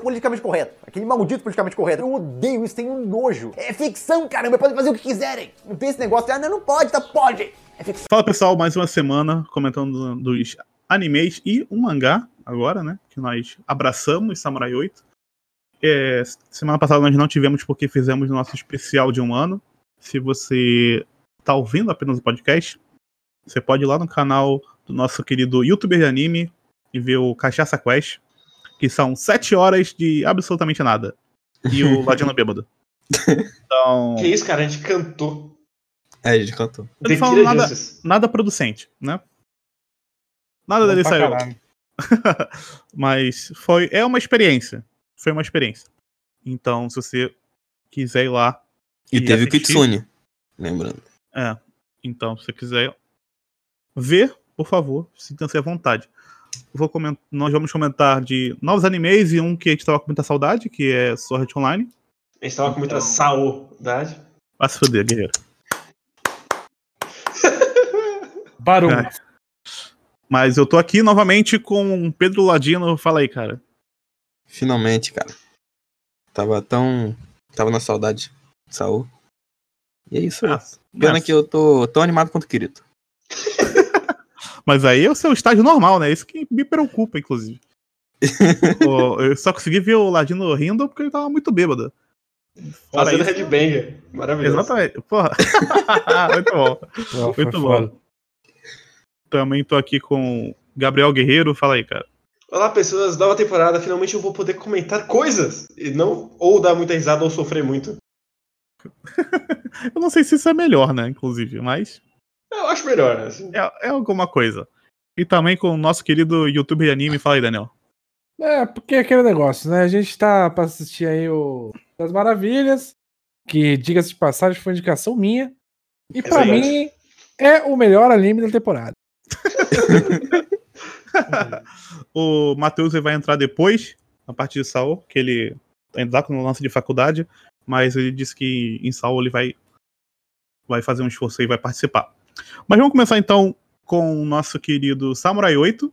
politicamente correto. Aquele maldito politicamente correto. Eu odeio isso, tenho nojo. É ficção, caramba, podem fazer o que quiserem. Não tem esse negócio ah, não, não pode, tá? Pode. É ficção. Fala pessoal, mais uma semana comentando dos animes e um mangá agora, né? Que nós abraçamos, Samurai 8. É, semana passada nós não tivemos porque fizemos nosso especial de um ano. Se você tá ouvindo apenas o podcast, você pode ir lá no canal do nosso querido youtuber de anime e ver o Cachaça Quest, que são sete horas de absolutamente nada. E o Ladino Bêbado. Então. Que isso, cara? A gente cantou. É, a gente cantou. Eu não falo nada, nada producente, né? Nada dele saiu. Mas foi, é uma experiência. Foi uma experiência. Então, se você quiser ir lá. E, e teve assistir, o Kitsune, lembrando. É. Então, se você quiser ver, por favor, sinta-se à vontade. Vou comentar, nós vamos comentar de novos animes e um que a gente tava com muita saudade, que é Sword Online. A gente tava com muita saudade. Vai se foder, guerreiro. Barulho. É. Mas eu tô aqui novamente com Pedro Ladino. Fala aí, cara. Finalmente, cara. Tava tão. Tava na saudade de Saul. E é isso. Ah, Pena mas... que eu tô tão animado quanto querido. Mas aí é o seu estágio normal, né? Isso que me preocupa, inclusive. eu só consegui ver o Ladino rindo porque ele tava muito bêbado. Fazendo headbanger. Maravilhoso. Exatamente. Porra. muito bom. Não, muito bom. Foda. Também tô aqui com Gabriel Guerreiro. Fala aí, cara. Olá, pessoas. Nova temporada. Finalmente eu vou poder comentar coisas. E não ou dar muita risada ou sofrer muito. eu não sei se isso é melhor, né? Inclusive, mas. Eu acho melhor, né? Assim. É, é alguma coisa. E também com o nosso querido youtuber de anime. Fala aí, Daniel. É, porque é aquele negócio, né? A gente tá pra assistir aí o Das Maravilhas, que, diga-se de passagem, foi indicação minha. E para mim é o melhor anime da temporada. o Matheus vai entrar depois, a partir de Saul, que ele ainda tá no lance de faculdade, mas ele disse que em Saul ele vai, vai fazer um esforço e vai participar. Mas vamos começar então com o nosso querido Samurai 8.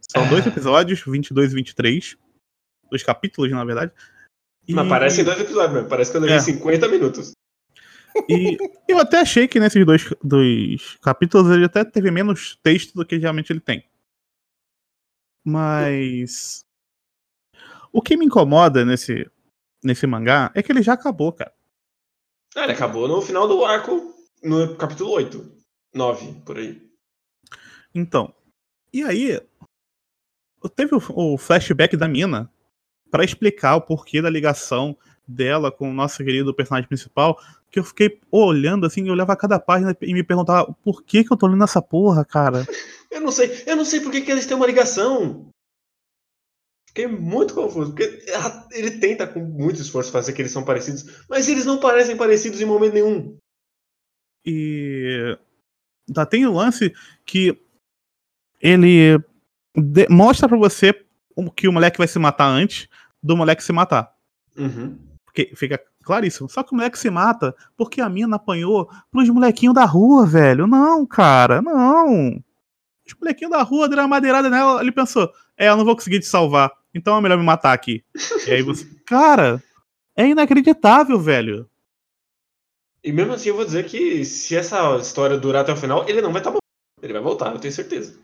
São dois episódios, 22 e 23. Dois capítulos, na verdade. E... Mas parecem dois episódios mesmo. Parece que eu levei é. 50 minutos. E eu até achei que nesses dois, dois capítulos ele até teve menos texto do que realmente ele tem. Mas. O que me incomoda nesse, nesse mangá é que ele já acabou, cara. Ah, ele acabou no final do arco, no capítulo 8. 9, por aí. Então. E aí. Teve o, o flashback da mina para explicar o porquê da ligação dela com o nosso querido personagem principal, que eu fiquei olhando assim, eu olhava cada página e me perguntava por que que eu tô lendo essa porra, cara. Eu não sei, eu não sei por que, que eles têm uma ligação. Fiquei muito confuso, porque ele tenta com muito esforço fazer que eles são parecidos, mas eles não parecem parecidos em momento nenhum. E tá, tem o lance que ele mostra para você que o moleque vai se matar antes do moleque se matar. Uhum. Porque fica claríssimo. Só que o moleque se mata porque a mina apanhou pros molequinhos da rua, velho. Não, cara, não. Os molequinhos da rua deram uma madeirada nela. Ele pensou: é, eu não vou conseguir te salvar. Então é melhor me matar aqui. e aí você. Cara, é inacreditável, velho. E mesmo assim eu vou dizer que se essa história durar até o final, ele não vai estar tá Ele vai voltar, eu tenho certeza.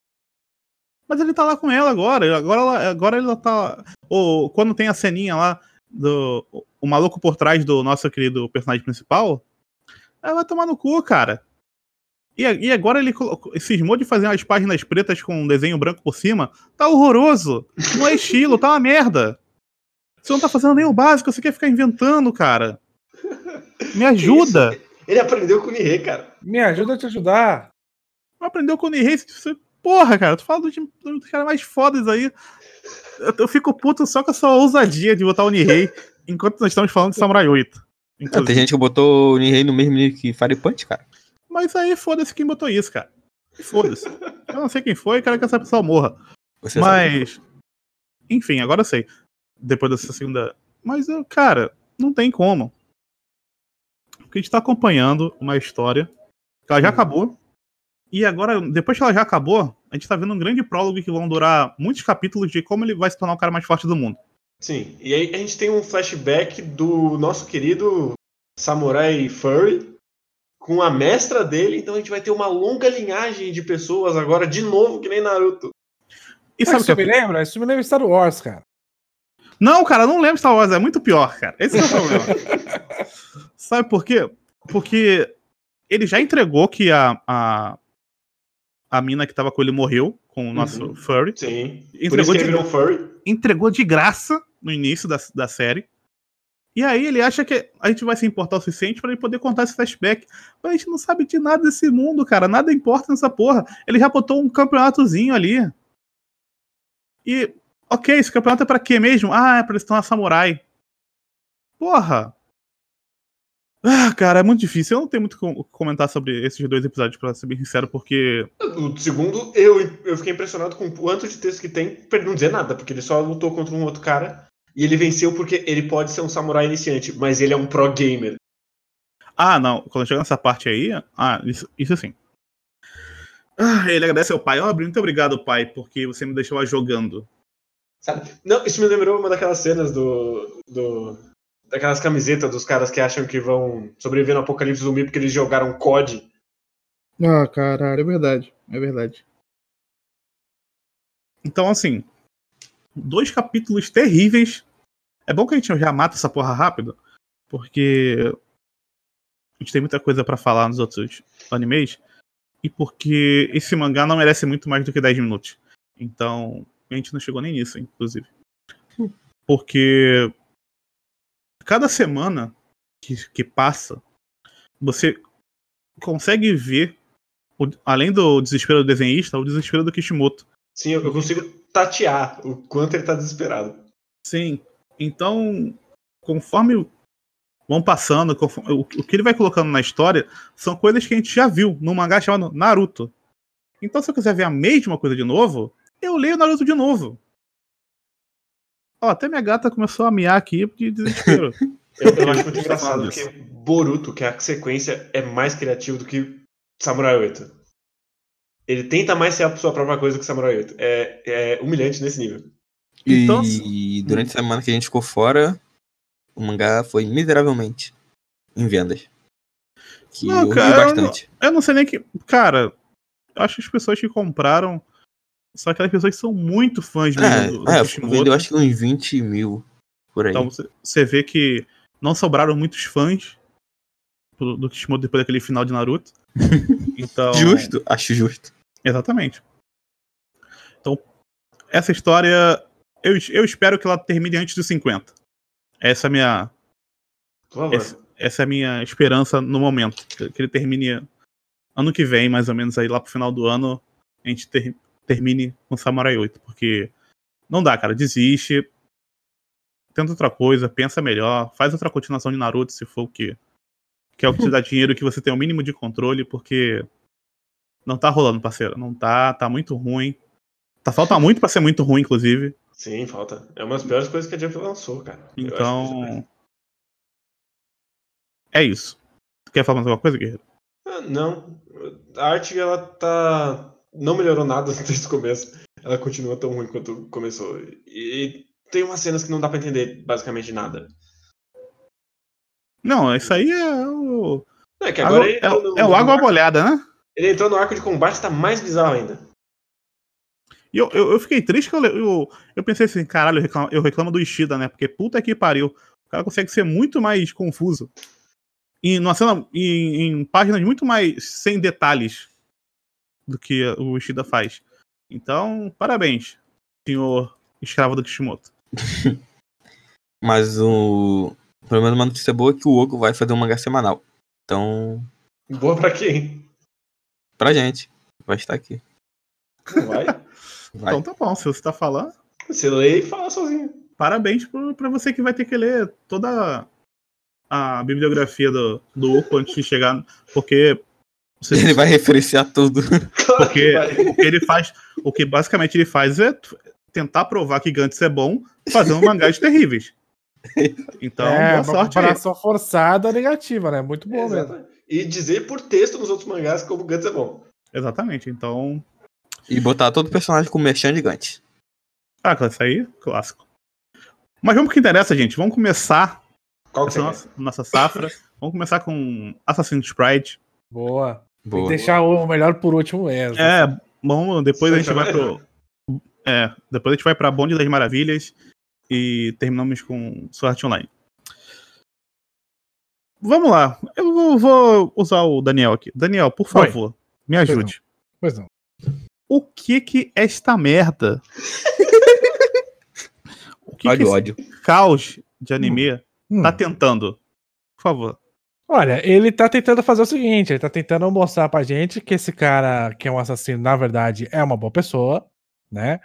Mas ele tá lá com ela agora. Agora ela, agora ela tá. Ou quando tem a ceninha lá do o maluco por trás do nosso querido personagem principal, ela vai tomar no cu, cara. E, e agora ele cismou de fazer umas páginas pretas com um desenho branco por cima. Tá horroroso. Não é estilo, tá uma merda. Você não tá fazendo nem o básico, você quer ficar inventando, cara. Me ajuda. Ele aprendeu com o Nihei, cara. Me ajuda a te ajudar. Aprendeu com o Nihei. Você... Porra, cara, tu fala dos, dos caras mais fodas aí. Eu, eu, fico puto só com essa ousadia de botar o Nihei enquanto nós estamos falando de Samurai 8. Não, tem gente que botou o Nihei no mesmo nível que Fire Punch, cara. Mas aí foda-se quem botou isso, cara. Foda-se. eu não sei quem foi, quero que essa pessoa morra. Você Mas. Sabe. Enfim, agora eu sei. Depois dessa segunda. Mas, cara, não tem como. Porque a gente tá acompanhando uma história que ela já uhum. acabou. E agora, depois que ela já acabou, a gente tá vendo um grande prólogo que vão durar muitos capítulos de como ele vai se tornar o cara mais forte do mundo. Sim, e aí a gente tem um flashback do nosso querido Samurai Furry com a mestra dele, então a gente vai ter uma longa linhagem de pessoas agora, de novo, que nem Naruto. E sabe o que me lembra? Isso me lembra Star Wars, cara. Não, cara, não lembro Star Wars, é muito pior, cara. Esse é o problema. sabe por quê? Porque ele já entregou que a, a, a mina que tava com ele morreu, com o nosso uhum. Furry. Sim. Entregou de, furry. entregou de graça no início da, da série. E aí ele acha que a gente vai se importar o suficiente para ele poder contar esse flashback. Mas a gente não sabe de nada desse mundo, cara. Nada importa nessa porra. Ele já botou um campeonatozinho ali. E, ok, esse campeonato é pra quê mesmo? Ah, é pra eles estão samurai. Porra! Ah, cara, é muito difícil. Eu não tenho muito o que comentar sobre esses dois episódios, pra ser bem sincero, porque. O segundo, eu, eu fiquei impressionado com o quanto de texto que tem, pra não dizer nada, porque ele só lutou contra um outro cara e ele venceu porque ele pode ser um samurai iniciante, mas ele é um pro gamer. Ah, não. Quando chega nessa parte aí, ah, isso, isso sim. Ah, ele agradece ao pai. Ó, oh, muito obrigado, pai, porque você me deixou lá jogando. Sabe? Não, isso me lembrou uma daquelas cenas do. do daquelas camisetas dos caras que acham que vão sobreviver no apocalipse zumbi porque eles jogaram COD. Ah, caralho, é verdade. É verdade. Então, assim, dois capítulos terríveis. É bom que a gente já mata essa porra rápido, porque a gente tem muita coisa para falar nos outros animes, e porque esse mangá não merece muito mais do que 10 minutos. Então, a gente não chegou nem nisso, inclusive. Porque cada semana que, que passa, você consegue ver, além do desespero do desenhista, o desespero do Kishimoto. Sim, eu consigo tatear o quanto ele tá desesperado. Sim. Então, conforme vão passando, conforme, o, o, que ele vai colocando na história são coisas que a gente já viu num mangá chamado Naruto. Então, se eu quiser ver a mesma coisa de novo, eu leio Naruto de novo. Ó, até minha gata começou a miar aqui de desespero. eu, eu acho muito engraçado porque Boruto, que é a sequência, é mais criativo do que Samurai 8. Ele tenta mais ser a sua própria coisa que Samurai 8. É, é humilhante nesse nível. E então, durante a semana que a gente ficou fora, o mangá foi miseravelmente em vendas. Que não, cara, bastante. Eu não, eu não, sei nem que. Cara, acho que as pessoas que compraram são aquelas pessoas que são muito fãs é, do, do é, vendeu acho que uns 20 mil por aí. Então você vê que não sobraram muitos fãs do, do Kishimoto depois daquele final de Naruto. Então, justo, acho justo. Exatamente. Então, essa história, eu, eu espero que ela termine antes dos 50. Essa é a minha. Essa, essa, é a minha esperança no momento. Que ele termine ano que vem, mais ou menos, aí lá pro final do ano, a gente ter, termine com Samurai 8. Porque não dá, cara. Desiste. Tenta outra coisa, pensa melhor, faz outra continuação de Naruto se for o que que é o que te dá dinheiro que você tem o mínimo de controle, porque não tá rolando, parceiro. Não tá, tá muito ruim. Tá falta muito para ser muito ruim, inclusive. Sim, falta. É uma das piores coisas que a Jump lançou, cara. Então. É isso. Quer falar mais alguma coisa, Guerreiro? Ah, não. A arte, ela tá. Não melhorou nada desde o começo. Ela continua tão ruim quanto começou. E tem umas cenas que não dá para entender basicamente nada. Não, isso aí é o. É que agora água, é, no, é, o água molhada, né? Ele entrou no arco de combate, tá mais bizarro ainda. E eu, eu, eu, fiquei triste que eu, eu, eu pensei assim, caralho, eu reclamo, eu reclamo do Ishida, né? Porque puta que pariu. O cara consegue ser muito mais confuso. E numa cena, em, em páginas muito mais sem detalhes do que o Ishida faz. Então, parabéns, senhor escravo do Kishimoto. Mas o, pelo menos uma notícia boa é que o Ogo vai fazer um mangá semanal. Então. Boa pra quem? Pra gente. Vai estar aqui. vai? vai? Então tá bom, se você tá falando. Você lê e fala sozinho. Parabéns pra você que vai ter que ler toda a bibliografia do, do Oco antes de chegar. Porque. Você... Ele vai referenciar tudo. Porque o que ele faz. O que basicamente ele faz é tentar provar que Gantz é bom fazendo mangás terríveis. Então, é, boa sorte. Comparação forçada negativa, né? Muito bom mesmo. E dizer por texto nos outros mangás como o Gantz é bom. Exatamente, então. E botar todo personagem com merchan de Gantz. Ah, isso aí, clássico. Mas vamos pro que interessa, gente. Vamos começar Qual que essa você nossa, nossa safra. vamos começar com Assassin's Creed. Boa. Tem Boa. que deixar o melhor por último mesmo. É, bom, depois a gente Você vai também? pro. É, depois a gente vai pra Bonde das Maravilhas e terminamos com Sword Online. Vamos lá, eu vou, usar o Daniel aqui. Daniel, por Oi. favor, me ajude. Pois não. O que que esta merda? o que, que Ódio, esse ódio. caos de anime Hum. tá tentando? Por favor. Olha, ele tá tentando fazer o seguinte: ele tá tentando mostrar pra gente que esse cara que é um assassino, na verdade, é uma boa pessoa, né?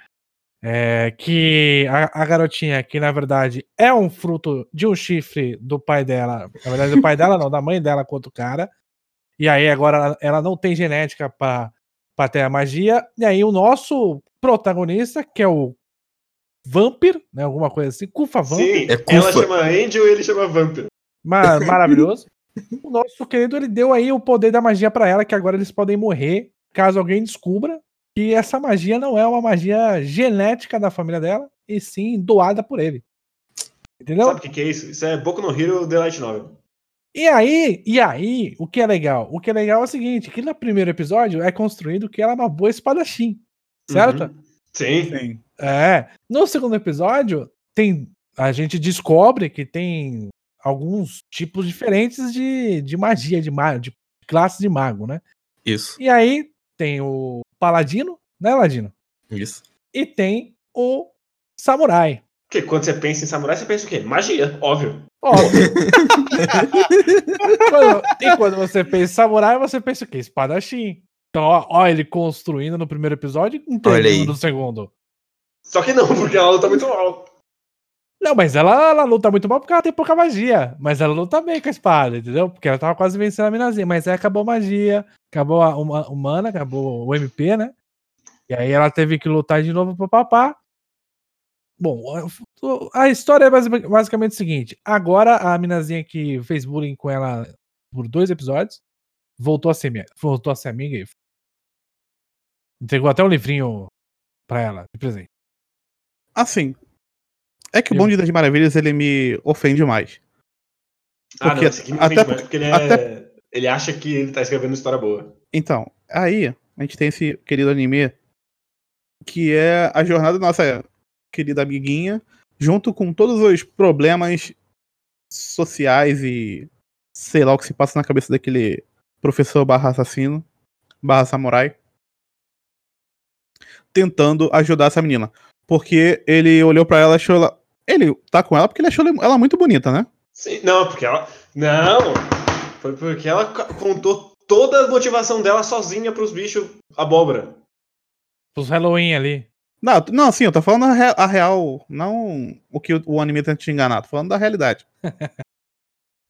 É, que a, a garotinha, que na verdade é um fruto de um chifre do pai dela, na verdade, do pai dela não, da mãe dela com outro cara. E aí agora ela, ela não tem genética pra, pra ter a magia. E aí o nosso protagonista, que é o Vampir, né? Alguma coisa assim, Kufa Vampir. Sim, É ela Kufa. chama Angel e ele chama Vampiro. Ma- maravilhoso. O nosso querido ele deu aí o poder da magia pra ela, que agora eles podem morrer caso alguém descubra que essa magia não é uma magia genética da família dela, e sim doada por ele. Entendeu? Sabe o que, que é isso? Isso é Boku no Hero The Light Novel. E aí, e aí, o que é legal? O que é legal é o seguinte, que no primeiro episódio é construído que ela é uma boa espadachim, certo? Uhum. Sim. Sim. É. No segundo episódio, tem. A gente descobre que tem alguns tipos diferentes de, de magia, de, ma de classe de mago, né? Isso, E aí tem o Paladino, né, Ladino? isso. E tem o Samurai. Porque quando você pensa em samurai, você pensa o quê? Magia, óbvio. Óbvio. Quando- e quando você pensa em Samurai, você pensa o quê? Espadachim. Então, ó, ó ele construindo no primeiro episódio e entendendo no segundo. Só que não, porque ela luta muito mal. Não, mas ela, ela luta muito mal porque ela tem pouca magia. Mas ela luta bem com a espada, entendeu? Porque ela tava quase vencendo a minazinha. Mas aí acabou a magia, acabou a huma- humana, acabou o MP, né? E aí ela teve que lutar de novo pro papá. Bom, a- história é basi- basicamente o seguinte: agora a minazinha que fez bullying com ela por dois episódios voltou a ser, minha, voltou a ser amiga e entregou até um livrinho pra ela de presente. Assim, é que o Bonde das Maravilhas ele me ofende mais. Ah, Porque não, esse aqui me até ofende por- mais, porque ele, é... até- ele acha que ele tá escrevendo história boa. Então, aí a gente tem esse querido anime que é a jornada da nossa querida amiguinha, junto com todos os problemas sociais e sei lá o que se passa na cabeça daquele professor barra assassino, barra samurai, tentando ajudar essa menina. Porque ele olhou pra ela e achou ela. Ele tá com ela porque ele achou ela muito bonita, né? Sim, não, porque ela. Não! Foi porque ela contou toda a motivação dela sozinha pros bichos abóbora. Os Halloween ali. Não, não, sim, eu tô falando a, rea- a real, não o que o, o anime tenta te enganar, tô falando da realidade.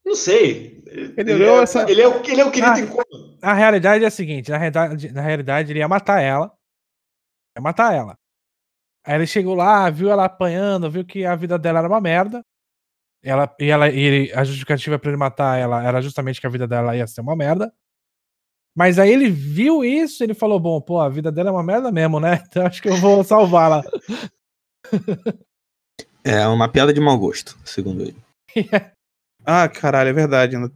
Não sei. Ele, Ele ele olhou é, essa- ele, é, o, ele é o querido Ah. em coma. A realidade é a seguinte, na realidade, na realidade ele ia matar ela. Ia matar ela. Aí ele chegou lá, viu ela apanhando, viu que a vida dela era uma merda. Ela, e ela, e ele- a justificativa pra ele matar ela era justamente que a vida dela ia ser uma merda. Mas aí ele viu isso, ele falou: Bom, pô, a vida dela é uma merda mesmo, né? Então acho que eu vou salvá-la. É uma piada de mau gosto, segundo ele. Ah, caralho, é verdade. né?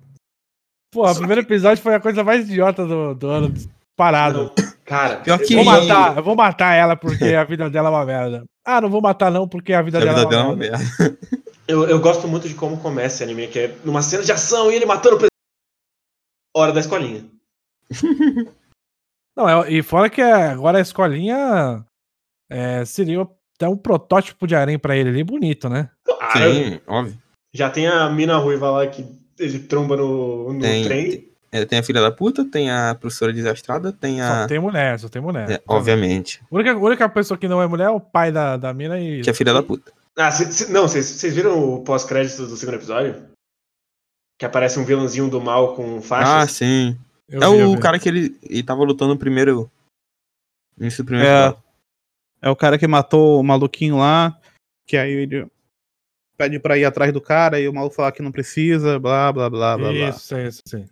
Pô, o primeiro episódio foi a coisa mais idiota do, do ano, parado. Cara, Pior que- Vou eu- matar, eu vou matar ela porque a vida dela é uma merda. Ah, não vou matar não porque a vida A dela vida é dela é uma uma merda. merda. Eu, eu gosto muito de como começa esse anime, que é numa cena de ação e ele matando o presidente. Hora da escolinha. Não, é- e fora que é- agora a escolinha é, seria até um protótipo de harém pra ele ali, bonito, né? Claro. Sim, óbvio. Já tem a mina ruiva lá que ele tromba no, no Tem, trem. É, tem a filha da puta, tem a professora desastrada, tem a. Só tem mulher, só tem mulher. É, obviamente. A única, a única pessoa que não é mulher é o pai da, da mina e. Que é filha da puta. Ah, cê- cê- não, vocês viram o pós-crédito do segundo episódio? Que aparece um vilãozinho do mal com Ah, faixas. sim. Eu é vi, o vi. cara que ele, ele tava lutando no primeiro. No início do primeiro É. episódio. É o cara que matou o maluquinho lá, que aí ele pede pra ir atrás do cara e o maluco fala que não precisa, blá, blá, blá, blá, blá. Isso, isso, sim.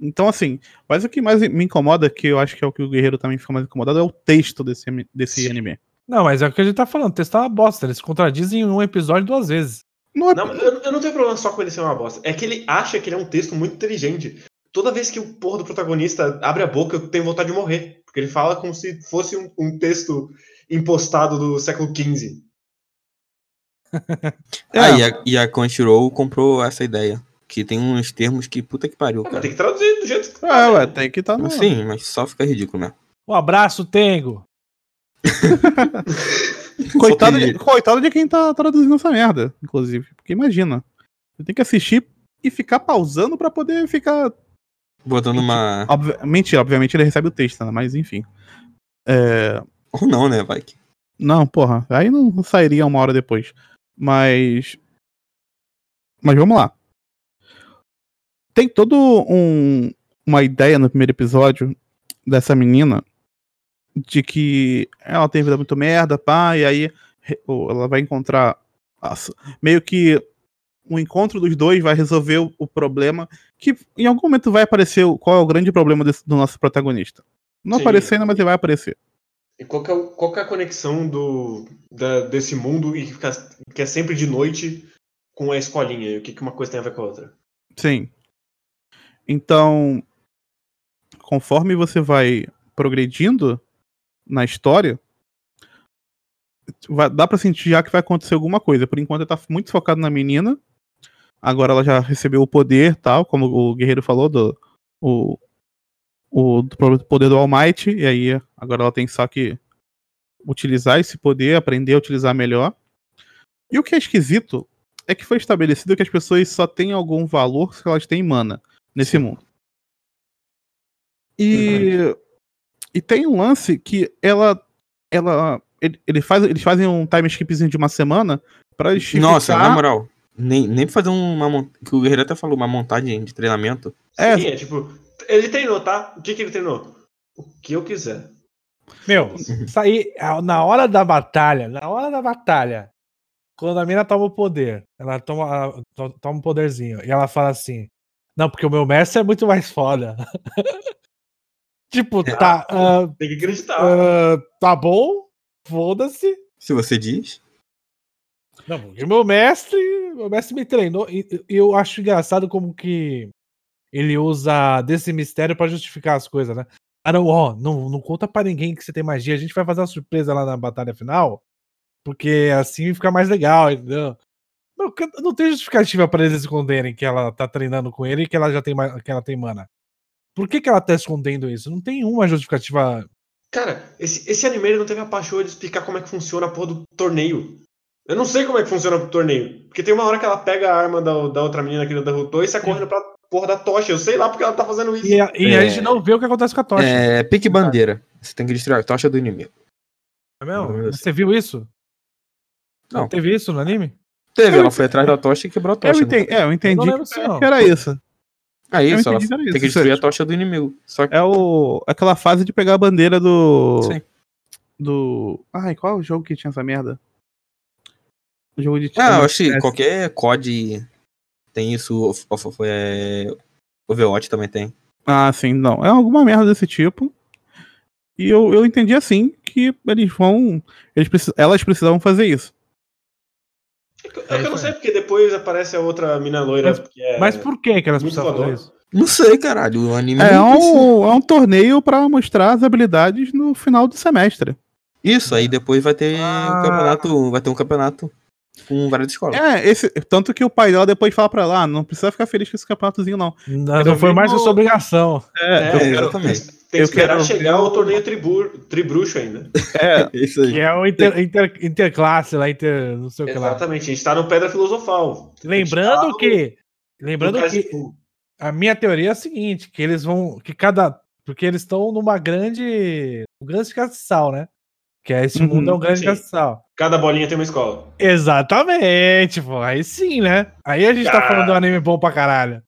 Então, assim, mas o que mais me incomoda, que eu acho que é o que o Guerreiro também fica mais incomodado, é o texto desse, desse Sim. anime. Não, mas é o que a gente tá falando, testar é uma bosta. Eles se contradizem em um episódio duas vezes. Não, não eu, eu, não tenho problema só com ele ser uma bosta. É que ele acha que ele é um texto muito inteligente. Toda vez que o porra do protagonista abre a boca, eu tenho vontade de morrer. Porque ele fala como se fosse um, um texto impostado do século XV. é. Ah, e a, e a Crunchyroll comprou essa ideia. Que tem uns termos que puta que pariu, cara. Tem que traduzir do jeito que tá. É, ué, tem que estar tá no... Sim, mas só fica ridículo mesmo. Um abraço, Tengo. coitado, de, coitado de quem tá traduzindo essa merda, inclusive. Porque imagina. Você tem que assistir e ficar pausando para poder ficar. Botando uma. Obvi... Mentira, obviamente ele recebe o texto, né? mas enfim. É... Ou não, né, vai? Não, porra. Aí não sairia uma hora depois. Mas. Mas vamos lá. Tem todo um, uma ideia no primeiro episódio dessa menina de que ela tem vida muito merda, pá, e aí ela vai encontrar meio que o encontro dos dois vai resolver o, o, problema que em algum momento vai aparecer qual é o grande problema desse, do nosso protagonista. Não Sim. aparecendo, mas ele vai aparecer. E qual é, qual é a conexão do, da, desse mundo e que, fica, que é sempre de noite com a escolinha? E o que, que uma coisa tem a ver com a outra? Sim. Então, conforme você vai progredindo, na história, vai, dá para sentir já que vai acontecer alguma coisa. Por enquanto tá muito focado na menina. Agora ela já recebeu o poder, tal, como o guerreiro falou, do o, o do poder do All Might, e aí agora ela tem só que utilizar esse poder, aprender a utilizar melhor. E o que é esquisito é que foi estabelecido que as pessoas só têm algum valor se elas têm mana nesse mundo. E uhum. E tem um lance que ela. ela ele, ele faz, eles fazem um time skipzinho de uma semana pra justificar... Nossa, na moral. Nem, nem fazer uma. Que o Guerreiro até falou, uma montagem de treinamento. É, Sim, é tipo. Ele treinou, tá? O que, que ele treinou? O que eu quiser. Meu, sair na hora da batalha, na hora da batalha, quando a mina toma o poder, ela toma, toma um poderzinho, e ela fala assim: Não, porque o meu mestre é muito mais foda. Tipo, tá. Uh, Tem que acreditar. Uh, tá bom, foda-se. Se você diz. Não, porque meu mestre. Meu mestre me treinou. E eu acho engraçado como que ele usa desse mistério para justificar as coisas, né? Ah, não, ó, não, não conta para ninguém que você tem magia. A gente vai fazer uma surpresa lá na batalha final. Porque assim fica mais legal, entendeu? Não, não tem justificativa para eles esconderem que ela tá treinando com ele e que ela já tem, que ela tem mana. Por que, que ela tá escondendo isso? Não tem uma justificativa. Cara, esse, esse anime não teve a paixão de explicar como é que funciona a porra do torneio. Eu não sei como é que funciona o torneio. Porque tem uma hora que ela pega a arma da, da outra menina que não derrotou e sai correndo pra porra da tocha. Eu sei lá porque ela tá fazendo isso. E, a, e é... a gente não vê o que acontece com a tocha. É, pique bandeira. Você tem que destruir a tocha do inimigo. É mesmo? Você viu isso? Não. Teve isso no anime? Teve, ela foi atrás da tocha e quebrou a tocha. Eu entendi, é, eu entendi eu que, que era isso. É isso, ela tem isso, que destruir a tocha do inimigo. Só que... É o, aquela fase de pegar a bandeira do. Sim. Do. Ai, qual é o jogo que tinha essa merda? O jogo de. Ah, eu acho que qualquer COD tem isso. É... Overwatch também tem. Ah, sim, não. É alguma merda desse tipo. E eu, eu entendi assim que eles vão. Eles precis, elas precisavam fazer isso. É, é eu não sei porque depois aparece a outra mina loira. Mas, é mas por que, que elas precisam fazer isso? Não sei, caralho. O anime é, um, é um torneio para mostrar as habilidades no final do semestre. Isso, aí depois vai ter ah. um campeonato. Vai ter um campeonato com várias escolas. É, esse, tanto que o pai dela depois fala pra ela, ah, não precisa ficar feliz com esse campeonatozinho, não. Não, não foi mais a sua obrigação. É, é exatamente. Tem que esperar quero... chegar o torneio tribu... Tribruxo ainda. É, isso aí. Que é o inter, inter, interclasse lá, inter, não sei o que lá. Exatamente, a gente tá no Pedra Filosofal. Lembrando tá que. Lembrando que. A minha teoria é a seguinte: que eles vão. Que cada. Porque eles estão numa grande. Um grande castiçal, né? Que é esse uhum, mundo é um grande castiçal. Cada bolinha tem uma escola. Exatamente, pô. Aí sim, né? Aí a gente tá falando de um anime bom pra caralho.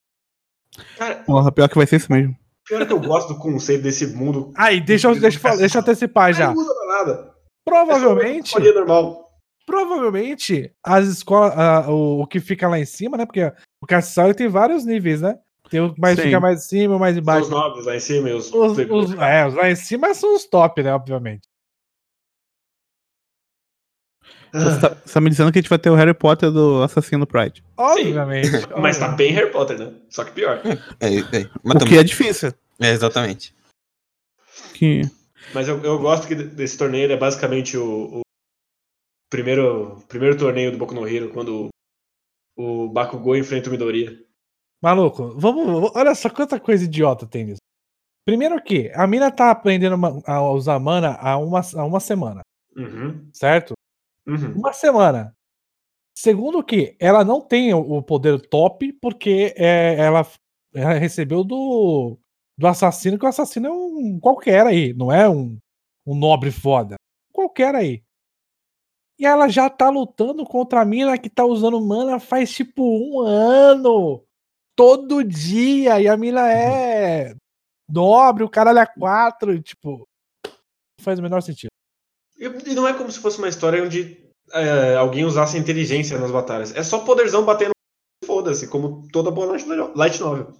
Cara, Porra, pior que vai ser isso mesmo. Pior que eu gosto do conceito desse mundo. Aí, deixa eu, deixa, eu, deixa eu antecipar já. Não muda nada. Provavelmente. É normal. Provavelmente as escolas, uh, o, o, que fica lá em cima, né? Porque o Castiçal tem vários níveis, né? Tem o que mais fica mais em cima, mais embaixo. São os nobres lá em cima e os. os, os é, os lá em cima são os top, né? Obviamente. Você tá, você tá me dizendo que a gente vai ter o Harry Potter do Assassino Pride. Obviamente. Mas tá bem Harry Potter, né? Só que pior. É, é. Mas O que também, é difícil. é, exatamente. Que... Mas eu, eu gosto que desse torneio ele é basicamente o, o primeiro, primeiro torneio do Boku no Hero, quando o, o Bakugou enfrenta o Midoriya. Maluco, vamos. Olha só quanta coisa idiota tem nisso. Primeiro que a mina tá aprendendo a usar mana há uma, há uma semana, Uhum, certo? Uhum. Uma semana. Segundo que ela não tem o poder top porque é, ela, ela recebeu do, do assassino, que o assassino é um qualquer aí, não é um, um nobre foda. Qualquer aí. E ela já tá lutando contra a mina que tá usando mana faz tipo um ano. Todo dia. E a mina é nobre, o caralho é quatro. Tipo, não faz o menor sentido. E, e não é como se fosse uma história onde é, alguém usasse inteligência nas batalhas. É só poderzão batendo. Foda-se, como toda boa light no- light novel.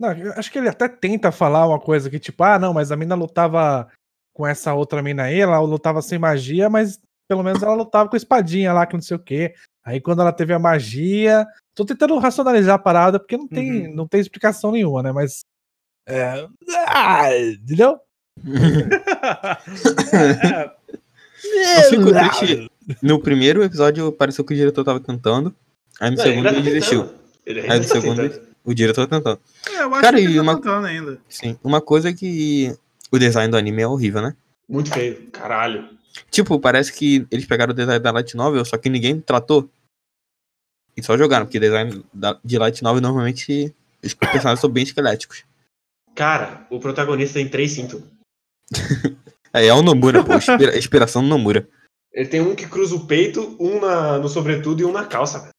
Não, eu acho que ele até tenta falar uma coisa que, tipo, ah, não, mas a mina lutava com essa outra mina aí, ela lutava sem magia, mas pelo menos ela lutava com espadinha lá, que não sei o quê. Aí quando ela teve a magia. Tô tentando racionalizar a parada, porque não tem, não tem explicação nenhuma, né? Mas. É. Ah, entendeu? Eu fico triste. No primeiro episódio pareceu que o diretor tava tentando. Aí no Não, segundo ele tá desistiu. tentando. Ele Aí no tá segundo tentando. o diretor tá tentando. É, eu acho Cara, que e ele tá uma- tentando ainda. Sim. Uma coisa é que o design do anime é horrível, né? Muito feio, caralho. Tipo, parece que eles pegaram o design da Light Novel, só que ninguém tratou. E só jogaram, porque design da- de Light Novel normalmente os personagens são bem esqueléticos. Cara, o protagonista tem três cintos. É, é o Nomura, pô. inspira- inspiração do Nomura. Ele tem um que cruza o peito, um na, no sobretudo e um na calça, velho.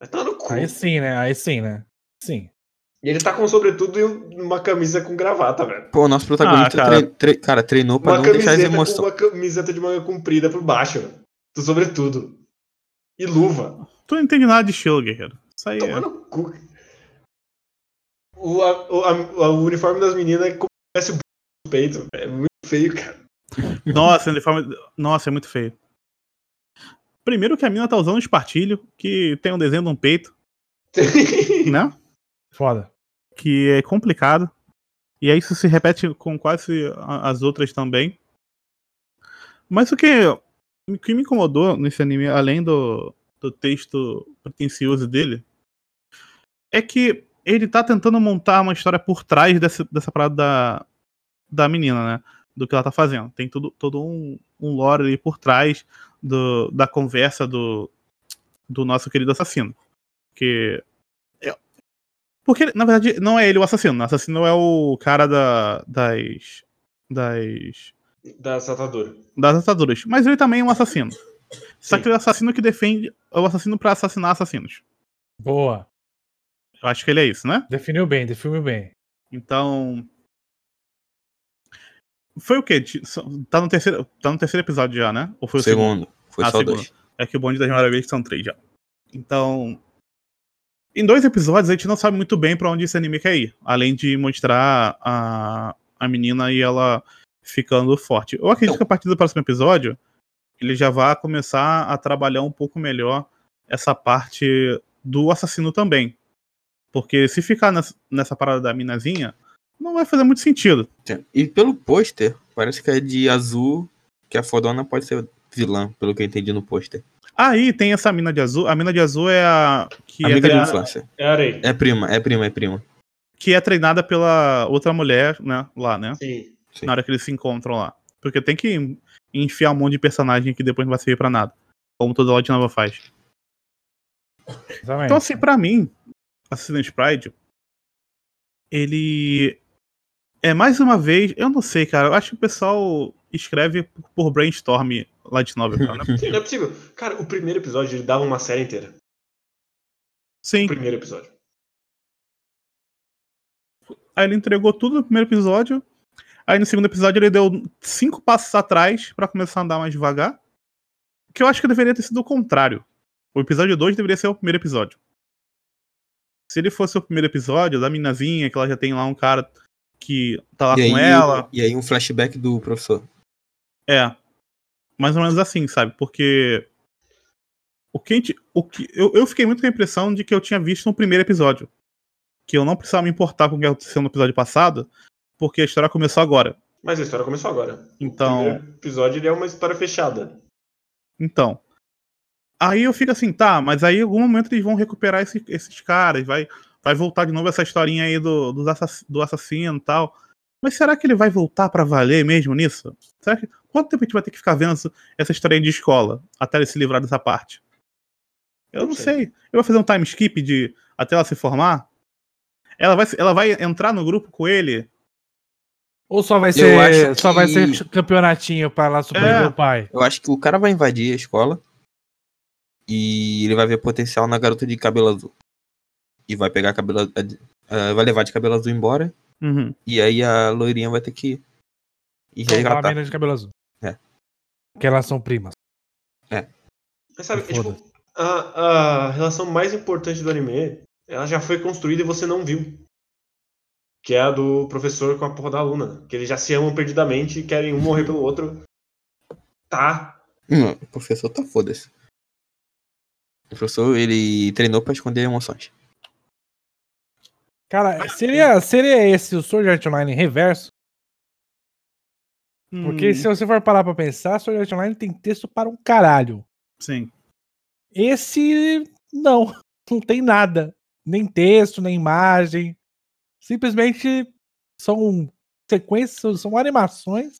Vai tomar no cu. Aí sim, né? Aí sim, né? Sim. E ele tá com sobretudo e um- uma camisa com gravata, velho. Pô, o nosso protagonista, Ah, cara. tre- tre- cara, treinou pra Uma não deixar as emoções. uma camiseta de manga comprida por baixo, velho. Do sobretudo. E luva. Tu não entende nada de estilo, guerreiro. Isso aí Toma é. no cu. O, a- o, a- o uniforme das meninas é como se tivesse o b- no peito. É muito feio, cara. Nossa, ele fala- Nossa, é muito feio. Primeiro que a mina tá usando um espartilho, que tem um desenho de um peito, né? Foda. Que é complicado. E aí isso se repete com quase as outras também. Mas o que, o que me incomodou nesse anime, além do, do texto pretencioso dele, é que ele tá tentando montar uma história por trás dessa, dessa parada da, da menina, né? Do que ela tá fazendo. Tem tudo, todo um, um lore ali por trás do, da conversa do, do nosso querido assassino. Que. é- porque, na verdade, não é ele o assassino. O assassino é o cara da, das. Das. da satadura. Das ataduras. Mas ele também é um assassino. Só que ele é o assassino que defende. É o assassino pra assassinar assassinos. Boa. Eu acho que ele é isso, né? Definiu bem, definiu bem. Então. Foi o quê? Tá no terceiro, tá no terceiro episódio já, né? Ou foi o segundo? Segundo. Foi Ah, só segundo. dois. É que o bonde das maravilhas são três já. Então. Em dois episódios a gente não sabe muito bem pra onde esse anime quer ir. Além de mostrar a, a menina e ela ficando forte. Eu acredito que a partir do próximo episódio ele já vai começar a trabalhar um pouco melhor essa parte do assassino também. Porque se ficar nessa, nessa parada da minazinha, não vai fazer muito sentido. E pelo pôster, parece que é de azul, que a fodona pode ser vilã, pelo que eu entendi no pôster. Aí tem essa mina de azul. A mina de azul é a que, é, Amiga de treinada, infância. É areia. É prima, é prima, é prima. que é treinada pela outra mulher, né? Lá, né? Sim. Sim. Na hora que eles se encontram lá. Porque tem que enfiar um monte de personagem que depois não vai servir pra nada. Como toda Light Nova faz. Exatamente. Então, assim, pra mim, Assassin's Pride, ele é mais uma vez, eu não sei, cara, eu acho que o pessoal escreve por brainstorm Light Novel, cara. né? Sim, não é possível. Cara, o primeiro episódio ele dava uma série inteira. Sim, O primeiro episódio. aí ele entregou tudo no primeiro episódio, aí no segundo episódio ele deu cinco passos atrás pra começar a andar mais devagar, que eu acho que deveria ter sido o contrário. O episódio 2 deveria ser o primeiro episódio. Se ele fosse o primeiro episódio, da minazinha, que ela já tem lá um cara que tá lá E com aí, ela. e aí um flashback do professor. É. Mais ou menos assim, sabe? Porque O que, a gente, o que eu, eu fiquei muito com a impressão de que eu tinha visto no primeiro episódio. Que eu não precisava me importar com o que aconteceu no episódio passado, porque a história começou agora. Mas a história começou agora. Então. O episódio ele é uma história fechada. Então. Aí eu fico assim, tá, mas aí em algum momento eles vão recuperar esse, esses caras, vai, vai voltar de novo essa historinha aí do, do, assass, do assassino e tal. Mas será que ele vai voltar para valer mesmo nisso? Será que, quanto tempo a gente vai ter que ficar vendo essa, historinha de escola até ele se livrar dessa parte? Eu não, não sei. sei. Ele vai fazer um time skip de até ela se formar? Ela vai, ela vai entrar no grupo com ele ou só vai ser, só vai ser campeonatinho para lá superar é. o pai? Eu acho que o cara vai invadir a escola e ele vai ver potencial na garota de cabelo azul. E vai pegar cabelo uh, vai levar de cabelo azul embora. Uhum. E aí a loirinha vai ter que ir resgatar. a menina de cabelo azul. É. Que elas são primas. É. Mas sabe, é, tipo, a, a relação mais importante do anime, ela já foi construída e você não viu que é a do professor com a porra da aluna. Que eles já se amam perdidamente e querem um morrer pelo outro. Tá. Não, o professor tá foda-se. O professor, ele treinou pra esconder emoções. Cara, seria, seria esse o Sword Art Online reverso? Porque hum. se você for parar pra pensar, Sword Art Online tem texto para um caralho. Sim. Esse, não. Não tem nada. Nem texto, nem imagem simplesmente são sequências, são animações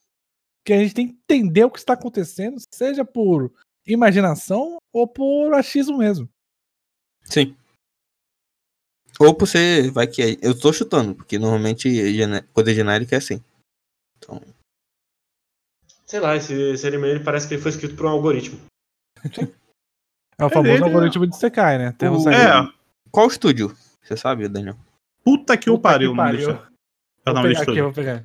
que a gente tem que entender o que está acontecendo, seja por imaginação ou por achismo mesmo. Sim. Ou por ser. Vai que é. Eu tô chutando, porque normalmente coisa genérica é assim. Então. Sei lá, esse, esse anime ele parece que ele foi escrito por um algoritmo. É o famoso é algoritmo de Sekai, né? Temos o... É. Qual estúdio? Você sabe, Daniel? Puta que o pariu, que pariu. Vou pegar aqui, vou pegar.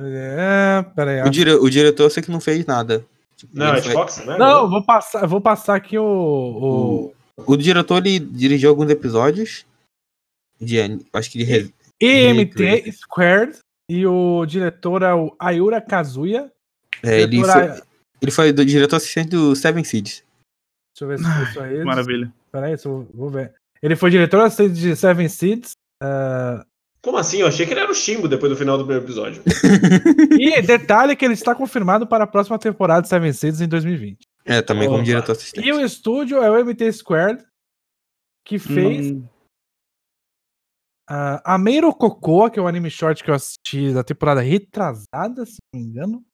É, peraí, o, dire, o diretor eu sei que não fez nada. Tipo, não, é Xbox, né? Não, vou passar, vou passar aqui o, o. O, diretor ele dirigiu alguns episódios. De, acho que de. EMT Squared. E o diretor é o Ayura Kazuya. É, ele, foi, ele foi do diretor assistente do Seven Seeds. Deixa eu ver se foi só ele. Maravilha. Peraí, eu vou ver. Ele foi diretor assistente de Seven Seeds. Uh... Como assim? Eu achei que ele era o Shimbo depois do final do primeiro episódio. e detalhe que ele está confirmado para a próxima temporada de Seven Seeds em 2020. É, também Opa. como diretor assistente. E o estúdio é o MT Squared, que fez hum. Uh, a Meiro Cocoa, que é o anime short que eu assisti da temporada retrasada, se não me engano.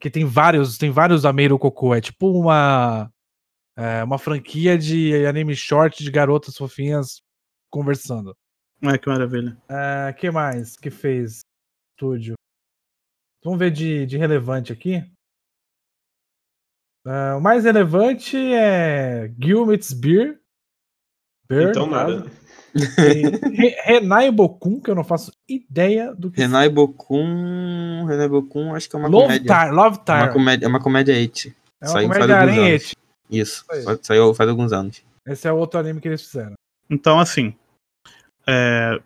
Que tem vários, tem vários Ameiro Cocoa. É tipo uma é, uma franquia de anime short de garotas fofinhas conversando. É, que maravilha. É, que mais que fez estúdio? Vamos ver de, de relevante aqui. Uh, o mais relevante é Gilmit's Beer. Beer então nada. Renai Bokun, que eu não faço ideia do que. Renai Bokun. Renai Bokun, acho que é uma Love comédia. Tar, Love Tar. É uma comédia, é uma comédia it. É uma Saiu comédia arém Isso, saiu faz alguns anos. Esse é outro anime que eles fizeram. Então, assim, é,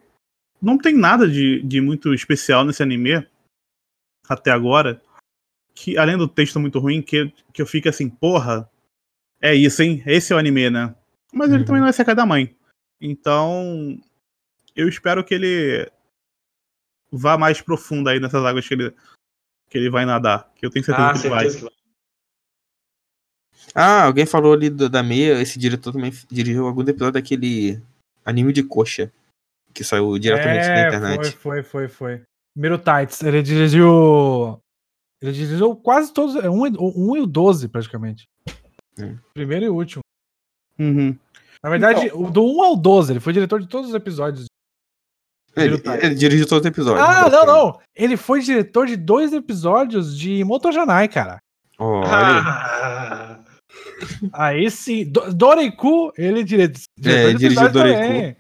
não tem nada de, de muito especial nesse anime até agora. Que além do texto muito ruim, que, que eu fico assim, porra, é isso, hein? Esse é o anime, né? Mas ele uhum. também não vai ser da mãe. Então, eu espero que ele vá mais profundo aí nessas águas que ele, que ele vai nadar. Que eu tenho certeza ah, que ele vai. Que vai. Ah, alguém falou ali do, da meia, esse diretor também dirigiu algum episódio daquele anime de coxa que saiu diretamente é, internet. Foi, foi, foi, foi. Primeiro Tights, ele dirigiu. Ele dirigiu quase todos. É um, um e o 12, praticamente. Hum. Primeiro e último. Uhum. Na verdade, então, do 1 ao 12, ele foi diretor de todos os episódios. Ele, ele dirigiu todos os episódios. Ah, não, não. Ele foi diretor de dois episódios de Motojanai, cara. Oh, aí. sim. Doreiku, ele dire... é, dirigiu Doreiku.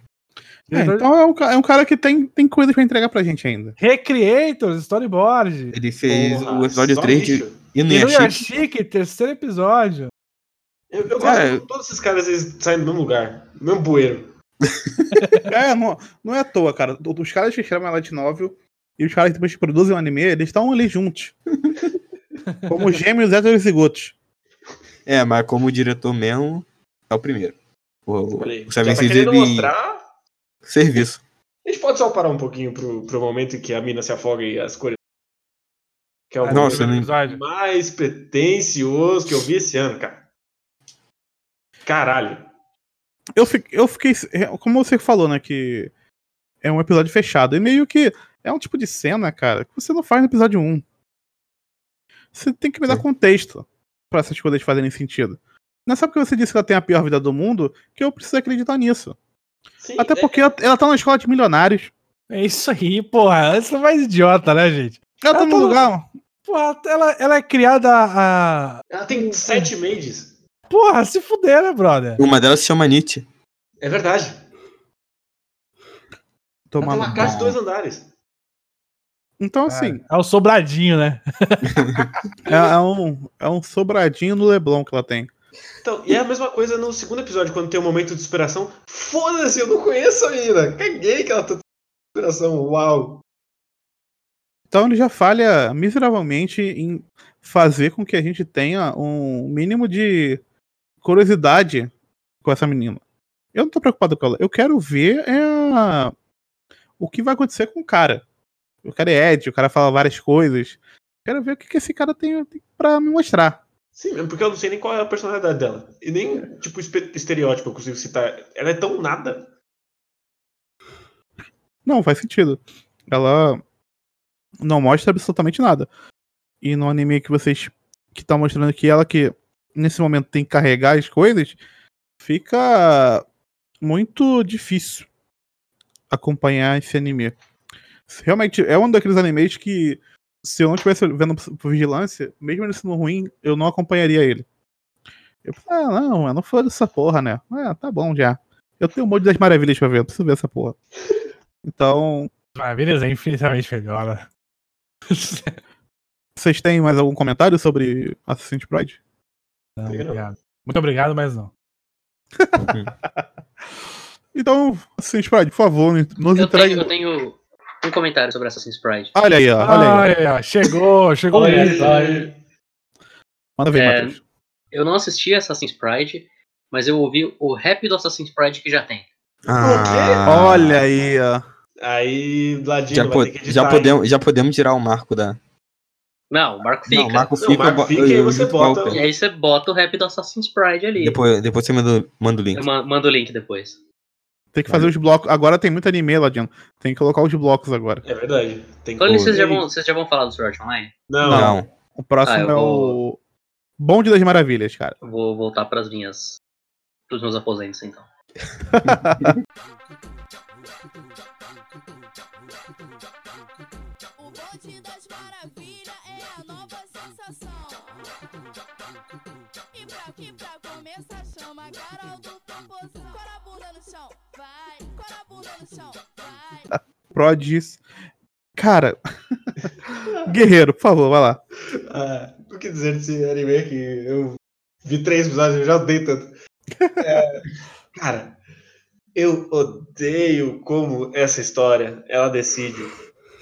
É, então é um, é um, cara que tem, tem coisa pra entregar pra gente ainda. Recreators, storyboard. Ele fez Porra, o episódio 3 de Inuyashiki, terceiro episódio. Eu, eu gosto é. de todos esses caras eles saem do mesmo lugar, do mesmo bueiro. é, não, não é à toa, cara. Os caras que escrevem a Light Novel e os caras que depois produzem o anime, eles estão ali juntos. Como gêmeos héterozigotos. É, mas como diretor mesmo, é o primeiro. O, Seven tá querendo ele- mostrar. Serviço. A gente pode só parar um pouquinho pro, pro momento em que a mina se afoga e as cores. Que é o Nossa, mais pretencioso que eu vi esse ano, cara. Caralho. Eu fiquei, eu fiquei. Como você falou, né? Que é um episódio fechado. E meio que é um tipo de cena, cara, que você não faz no episódio 1. Você tem que me dar Sim. contexto pra essas coisas fazerem sentido. Não é só porque você disse que ela tem a pior vida do mundo que eu preciso acreditar nisso. Sim, Até é- porque ela, ela tá na escola de milionários. É isso aí, porra. Essa é mais idiota, né, gente? Ela tá Ela num tá- lugar. Porra, ela, ela é criada a. ela tem sete mages. Porra, se fuder, né, brother? Uma delas se chama Nietzsche. É verdade. Tomar uma casa de dois andares. Então, assim, É o sobradinho, né? é, é um, é um sobradinho no Leblon que ela tem. Então, e é a mesma coisa no segundo episódio, quando tem um momento de inspiração. Foda-se, eu não conheço a mina. Caguei que ela tá inspiração. Uau. Então ele já falha miseravelmente em fazer com que a gente tenha um mínimo de curiosidade com essa menina. Eu não tô preocupado com ela. Eu quero ver é, o que vai acontecer com o cara. O cara é Ed, o cara fala várias coisas. Quero ver o que, que esse cara tem, tem pra me mostrar. Sim, mesmo porque eu não sei nem qual é a personalidade dela. E nem, tipo, espe- estereótipo eu consigo citar. Ela é tão nada. Não, faz sentido. Ela não mostra absolutamente nada. E no anime que vocês que tá mostrando aqui, ela que nesse momento tem que carregar as coisas, fica muito difícil acompanhar esse anime. Realmente é um daqueles animes que se eu não estivesse vendo por vigilância, mesmo ele sendo ruim, eu não acompanharia ele. Eu, ah, não, eu não foi dessa porra, né? Ah, tá bom já. Eu tenho um monte das maravilhas pra ver, eu preciso ver essa porra. Então, Maravilhas é infinitamente melhor, né? vocês têm mais algum comentário sobre Assassin's Creed? Não, obrigado. Muito obrigado, mas não. Então, Assassin's Creed, por favor, nos Eu entregue. tenho, eu tenho um comentário sobre Assassin's Creed. Olha aí, ó, olha aí. Olha aí, ó, chegou, chegou Olha aí. Manda ver, É, Matheus. Eu não assisti Assassin's Creed, mas eu ouvi o rap do Assassin's Creed que já tem. Ah, Olha aí, ó. Aí, Ladino Já, po- já, podemos, já podemos tirar o marco da. Não, o Marco fica. Não, o marco Não, fica. o marco eu bo- fica e você bota-. E aí você bota o rap do Assassin's Creed ali. Depois, depois você manda, manda o link. Eu ma- mando o link depois. Tem que fazer os blocos. Agora tem muito anime, Ladino. Tem que colocar os blocos agora. É verdade. Tem Quando que- vocês já, vão, vocês já vão falar do Sword Online? Não, Não. O próximo Ah, é vou- o Bonde das Maravilhas, cara. Eu vou voltar pras minhas. pros meus aposentos, então. começar, chama a Carol do Popozão. Cora a bunda no chão, vai. Cora a bunda no chão, vai. Prodis. Cara. Guerreiro, por favor, vai lá. Ah, o que dizer desse anime que eu vi três episódios e eu já odeio tanto. É, cara, eu odeio como essa história ela decide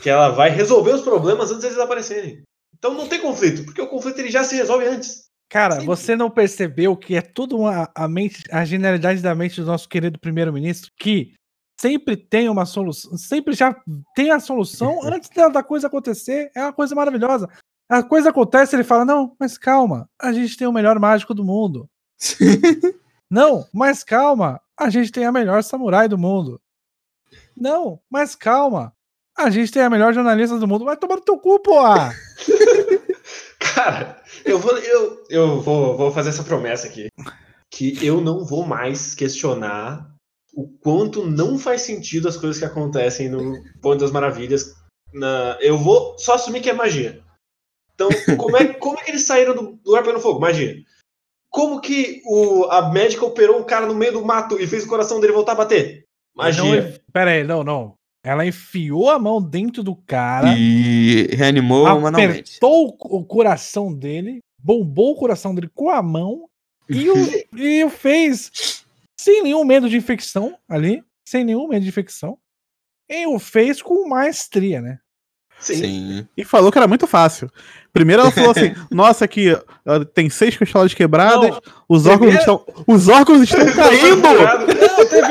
que ela vai resolver os problemas antes deles aparecerem. Então não tem conflito, porque o conflito ele já se resolve antes. Cara, Sim. você não percebeu que é tudo uma, a, mente, a genialidade da mente do nosso querido primeiro-ministro que sempre tem uma solução, sempre já tem a solução antes da, coisa acontecer. É uma coisa maravilhosa. A coisa acontece, ele fala: Não, mas calma, a gente tem o melhor mágico do mundo. Não, mas calma, a gente tem a melhor samurai do mundo. Não, mas calma, a gente tem a melhor jornalista do mundo. Vai tomar no teu cu, porra! Cara, eu vou, eu, eu vou, vou fazer essa promessa aqui. Que eu não vou mais questionar o quanto não faz sentido as coisas que acontecem no Ponte das Maravilhas. Na, eu vou só assumir que é magia. Então, como é, como é que eles saíram do, do ar pelo fogo? Magia. Como que o, a médica operou o cara no meio do mato e fez o coração dele voltar a bater? Magia. Não, pera aí, não, não. Ela enfiou a mão dentro do cara, E reanimou manualmente. apertou o, o coração dele, bombou o coração dele com a mão e o, e o fez sem nenhum medo de infecção ali, sem nenhum medo de infecção. E o fez com maestria, né? Sim. Sim. e falou que era muito fácil. Primeiro ela falou assim: Nossa, aqui tem seis costeladas quebradas, Não, os órgãos primeiro- estão. Os órgãos estão caindo!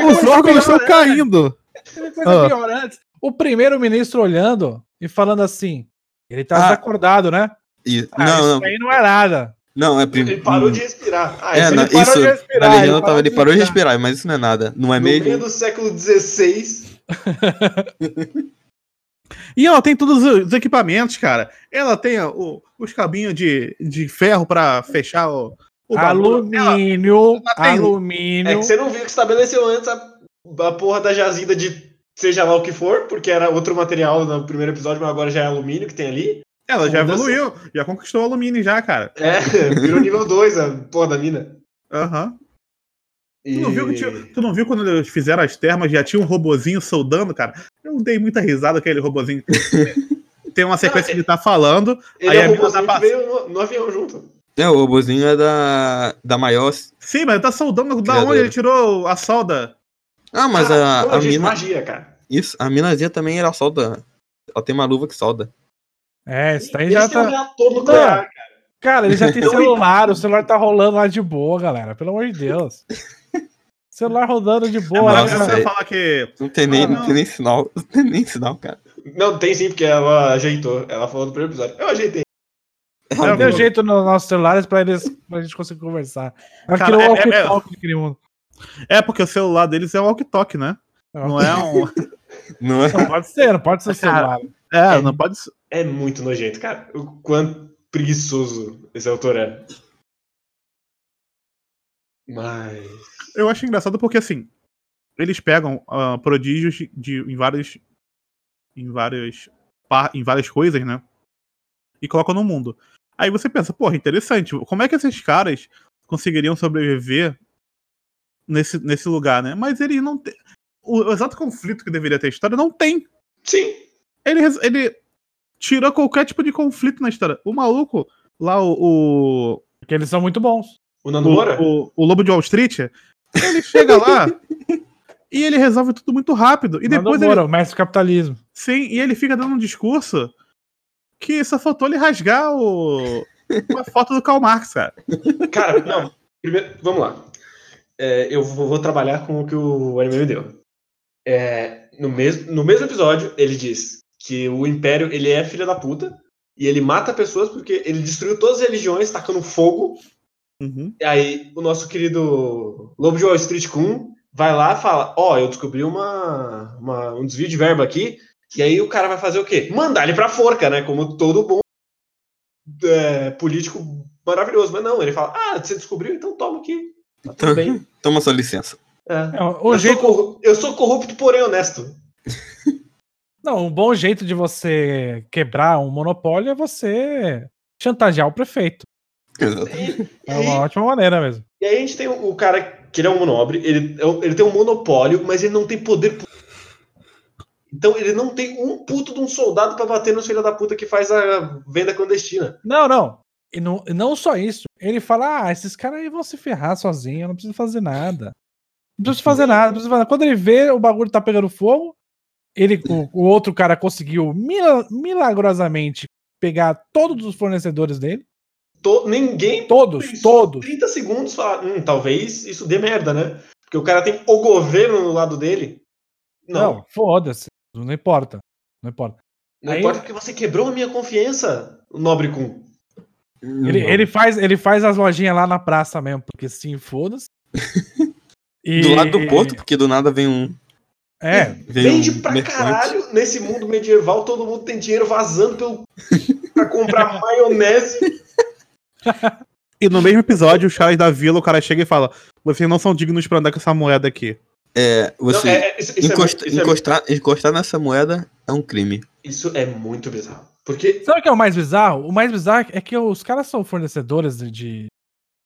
Os órgãos estão caindo! Teve coisa Ah. pior antes. O primeiro-ministro olhando e falando assim. Ele tá Ah. desacordado, né? E- Ah, não, isso não. aí não é nada. Não, é Ele primeiro. parou de respirar. Ah, É, isso não, ele parou isso. de respirar, na legenda ele tava, parou ele de parou de respirar. respirar, mas isso não é nada. Não é no meio mesmo? do século XVI. E ela tem todos os equipamentos, cara. Ela tem o- os cabinhos de, de ferro pra fechar o. o. Ela- Alumínio, ela tem- alumínio. É que você não viu que estabeleceu antes a, a porra da jazida de seja lá o que for, porque era outro material no primeiro episódio, mas agora já é alumínio que tem ali. Ela já Mudança. evoluiu, já conquistou o alumínio já, cara. É, virou nível 2 a porra da mina. Aham. E... Tu, não viu que tinha- tu não viu quando eles fizeram as termas, já tinha um robozinho soldando, cara? Eu dei muita risada com aquele robozinho. Tem uma sequência que ele tá falando. Ele Aí é a o mina tá robôzinho que passando. veio no, no avião junto. É, o robozinho é da, da maior. Sim, mas ele tá soldando da onde ele tirou a solda. Ah, mas Ah, a, a mina. magia, cara. Isso, a minazinha também ela solda. Ela tem uma luva que solda. É, isso daí já um tá. reator nuclear, cara. Cara, ele já tem Não, celular, o celular tá rolando lá de boa, galera. Pelo amor de Deus. celular rodando de boa. Mas né, nossa, você cara? que. Não tem nem, Ah, não não. tem nem sinal. Não tem nem sinal, cara. Não, tem sim, porque ela ajeitou. Ela falou no primeiro episódio. Eu ajeitei. Não deu jeito nos nossos celulares pra, eles, pra gente conseguir conversar. Ela Cara, criou é- o é- é-. É, porque o celular deles é o walkie-talkie, né? Não é um. Não é? Não pode ser, não pode ser celular. É, não pode ser. É muito nojento, cara. O quanto preguiçoso esse autor é. Mas. Eu acho engraçado porque assim, eles pegam ah, prodígios de, de- em vários em várias em várias coisas, né? E colocam no mundo. Aí você pensa, porra, interessante. Como é que esses caras conseguiriam sobreviver nesse, nesse lugar, né? Mas eles não têm o, o exato conflito que deveria ter a história não tem. Sim. Ele ele tirou qualquer tipo de conflito na história. O maluco lá o, o Porque eles são muito bons. O Nando o, o, o Lobo de Wall Street, ele chega lá e ele resolve tudo muito rápido. E depois Nando ele, o mestre do capitalismo. sim, e ele fica dando um discurso que só faltou ele rasgar o, uma foto do Karl Marx, cara. Cara, não. Primeiro, vamos lá. É, eu vou, vou trabalhar com o que o anime me deu. É, no, mesmo, no mesmo episódio, ele diz que o Império ele é filho da puta e ele mata pessoas porque ele destruiu todas as religiões, tacando fogo. Uhum. E aí o nosso querido Lobo de Wall Street Kun vai lá e fala: Ó, eu descobri uma, uma- um desvio de verba aqui. E aí o cara vai fazer o quê? Mandar ele pra forca, né? Como todo bom é, político maravilhoso. Mas não, ele fala: Ah, você descobriu? Então toma aqui. Tá tudo Então, bem. toma sua licença. É. É, o Eu, jeito, sou corru- eu sou corrupto, porém honesto. não, um bom jeito de você quebrar um monopólio é você chantagear o prefeito. E, É uma ótima maneira mesmo. e aí a gente tem o, cara que ele é um nobre, ele, é ele tem um monopólio, mas ele não tem poder. Então ele não tem um puto de um soldado pra bater nos filhos da puta que faz a venda clandestina. Não, não. E não, não só isso. Ele fala: ah, esses caras aí vão se ferrar sozinhos, eu não preciso fazer nada. Não preciso fazer nada, não preciso fazer nada. Quando ele vê o bagulho tá pegando fogo, ele, o, o outro cara conseguiu mila- milagrosamente pegar todos os fornecedores dele. To- ninguém Todos, pensou todos. 30 segundos falar, hum, talvez isso dê merda, né? Porque o cara tem o governo no lado dele. Não, Não, não, foda-se. Não importa. Não importa. aí- importa porque você quebrou a minha confiança, nobre Kun. Ele, ele, faz, ele faz as lojinhas lá na praça mesmo, porque sim, foda-se. E- Do lado do porto, porque do nada vem um. É, Vem Vende um pra mercante. caralho. Nesse mundo medieval, todo mundo tem dinheiro vazando pelo... pra comprar maionese. E no mesmo episódio, os caras da vila, o cara chega e fala: Vocês não são dignos pra andar com essa moeda aqui. É, você Não, é- é- isso, isso é encosta- muito- isso é encostar, encostar nessa moeda é um crime. Isso é muito bizarro. Porque. Sabe o que é o mais bizarro? O mais bizarro é que os caras são fornecedores de-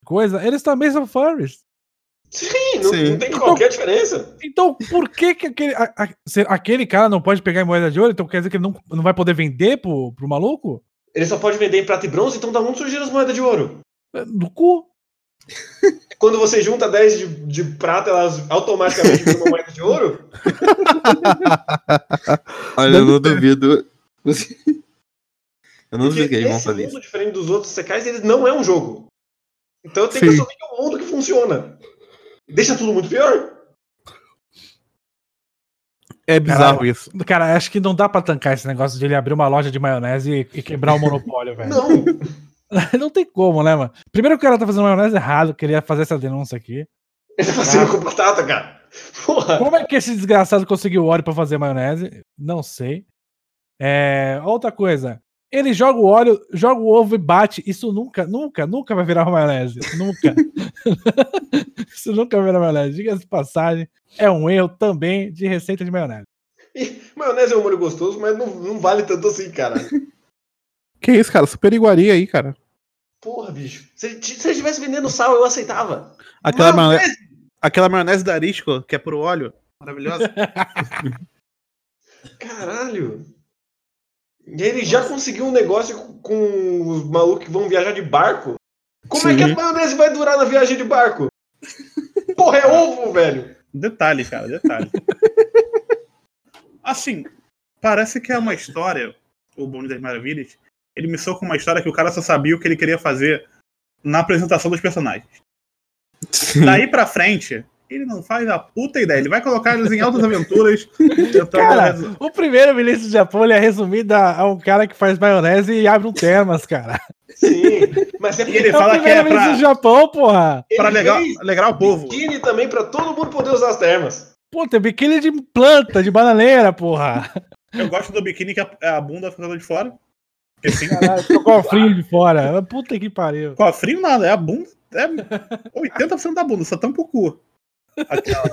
coisa, eles também são furries. Sim, não, Sim. não tem qualquer diferença. Então, por que, que aquele, a- a- se aquele cara não pode pegar em moeda de ouro? Então quer dizer que ele não, não vai poder vender pro, pro maluco? Ele só pode vender em prata e bronze, então da onde surgiram as moedas de ouro? É, Do cu? Quando você junta 10 de, de prata, elas automaticamente viram uma moeda de ouro? Olha, eu não duvido. Eu não sei o que eles vão esse fazer mundo, isso. diferente dos outros secais, ele não é um jogo. Então eu tenho que Sim. assumir que é um mundo que funciona. Deixa tudo muito pior. É bizarro isso. Cara, acho que não dá pra tancar esse negócio de ele abrir uma loja de maionese e, e quebrar o monopólio, velho. Não. Não tem como, né, mano? Primeiro que o cara tá fazendo maionese errado, queria fazer essa denúncia aqui. Ele tá fazendo com batata, cara. Porra. Como é que esse desgraçado conseguiu óleo pra fazer maionese? Não sei. É, outra coisa. Ele joga o óleo, joga o ovo e bate. Isso nunca, nunca, nunca vai virar uma maionese. Nunca. Isso nunca vai virar maionese. Diga-se de passagem, é um erro também de receita de maionese. E maionese é um molho gostoso, mas não, não vale tanto assim, cara. Que isso, cara? Super iguaria aí, cara. Porra, bicho. Se, se ele estivesse vendendo sal, eu aceitava. Aquela Maionese, maionese, aquela maionese da Arisco, que é por óleo. Maravilhosa. Caralho. E ele já conseguiu um negócio com- os malucos que vão viajar de barco. Como é que a Sim. maionese vai durar na viagem de barco? Porra, é ovo, velho. Detalhe, cara, detalhe. Assim, parece que é uma história, o Bonde das Maravilhas. Ele me com uma história que o cara só sabia o que ele queria fazer na apresentação dos personagens. Daí pra frente, ele não faz a puta ideia. Ele vai colocar eles em altas aventuras. tentando Cara, o primeiro ministro do Japão ele é resumido a, um cara que faz maionese e abre um termas, cara. Sim. Mas é E ele É fala o que é ministro do pra, Japão, porra. pra alegrar o povo. biquíni também pra todo mundo poder usar as termas. Pô, tem biquíni de planta, de bananeira, porra. Eu gosto do biquíni que a, a bunda fica de fora. Porque assim, Caralho, ficou com o frio de fora. Puta que pariu. Com a frio nada, é a bunda. É 80% da bunda, só tampa o cu. Aquela-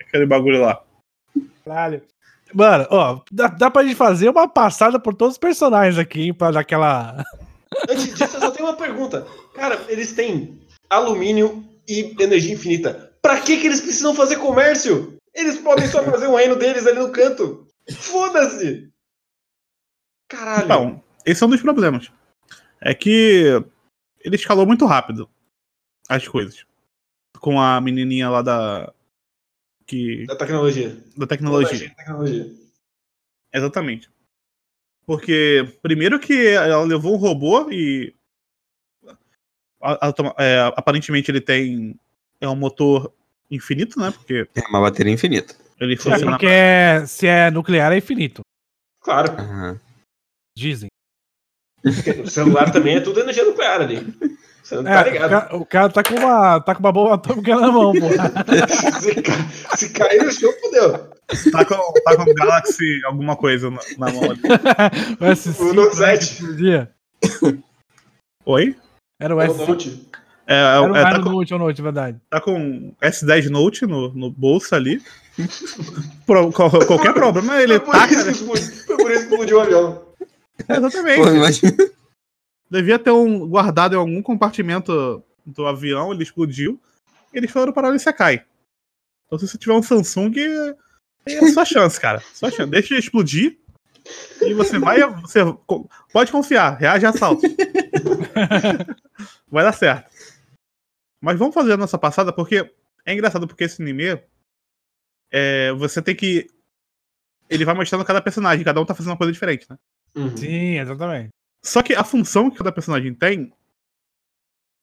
aquele bagulho lá. Caralho. Mano, ó, dá, dá pra gente fazer uma passada por todos os personagens aqui, hein, pra dar aquela. Antes disso, eu só tenho uma pergunta. Cara, eles têm alumínio e energia infinita. Pra que, que eles precisam fazer comércio? Eles podem só fazer um reino deles ali no canto. Foda-se! Caralho. Então, esse é um dos problemas. É que ele escalou muito rápido as coisas. Com a menininha lá da. Que, Da tecnologia. da tecnologia. Tecnologia. Exatamente. Porque, primeiro que ela levou um robô e. a- é, aparentemente ele tem. É um motor infinito, né? Porque É uma bateria infinita. ele É funciona. porque é- se é nuclear é infinito. Claro. Aham. Dizem. O celular também é tudo energia nuclear ali. Você não É, tá o, ligado. cara, o cara tá com uma, tá com uma bomba atômica na mão, porra. se, ca- se cair no chão, fodeu. Tá com, tá com Galaxy alguma coisa na, na mão ali. O S5 O Note né, 7. que explodia. Oi? Era o O S5. Note. É, é, Era o, é, tá, o com, Note, o Note, verdade. tá com S10 Note no, no bolso ali. Pro- qual- qualquer problema ele Foi por, taca. isso que explodiu, foi por isso que explodiu o avião. Exatamente. Pô, imagina. Devia ter um guardado em algum compartimento do avião, ele explodiu. E eles foram para você cai. Então, se você tiver um Samsung, é sua chance, cara. Sua chance. Deixa ele explodir. E você vai. Você pode confiar, reage a assalto. vai dar certo. Mas vamos fazer a nossa passada, porque é engraçado, porque esse anime. É, você tem que. Ele vai mostrando cada personagem, cada um tá fazendo uma coisa diferente, né? Uhum. Sim, exatamente. Só que a função que cada personagem tem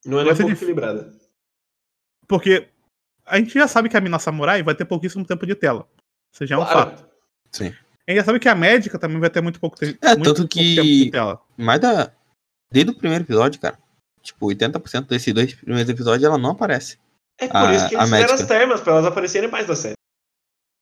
Não é nem um pouco dif- equilibrada. Porque a gente já sabe que a Mina Samurai vai ter pouquíssimo tempo de tela. Isso já é um Claro. fato. Sim. A gente já sabe que a médica também vai ter muito pouco, te É, muito tanto pouco que- tempo de tela. Mas da. Desde o primeiro episódio, cara. Tipo, 80% desses dois primeiros episódios ela não aparece. É por A- isso que eles fizeram as termas, pra elas aparecerem mais da série.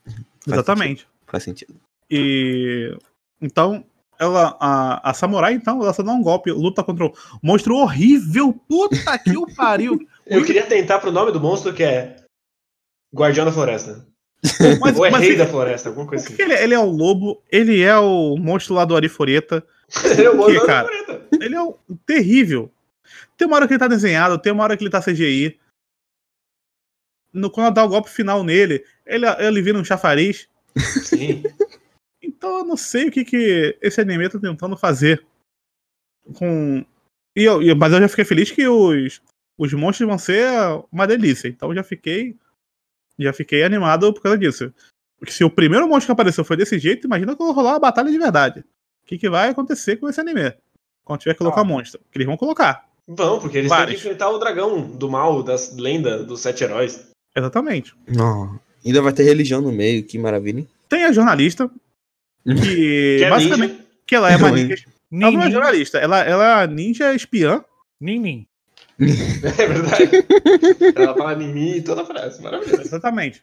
Faz Exatamente. Faz sentido. E então ela a, a samurai então ela só dá um golpe, luta contra o monstro horrível. Puta que o pariu. Eu queria tentar pro nome do monstro que é Guardião da Floresta. Mas, Ou é mas Rei ele, da Floresta, alguma coisa assim. ele, ele é o lobo, ele é o monstro lá do Arifureta. Ele é o da cara? Ele é o terrível. Tem uma hora que ele tá desenhado, tem uma hora que ele tá CGI. No, quando ela dá o golpe final nele, ele, ele vira um chafariz. Sim. Então eu não sei o que, que esse anime tá tentando fazer. Com. E eu, mas eu já fiquei feliz que os, os monstros vão ser uma delícia. Então eu já fiquei. Já fiquei animado por causa disso. Porque se o primeiro monstro que apareceu foi desse jeito, imagina quando rolar uma batalha de verdade. que, que vai acontecer com esse anime. Quando tiver que colocar Ah. monstro. Que eles vão colocar. Vão, porque eles têm Vários. que enfrentar o dragão do mal, das lendas dos sete heróis. Exatamente. Não. Ainda vai ter religião no meio, que maravilha. hein? Tem a jornalista, que, Que é basicamente, ninja. que ela é uma ninja. Ela não é jornalista, ela, ela é ninja espiã. nin, nin. É verdade. Ela fala em mim e toda a frase. Maravilhoso. Exatamente.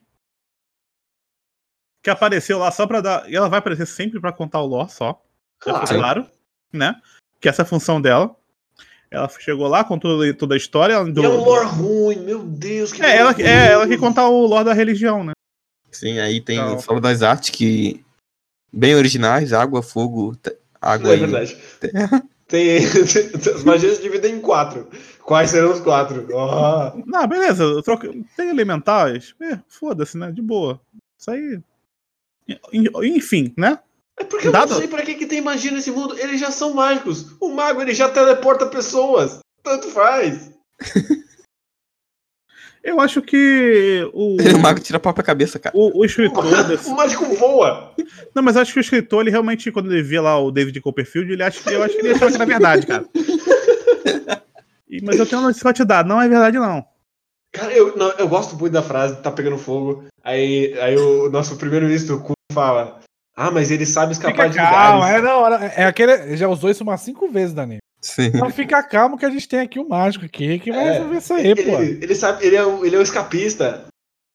Que apareceu lá só pra dar. E ela vai aparecer sempre pra contar o lore só. Claro. claro, né? Que essa é a função dela. Ela chegou lá, contou toda a história. ela- E é um lore ruim, meu Deus. Que É, ela, é ela que conta o lore da religião, né? Sim, aí tem Então- fala das artes que. Bem originais, água, fogo, água é e verdade. Tem, as magias se dividem em quatro. Quais serão os quatro? Oh. Não, beleza. eu troco- Tem elementais. É, foda-se, né? De boa. Isso aí. En- Enfim, né? É porque eu Dado- não sei pra que, que tem magia nesse mundo. Eles já são mágicos. O mago ele já teleporta pessoas. Tanto faz. Eu acho que o, O mago tira a própria cabeça, cara. o, o escritor desse. O mágico voa. Não, mas acho que o escritor, ele realmente, quando ele via lá o David Copperfield, ele acha, eu acho que ele achava que era verdade, cara. E- mas eu tenho uma notícia pra te dar, não é verdade, não. Cara, eu, não, eu gosto muito da frase, tá pegando fogo. Aí, aí o nosso primeiro-ministro fala: Ah, mas ele sabe escapar Fica de calma, lugares. é da hora. É aquele. Já usou isso umas cinco vezes, Dani. Sim. Então fica calmo que a gente tem aqui o mágico aqui que vai É, resolver isso aí, pô. Ele, ele sabe, ele é, um, ele é um escapista.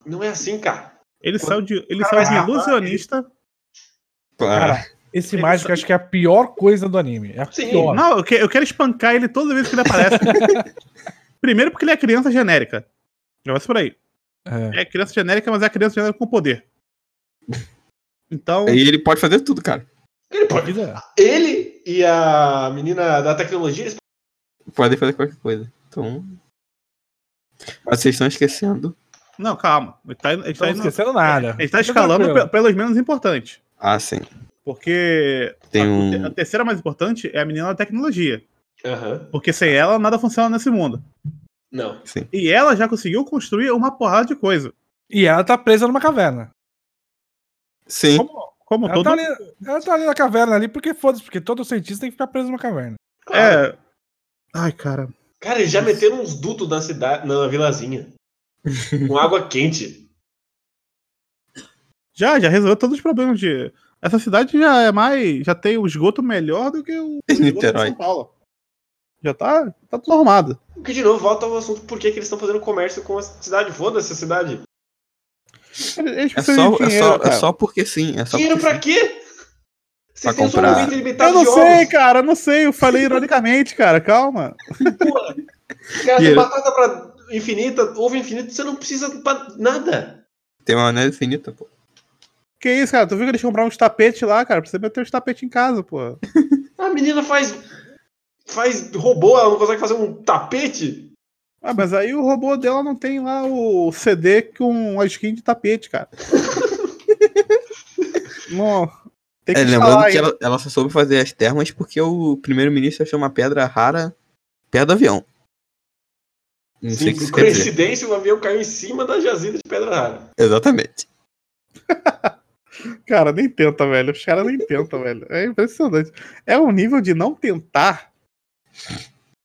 Não é assim, cara. Ele saiu de, ele cara saiu de ilusionista. Cara, esse mágico acho que é a pior coisa do anime. É a Sim. pior. Não, eu, que- eu quero espancar ele toda vez que ele aparece. Primeiro porque ele é criança genérica. Já vai por aí. É. É criança genérica, mas é criança genérica com poder. Então, Aí ele pode fazer tudo, cara. Ele, pode, ele e a menina da tecnologia, eles Pode fazer qualquer coisa. Então. Mas vocês estão esquecendo. não, calma. Ele tá, ele tá, Não indo- esquecendo nada. ele tá Fica escalando pe- pelos menos importantes. Ah, sim. Porque Tem a, um- a terceira mais importante é a menina da tecnologia. Aham. Porque sem ela, nada funciona nesse mundo. Não. E ela já conseguiu construir uma porrada de coisa. E ela tá presa numa caverna. Sim. Como, como Ela todo. tá, ali, ela tá ali na caverna ali porque foda-se, porque todo cientista tem que ficar preso numa caverna. Claro. É. Ai, cara. Cara, eles já meteram uns dutos na cidade, na vilazinha. com água quente. Já, já resolveu todos os problemas de. Essa cidade já é mais. Já tem o esgoto melhor do que o esgoto de Niterói. São Paulo. Já tá, tá tudo arrumado. Que de novo volta ao assunto por que, que eles estão fazendo comércio com a cidade. Foda-se a cidade. Eles É precisam só, de é, dinheiro, só, é só porque sim. É só Dinheiro porque pra quê? Vocês Pra um comprar. limitado Eu não sei, cara, eu não sei. Eu falei ironicamente, cara. Calma. Cara, tem Dinheiro. batata pra infinita, ovo infinito, você não precisa pra nada. sim. Tem uma anel infinita, pô. Que isso, cara? Tu viu que eles compraram uns tapetes lá, cara? Pra você meter os tapetes em casa, pô. A menina faz. faz robô, ela não consegue fazer um tapete. Ah, mas aí o robô dela não tem lá o CD com a skin de tapete, cara. não. Tem que É, lembrando que ainda. ela, ela só soube fazer as termas porque o primeiro-ministro achou uma pedra rara perto do avião. Não sei Sim, que por coincidência, o avião caiu em cima da jazida de pedra rara. Exatamente. Cara, nem tenta, velho. Os caras nem tentam, velho. É impressionante. É um nível de não tentar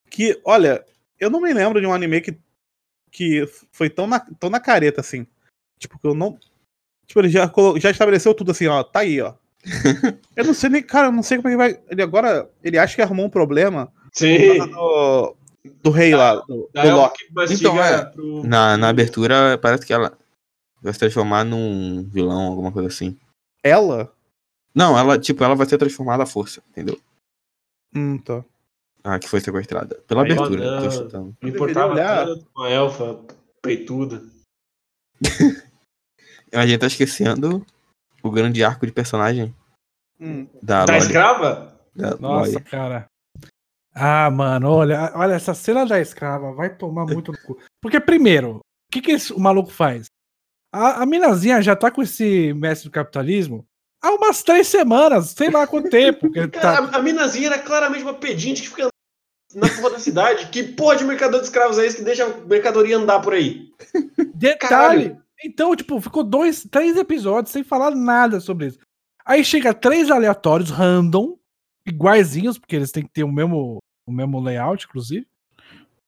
que, olha, eu não me lembro de um anime que, que foi tão na, tão na careta assim. Tipo, que eu não. Tipo, ele já, já estabeleceu tudo assim, ó. Tá aí, ó. Eu não sei nem, cara, eu não sei como é que vai. Ele agora, ele acha que arrumou um problema Sim. do, do rei lá, do, Da do Elfa Loki. Então, é. pro- Na, na abertura, parece que ela vai se transformar num vilão, alguma coisa assim. Ela? Não, ela, tipo, ela vai ser transformada à força, entendeu? Hum, tá. Ah, que foi sequestrada. Pela Aí, abertura, tô chutando. Não importava olhar. tanto com a elfa peituda. A gente tá esquecendo o grande arco de personagem Hum. da Da Loli. escrava? Da Nossa, Loli. cara. Ah, mano, olha, olha, essa cena da escrava vai tomar muito no cu. Porque, primeiro, o que, que esse, o maluco faz? A, a minazinha já tá com esse mestre do capitalismo há umas três semanas, sei lá quanto tempo. Cara, tá... a, a minazinha era claramente uma pedinte que fica na porra da cidade. Que porra de mercador de escravos é esse que deixa a mercadoria andar por aí? Detalhe. Caralho. Então, tipo, ficou dois, três episódios sem falar nada sobre isso. Aí chega três aleatórios, random, iguaizinhos, porque eles têm que ter o mesmo, o mesmo layout, inclusive.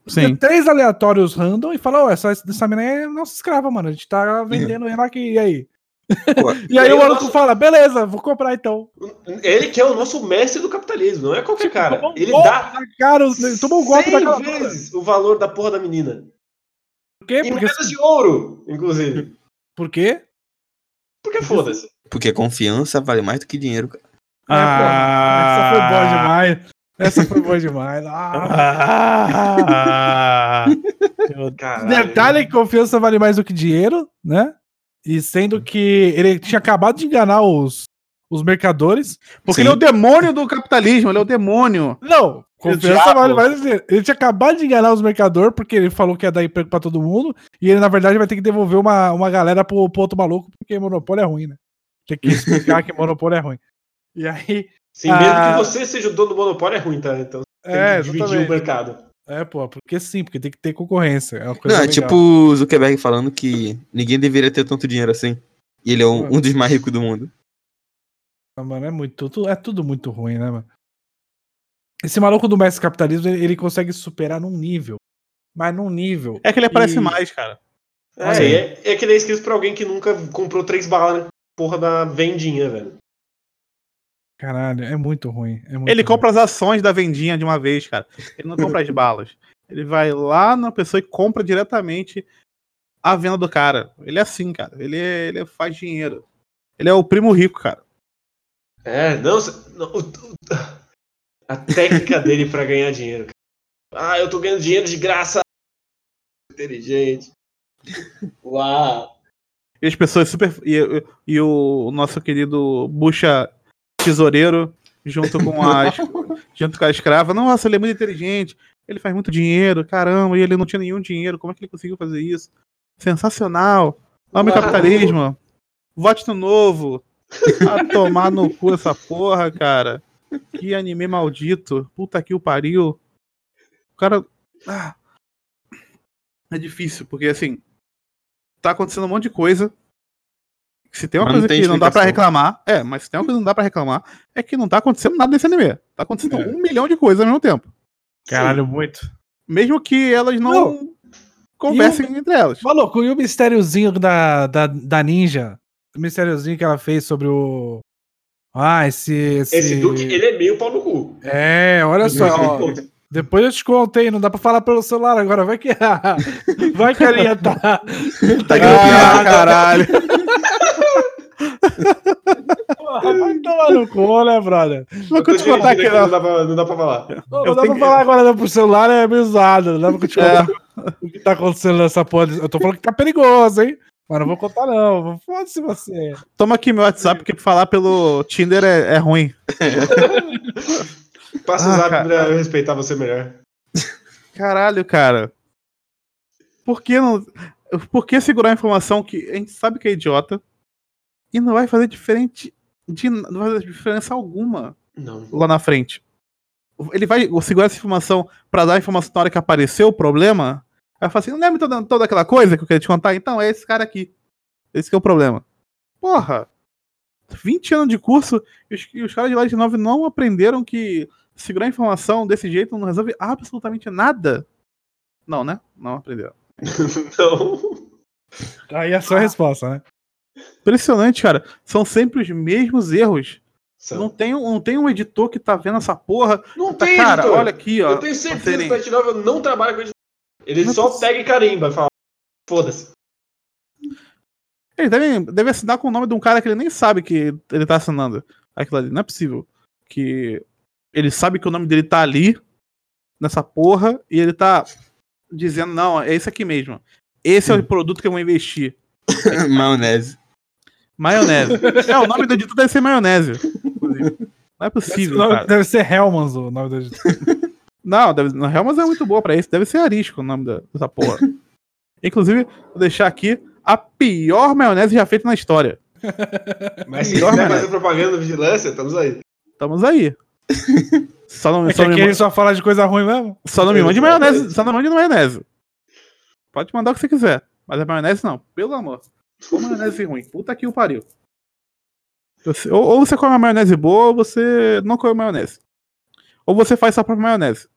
Sim. Tem três aleatórios random e fala, ó, essa, essa mina é nossa escrava, mano. A gente tá vendendo ela aqui, e aí? Pô, E aí o maluco nosso- fala, beleza, vou comprar então. Ele que é o nosso mestre do capitalismo, não é qualquer cara. Tomou um Ele dá cara, tomou um golpe daquela vezes o valor da porra da menina. Por quê? E Porque, moedas de ouro, inclusive. por quê? Porque foda-se. Porque confiança vale mais do que dinheiro, cara. Essa foi boa Ah. demais. Essa foi boa demais. Ah. Ah. Detalhe que confiança vale mais do que dinheiro, né? E sendo que ele tinha acabado de enganar os, os mercadores. Porque Sim. ele é o demônio do capitalismo, ele é o demônio. Não, confiança vale mais dinheiro. Ele tinha acabado de enganar os mercadores porque ele falou que ia dar emprego pra todo mundo. E ele, na verdade, vai ter que devolver uma, uma galera pro, pro outro maluco porque monopólio é ruim, né? Tem que explicar que monopólio é ruim. E aí. Sim, mesmo Ah. que você seja o dono do monopólio, é ruim, tá? Então tem É, que dividir o exatamente. mercado. É, pô, porque sim, porque tem que ter concorrência. É uma coisa Não, é tipo o Zuckerberg falando que ninguém deveria ter tanto dinheiro assim. E ele é um, um dos mais ricos do mundo. Ah, Mano, é muito. tu- É tudo muito ruim, né, mano? Esse maluco do mestre capitalismo, ele, ele consegue superar num nível. Mas num nível. É que ele aparece E- mais, cara. É, Sim. é, é que ele é escrito pra alguém que nunca comprou três balas na porra da vendinha, velho. Caralho, é muito ruim. é muito Ele ruim. compra as ações da vendinha de uma vez, cara. Ele não compra as balas. Ele vai lá na pessoa e compra diretamente a venda do cara. Ele é assim, cara. Ele, é- ele faz dinheiro. Ele é o primo rico, cara. É, não. não, a técnica dele pra ganhar dinheiro. cara. Ah, eu tô ganhando dinheiro de graça. Inteligente. Uau. E as pessoas super. E, e o nosso querido Bucha Tesoureiro, junto com as. junto com a escrava. Nossa, ele é muito inteligente. Ele faz muito dinheiro, caramba, e ele não tinha nenhum dinheiro. Como é que ele conseguiu fazer isso? Sensacional. Ame o Uau. capitalismo. Vote no novo. A tomar no cu essa porra, cara. Que anime maldito. Puta que o pariu. O cara. Ah. É difícil, porque assim. Tá acontecendo um monte de coisa. Se tem uma Mas não coisa tem que não dá pra reclamar. É, mas se tem uma coisa que não dá pra reclamar, é que não tá acontecendo nada nesse anime. Tá acontecendo É. um milhão de coisas ao mesmo tempo. Caralho, muito. Mesmo que elas não, conversem entre elas. Maluco, e o mistériozinho da, da, da ninja? O mistériozinho que ela fez sobre o. Ah, esse. Esse, Esse Duke, ele é meio pau no cu. É, olha só. ó, depois eu te contei, não dá pra falar pelo celular agora. Vai que. vai que a linha tá. tá Ah, caralho. Vai tomar no cu, né, brother? Vou te contar aqui, não. não, dá pra, não dá pra falar. Não, Eu não dá pra que- falar agora não, por celular, é meio zoado. Não dá pra te É. contar o que tá acontecendo nessa porra. Eu tô falando que tá perigoso, hein? Mas não vou contar, não. Foda-se você. Toma aqui meu WhatsApp, porque falar pelo Tinder é, é ruim. Passa o Ah, zap cara. pra eu respeitar você melhor. Caralho, cara. Por que não. Por que segurar a informação que a gente sabe que é idiota e não vai fazer diferente de, não vai fazer diferença alguma Não. lá na frente? Ele vai segurar essa informação pra dar a informação na hora que apareceu o problema? Aí fala assim: não lembra toda, toda aquela coisa que eu queria te contar? Então, é esse cara aqui. Esse que é o problema. Porra! 20 anos de curso e os, e os caras de Light 9 não aprenderam que segurar a informação desse jeito não resolve absolutamente nada. Não, né? Não aprenderam. Não. Aí é a sua resposta, né? Impressionante, cara. São sempre os mesmos erros. Não Não, tem, um- não tem um editor que tá vendo essa porra. não Tá, tem, cara, editor. olha aqui, ó. Eu tenho certeza que o Pet Novel não trabalha com editor. Ele Não só possível. pega e carimba e fala, foda-se. Ele deve, deve assinar com o nome de um cara que ele nem sabe que ele tá assinando. Aquilo ali. Não é possível. Que ele sabe que o nome dele tá ali, nessa porra, e ele tá dizendo, não, é esse aqui mesmo. Esse é o produto que eu vou investir. Maionese. Maionese. é, o nome do editor deve ser maionese. Não é possível, Deve, cara. deve ser Helmans o nome do editor. Não, deve, na real, mas é muito boa pra isso. Deve ser Arisco o nome da- dessa porra. Inclusive, vou deixar aqui a pior maionese já feita na história. Mas se quiser fazer propaganda vigilância, estamos aí. Estamos aí. Só não, É que só, não aqui me, ele só fala de coisa ruim mesmo. só não me mande maionese. Só não mande maionese. Pode mandar o que você quiser. Mas a maionese não. Pelo amor. Ou maionese ruim. Puta que o pariu. Você- ou, ou você come uma maionese boa ou você não come maionese. ou você faz sua própria maionese.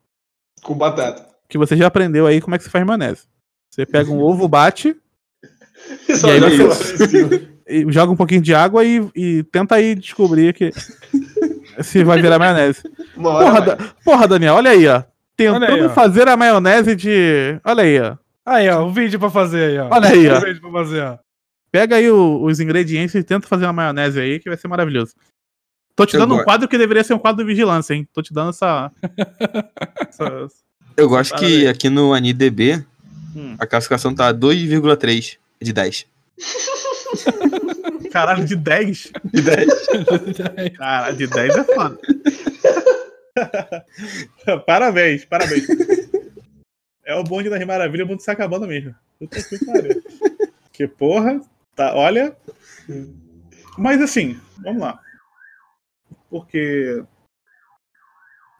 Com batata. Que você já aprendeu aí como é que se faz maionese. Você pega um ovo, bate, Só E aí joga você- e joga um pouquinho de água e, e tenta aí descobrir que se vai virar maionese. Porra. Da- porra, Daniel, olha aí, ó. Tentando aí, ó. fazer a maionese de. Olha aí, ó. Aí, ó, o vídeo pra fazer aí, ó. Olha aí, ó. O vídeo pra fazer, ó. Pega aí o- os ingredientes e tenta fazer uma maionese aí, que vai ser maravilhoso. Tô te Eu dando um gosto. quadro que deveria ser um quadro de vigilância, hein? Tô te dando essa. essa- Eu gosto que Parabéns. aqui no AniDB Hum. a classificação tá 2,3 de 10. Caralho, de 10. De 10. Caralho, de 10 é foda. parabéns, parabéns. É o bonde das maravilhas, o mundo se acabando mesmo. Puta que pariu. Que porra, tá, olha. Mas assim, vamos lá. Porque.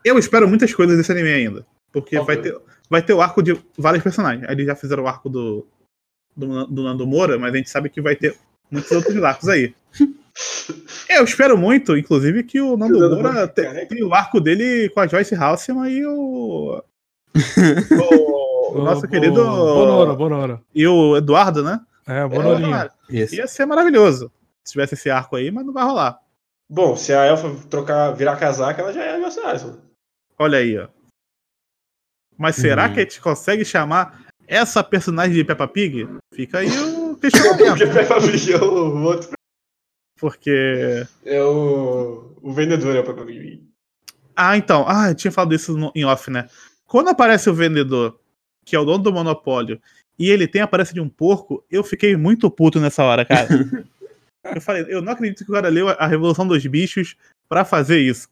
Eu espero muitas coisas desse anime ainda. Porque Qual vai ter, vai ter o arco de vários personagens. Eles já fizeram o arco do, do, do Nando Moura, mas a gente sabe que vai ter muitos outros arcos aí. Eu espero muito, inclusive, que o Nando Moura te- tenha o arco dele com a Joyce Halseman e o. o, o nosso O- querido. o Bonoro, Bonoro. E o Eduardo, né? É, o Bonorinho. É, Isso. ia ser maravilhoso se tivesse esse arco aí, mas não vai rolar. Bom, se a Elfa trocar, virar casaca, ela já é Harrison. Olha aí, ó. Mas será Uhum. que a gente consegue chamar essa personagem de Peppa Pig? Fica aí o Porque questionamento. Peppa Pig é o outro. Porque. É o, o vendedor, é o Peppa Pig. Ah, então. Ah, eu tinha falado isso no- em off, né? Quando aparece o vendedor, que é o dono do monopólio, e ele tem a aparência de um porco, eu fiquei muito puto nessa hora, cara. eu falei, eu não acredito que o cara leu a Revolução dos Bichos pra fazer isso.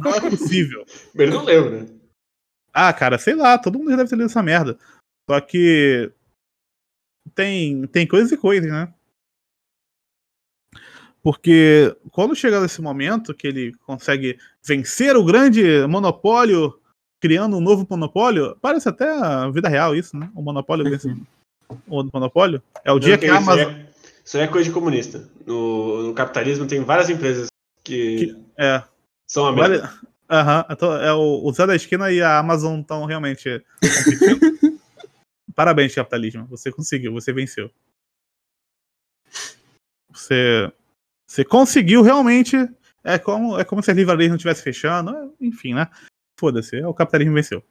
Não é possível. Ele não leu, né? Ah, cara, sei lá, todo mundo já deve ter lido essa merda. Só que tem, tem coisas e coisas, né? Porque quando chegar nesse momento que ele consegue vencer o grande monopólio, criando um novo monopólio, parece até a vida real isso, né? O monopólio vence o monopólio. É o dia que a Amazon. é- Isso aí é coisa de comunista. No, no capitalismo tem várias empresas que, É, são a mesma. Aham, então é o, o Zé da Esquina e a Amazon estão realmente. Parabéns, capitalismo. Você conseguiu, você venceu. Você, você conseguiu realmente. É como, é como se as livrarias não estivessem fechando. é, Enfim, né? Foda-se, o capitalismo venceu.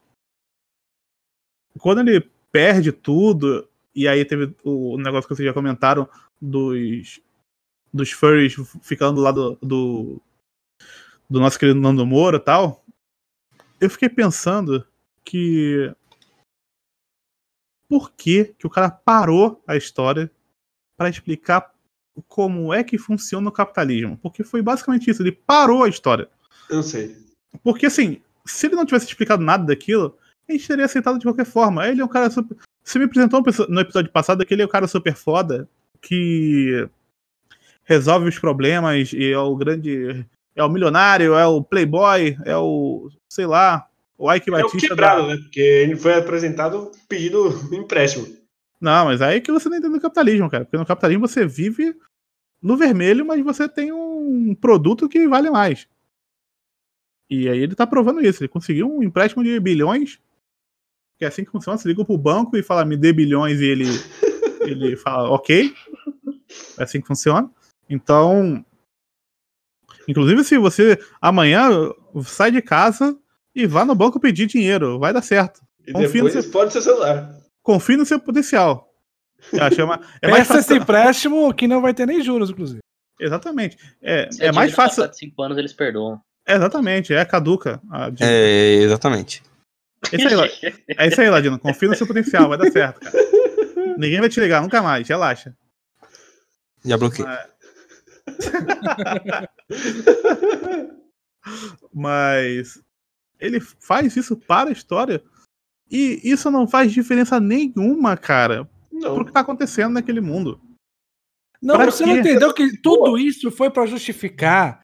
Quando ele perde tudo, e aí teve o negócio que vocês já comentaram dos, dos furries ficando lá do, do, do nosso querido Nando Moura e tal, eu fiquei pensando que. Por que, que o cara parou a história para explicar como é que funciona o capitalismo? Porque foi basicamente isso, ele parou a história. Eu sei. Porque assim, se ele não tivesse explicado nada daquilo, a gente teria aceitado de qualquer forma. Ele é um cara super. Você me apresentou no episódio passado que ele é um cara super foda que resolve os problemas e é o grande. É o milionário, é o playboy, é o. sei lá, o Ike É o Batista. quebrado, da- né? Porque ele foi apresentado pedindo empréstimo. Não, mas aí é que você não entende o capitalismo, cara. Porque no capitalismo você vive no vermelho, mas você tem um produto que vale mais. E aí ele tá provando isso. Ele conseguiu um empréstimo de bilhões. Que é assim que funciona. Você liga pro banco e fala, me dê bilhões, e ele, ele fala, ok. É assim que funciona. Então. Inclusive, se você amanhã sai de casa e vá no banco pedir dinheiro, vai dar certo. E Confia no depois seu- explode seu celular. Confie no seu potencial. Que é, mais Peça esse fácil. empréstimo que não vai ter nem juros, inclusive. Exatamente. É, é mais fácil. de 5 anos, eles perdoam. Exatamente, é caduca. a. É, exatamente. É isso aí, é isso aí, Ladino. Confia no seu potencial, vai dar certo, cara. Ninguém vai te ligar, nunca mais, relaxa. Já bloqueei. Mas ele faz isso para a história. E isso não faz diferença nenhuma, cara, Não. pro que tá acontecendo naquele mundo. Não, Pra você quê? não entendeu que tudo isso foi pra justificar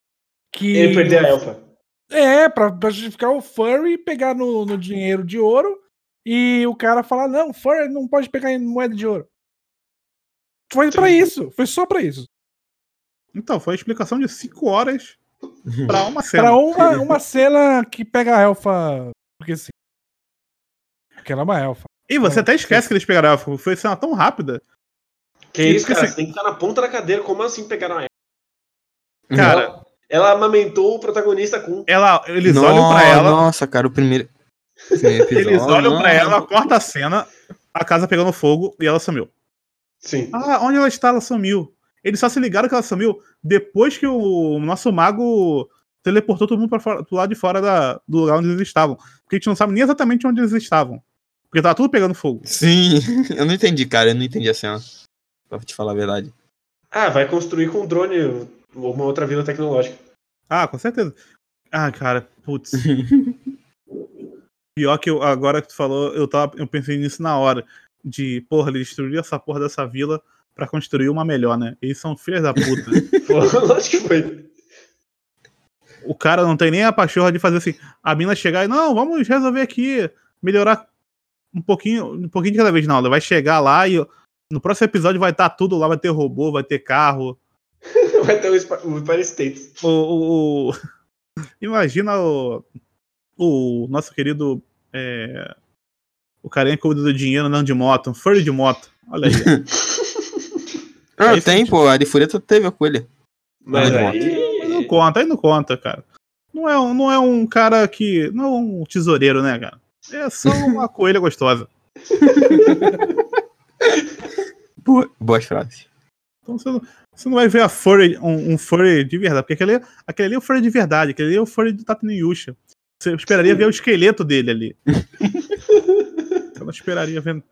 que. Ele perder a elfa. É, pra, pra justificar o Furry pegar no, no dinheiro de ouro e o cara falar: não, Furry não pode pegar em moeda de ouro. Foi pra isso, foi só pra isso. Então, foi a explicação de cinco horas Pra uma cena. Pra uma, uma cena que pega a elfa. Porque sim. Porque ela é uma elfa. E você até esquece que eles pegaram ela. Foi cena tão rápida. Que isso, Porque cara? assim- Você tem que estar na ponta da cadeira. Como assim pegaram ela? Cara, Ela amamentou o protagonista com. ela, eles No- olham pra ela, Nossa, cara, o primeiro. episódio, eles olham pra não. ela, corta a cena, a casa pegando fogo e ela sumiu. Sim. Ah, onde ela está? Ela sumiu. Eles só se ligaram que ela sumiu depois que o nosso mago teleportou todo mundo pra fora, pro lado de fora da- do lugar onde eles estavam. Porque a gente não sabe nem exatamente onde eles estavam. Porque tava tudo pegando fogo. Sim, eu não entendi, cara. Eu não entendi a cena. Pra te falar a verdade. Ah, vai construir com drone uma outra vila tecnológica. Ah, com certeza. Ah, cara, putz. Pior que eu, agora que tu falou, eu, tava, eu pensei nisso na hora. De, porra, eles destruíram essa porra dessa vila pra construir uma melhor, né? Eles são filhos da puta. Pô, lógico que foi. o cara não tem nem a pachorra de fazer assim, a mina chegar e, não, vamos resolver aqui, melhorar um pouquinho, um pouquinho de cada vez, não. Ela vai chegar lá e no próximo episódio vai estar tudo lá, vai ter robô, vai ter carro. Vai ter o, Empire State. O, o- o- Imagina o, o nosso querido. é, O carinha que cuida do dinheiro andando de moto, um furry de moto. Olha aí. Ah, isso tem, pô. A de Fureta teve a coelha. Mas Ah, aí. não conta, aí não conta, cara. Não é, um- não é um cara que. Não é um tesoureiro, né, cara? É só uma coelha gostosa. Boa- Boas frases. Então você não, você não vai ver a furry, um, um furry de verdade, porque aquele, aquele ali é o furry de verdade, aquele ali é o furry do Tatooine Yusha. Você esperaria ver o esqueleto dele ali. Você não esperaria ver,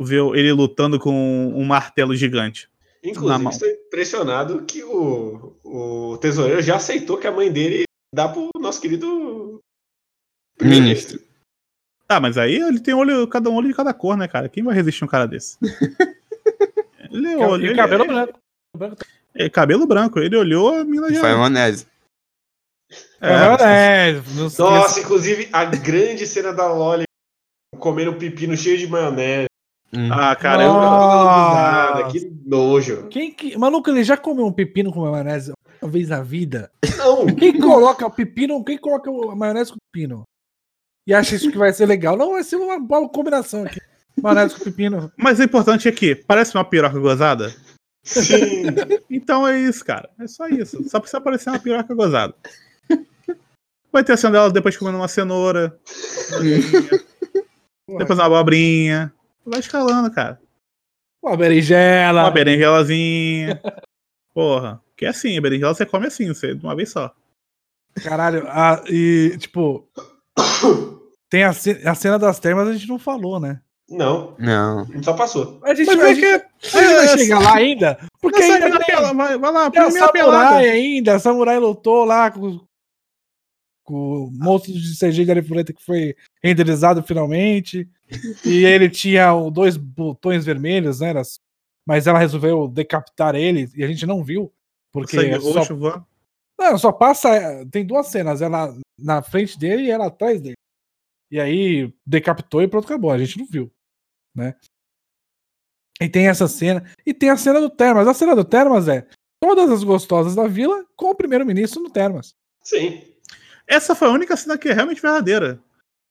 ver ele lutando com um martelo gigante. Inclusive, estou impressionado que o, o tesoureiro já aceitou que a mãe dele dá pro nosso querido Ministro. Ah, mas aí ele tem olho, cada um olho de cada cor, né, cara? Quem vai resistir um cara desse? Ele, E olhou, ele, cabelo ele- branco. Branco tá- é, cabelo branco. Ele olhou, a mina E já. foi maionese. É, não se Nossa, inclusive a grande cena da Loli comendo um pepino cheio de maionese. Hum. Ah, cara, Eu que nojo. Quem que. Maluco, ele já comeu um pepino com maionese uma vez na vida? Não, Quem coloca o pepino, quem coloca a maionese com pepino? E acha isso que vai ser legal? Não, vai ser uma boa combinação aqui. Maionese com pepino. Mas o importante é que parece uma piroca gozada. Sim. Então é isso, cara. É só isso. Só precisa aparecer uma piroca gozada. Vai ter a cena dela depois comendo uma cenoura. depois uma abobrinha. Vai escalando, cara. Uma berinjela. Uma berenjelazinha. Porra. Que é assim, a berinjela você come assim, você, de uma vez só. Caralho, a- e tipo. Tem a, a cena das termas, a gente não falou, né? Não, Não. a gente só passou. A gente, Mas vai, é que. a gente vai chegar lá ainda? Porque ainda tem, pela- vai, vai lá, tem a primeira pelada. samurai ainda. A samurai lutou lá com, com o monstro de CG de Arifureta que foi renderizado finalmente. e ele tinha dois botões vermelhos, né? Mas ela resolveu decapitar ele e a gente não viu. Porque Sangue só, roxo não, só passa. Tem duas cenas, ela na frente dele e ela atrás dele. E aí decapitou e pronto, acabou. A gente não viu, né? E tem essa cena. E tem a cena do Termas. A cena do Termas é todas as gostosas da vila com o primeiro-ministro no Termas. Sim. Essa foi a única cena que é realmente verdadeira.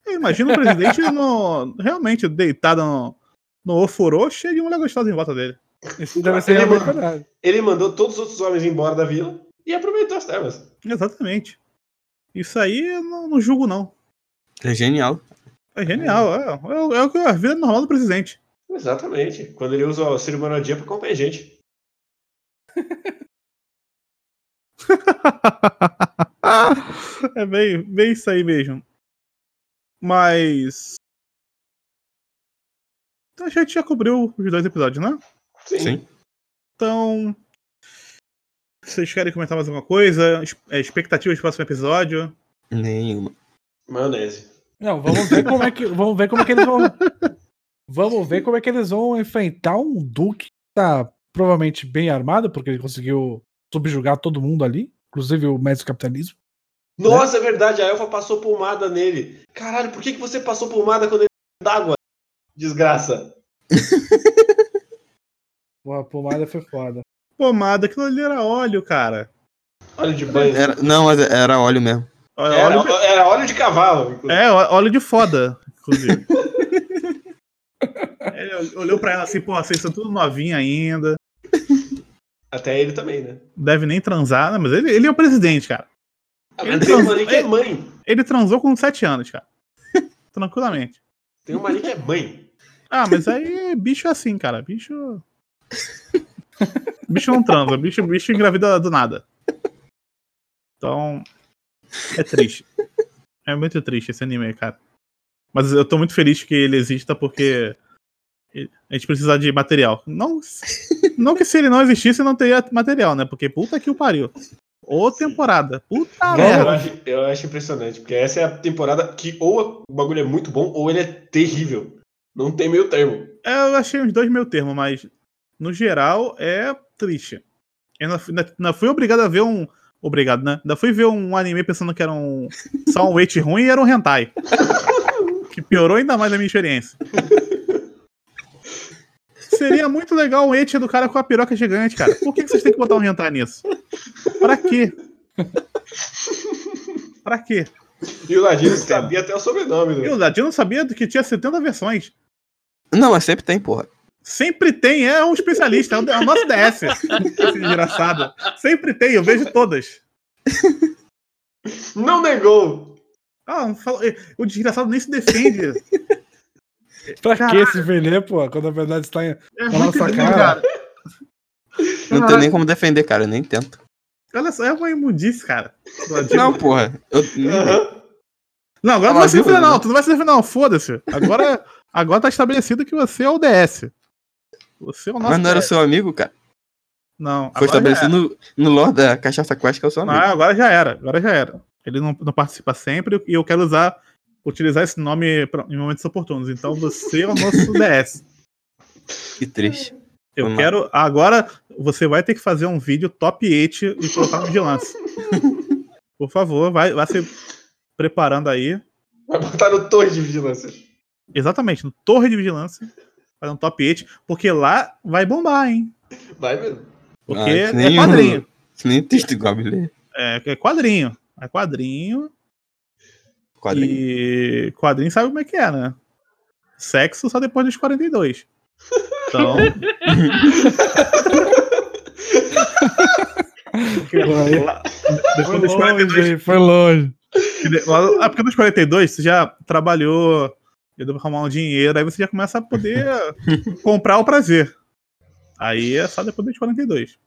Eu imagino o presidente no, realmente deitado no, no ofurô, cheio de mulher gostosa em volta dele. Isso deve ser Ele verdade. Ele mandou todos os outros homens embora da vila e aproveitou as terras. Exatamente. Isso aí eu não, não julgo, não. É genial. É genial. É, é, o- é o que é a vida normal do presidente. Exatamente. Quando ele usa o ser humano dia pra comer gente. é bem, bem isso aí mesmo. Mas. A gente já cobriu os dois episódios, né? Sim. Sim. Então. Vocês querem comentar mais alguma coisa? É, Expectativas do próximo episódio? Nenhuma. Maionese. Não, vamos ver como é que, vamos ver como é que eles vão. Vamos ver como é que eles vão enfrentar um Duque que tá provavelmente bem armado, porque ele conseguiu subjugar todo mundo ali, inclusive o mestre capitalismo. Nossa, é verdade, a Elfa passou pomada nele. Caralho, por que, que você passou pomada quando ele d'água? Desgraça. Pô, a pomada foi foda. Pomada, aquilo ali era óleo, cara. Óleo de banho. Era, não, mas era óleo mesmo. Olha, Era, óleo, era óleo de cavalo. inclusive. é, óleo de foda, inclusive. Ele olhou pra ela assim, pô, vocês são tudo novinha ainda. Até ele também, né? Deve nem transar, né? mas ele, ele é o presidente, cara. Ah, Ele tem uma ali que é mãe. Ele transou com 7 anos, cara. Tranquilamente. Tem uma ali que é mãe. Ah, mas aí bicho é assim, cara. Bicho. Bicho não transa, bicho, bicho engravida do nada. Então. É triste. É muito triste esse anime, cara. Mas eu tô muito feliz que ele exista porque a gente precisa de material. Não, não que se ele não existisse, não teria material, né? Porque puta que o pariu. Ô temporada. Puta Eu merda. acho, eu acho impressionante, porque essa é a temporada que ou o bagulho é muito bom ou ele é terrível. Não tem meio termo. É, Eu achei uns dois meio termo, mas no geral é triste. Eu ainda fui obrigado a ver um. Obrigado, né? Ainda fui ver um anime pensando que era um. Só um weight ruim e era um hentai. Que piorou ainda mais a minha experiência. Seria muito legal o eti do cara com a piroca gigante, cara. Por que, que vocês têm que botar um hentai nisso? Pra quê? Pra quê? E o Ladino sabia até o sobrenome. Né? Eu, Ladino sabia que tinha 70 versões. Não, mas sempre tem, porra. Sempre tem, é um especialista, é o, nosso DS, esse desgraçado. Sempre tem, eu vejo todas. Não negou. Ah, o desgraçado nem se defende. Pra Caralho. que se vender, pô? Quando a verdade está em. É muito nossa lindo, cara. Não tem nem como defender, cara. Eu nem tento. Olha só, é uma imundice, cara. Não, porra. Eu, Aham. Não, agora Ah, não vai se defender, não. Tu não vai se defender, não. Foda-se. Agora, agora tá estabelecido que você é o DS. Você é o nosso mas não era DS. seu amigo, cara. Não, Foi estabelecido no, no lore da Cachaça Quest que é o seu era. amigo. Não, agora já era. Agora já era. Ele não, não participa sempre e eu quero usar, utilizar esse nome pra- em momentos oportunos. Então você é o nosso DS. Que triste. Eu Vamos lá. quero. Agora você vai ter que fazer um vídeo top 8 e colocar no vigilância. Por favor, vai, vai se preparando aí. Vai botar no torre de vigilância. Exatamente, no Torre de Vigilância. Fazer um top 8, porque lá vai bombar, hein? Vai mesmo. Porque Ah, é nem quadrinho. que Nem texto Goblin. É, é quadrinho. É quadrinho. Quadrinho. E quadrinho sabe como é que é, né? Sexo só depois dos 42. Então. Foi, lá- foi longe, 42. hein? foi longe. A época dos 42, você já trabalhou, deu pra arrumar um dinheiro, aí você já começa a poder comprar o prazer. Aí é só depois dos 42.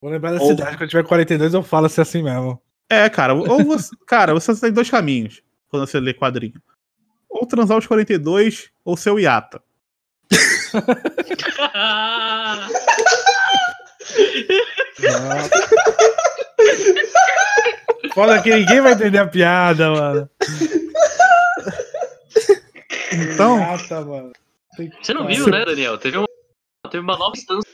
Vou lembrar da Ou- cidade, quando tiver 42 eu falo se é assim mesmo. É, cara, ou você, cara, você tem dois caminhos quando você lê quadrinho. Ou transar os 42, ou ser o Yata. Foda que ninguém vai entender a piada, mano. Então, mano. Tem que- Você não viu, né, Daniel? Teve uma, teve uma nova instância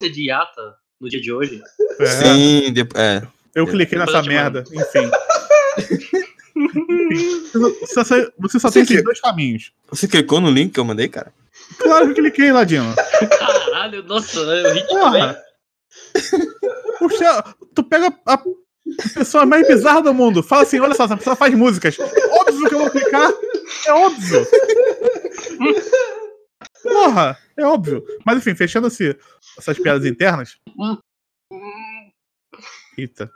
de Yata no dia de hoje. é, Sim, depois. É. eu cliquei nessa Depois merda, enfim. Você só, você só tem Sim, esses que- dois caminhos. Você clicou no link que eu mandei, cara? Claro que cliquei, Ladino. Caralho, nossa, eu ri. Porra! Puxa, tu pega a pessoa mais bizarra do mundo, fala assim: olha só, essa pessoa faz músicas. Óbvio que eu vou clicar. É óbvio. Porra, é óbvio. Mas enfim, fechando essas piadas internas. Eita.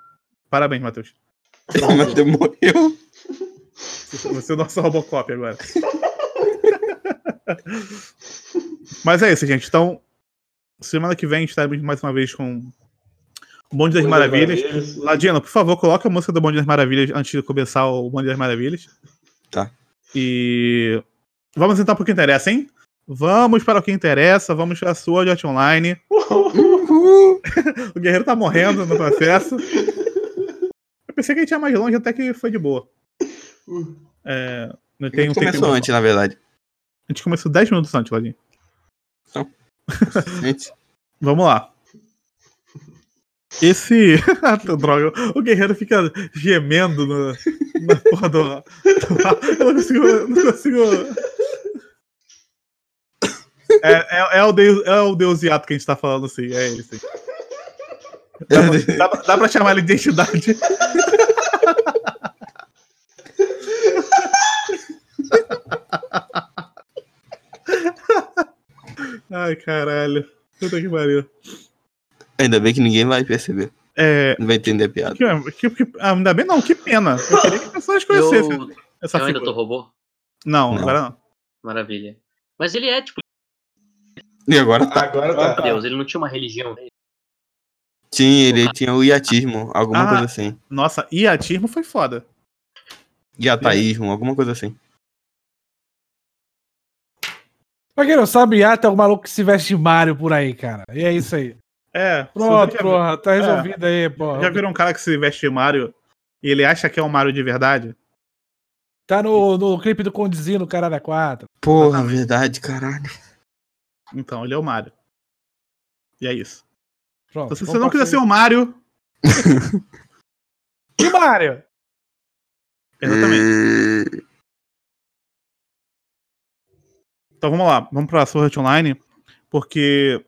Parabéns, Matheus. Mas morreu. Você é o nosso Robocop agora. Mas é isso, gente. Então, semana que vem estaremos mais uma vez com o Bonde das Maravilhas. Ladino, por favor, coloque a música do Bonde das Maravilhas antes de começar o Bonde das Maravilhas. Tá. E vamos então para o que interessa, hein? Vamos para o que interessa, vamos para a sua Art Online. o Guerreiro tá morrendo no processo. Eu pensei que a gente ia mais longe, até que foi de boa. É, não A tem, gente não tem começou antes, na verdade. A gente começou 10 minutos antes, Ladinho. Gente, Vamos lá. Esse. Droga, o guerreiro fica gemendo no, na porra do. Eu não consigo. eu Não consigo... É, é, é o deus, é o deus Yato que a gente tá falando, sim. É ele, sim. Dá, pra- dá pra chamar ele de identidade. Ai, caralho. Puta que pariu. Ainda bem que ninguém vai perceber. É. Não vai entender a piada. Que, que- que- ainda bem não, que pena. Eu queria que as pessoas conhecessem Eu, essa eu ainda tô robô? Não, Não. agora não. Maravilha. Mas ele é, tipo, E agora tá. Agora tá. Deus, ele não tinha uma religião. Tinha, ele tinha o iatismo, alguma Ah. coisa assim. Nossa, iatismo foi foda. Iataísmo, alguma coisa assim. Pra quem não sabe, ah, tem um maluco que se veste de Mario por aí, cara. E é isso aí. É. Pronto, já, porra, tá resolvido aí, porra. já viram um cara que se veste de Mario e ele acha que é um Mario de verdade? Tá no, no clipe do Condizinho, no Caralho 4. Porra, verdade, caralho. Então, ele é o Mario. E é isso. Pronto. Então, se você não quiser ser o Mario, Que Mario? exatamente. Então vamos lá, vamos pra Sword Online, porque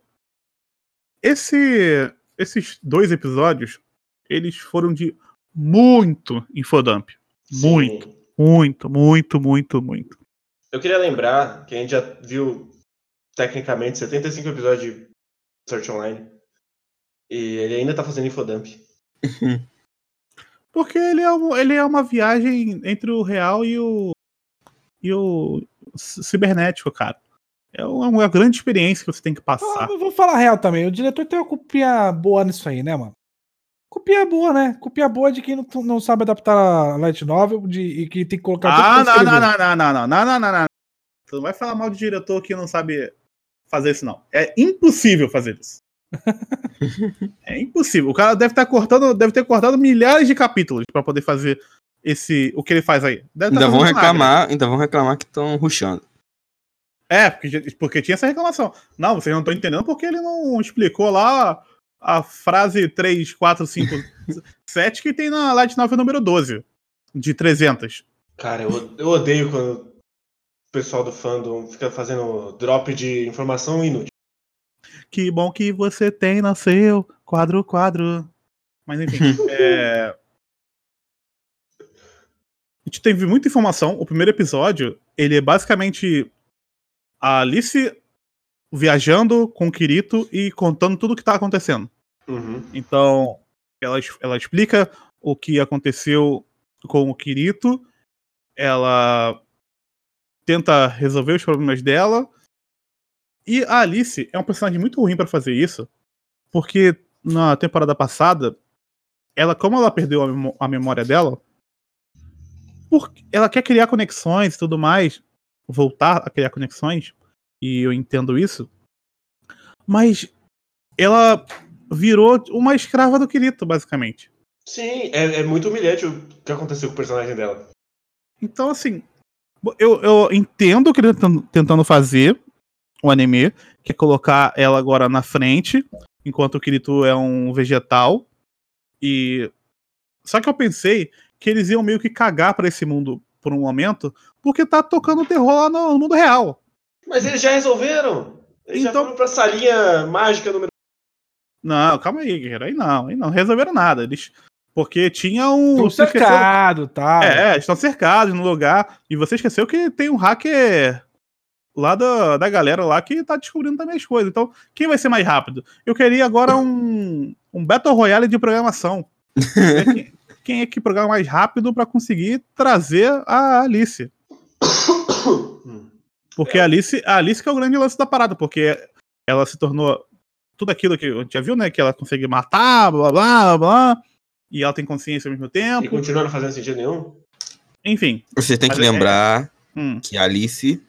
esse, esses dois episódios, eles foram de muito infodump. Muito, Sim. muito, muito, muito, muito. Eu queria lembrar que a gente já viu, tecnicamente, 75 episódios de Search Online. E ele ainda tá fazendo infodump. Porque ele é, um- ele é uma viagem entre o real e o. e o cibernético, cara. É uma, grande experiência que você tem que Ah, passar. mas vou falar a real também. O diretor tem uma copia boa nisso aí, né, mano? Copia boa, né? Copia boa de quem não, não sabe adaptar a light novel de, e que tem que colocar Ah, não, escrever. não, não, não, não, não, não, não, não. Tu não vai falar mal de diretor que não sabe fazer isso, não. É impossível fazer isso. é impossível. O cara deve estar cortando, deve ter cortado milhares de capítulos pra poder fazer esse o que ele faz aí. Deve tá Ainda vão reclamar, ainda vão reclamar que estão ruxando. É, porque, porque tinha essa reclamação. Não, vocês não estão entendendo porque ele não explicou lá a frase 3, 4, 5, 7 que tem na Light Novel número 12, de 300. Cara, eu, eu odeio quando pessoal do fandom fica fazendo drop de informação inútil. Que bom que você tem no seu quadro, quadro. Mas enfim, é... A gente teve muita informação. O primeiro episódio, ele é basicamente a Alice viajando com o Kirito e contando tudo o que tá acontecendo. Uhum. Então, ela, ela explica o que aconteceu com o Kirito, ela tenta resolver os problemas dela. E a Alice é um personagem muito ruim pra fazer isso, porque na temporada passada, ela, como ela perdeu a, memó- a memória dela, por- ela quer criar conexões e tudo mais, voltar a criar conexões, e eu entendo isso, mas ela virou uma escrava do Kirito, basicamente. Sim, é, é muito humilhante o que aconteceu com o personagem dela. Então, assim, eu, eu entendo o que ele tá tentando fazer, o anime, que é colocar ela agora na frente, enquanto o Kirito é um vegetal. E. Só que eu pensei que eles iam meio que cagar pra esse mundo por um momento, porque tá tocando terror lá no mundo real. Mas eles já resolveram! Eles já Então- foram pra salinha mágica número. Não, calma aí, guerreiro. Aí não, aí não resolveram nada. Eles. Porque tinha um. Tô você esqueceu- cercado, tá? É, estão cercados no lugar. E você esqueceu que tem um hacker lá da, da galera lá que tá descobrindo também as coisas. Então, quem vai ser mais rápido? Eu queria agora um, um Battle Royale de programação. Quem, quem é que programa mais rápido pra conseguir trazer a Alice? Porque a Alice, a Alice que é o grande lance da parada, porque ela se tornou tudo aquilo que a gente já viu, né? Que ela consegue matar, blá blá blá. E ela tem consciência ao mesmo E tempo. continua não fazendo sentido nenhum? Enfim. Você tem que é- lembrar hum. que Alice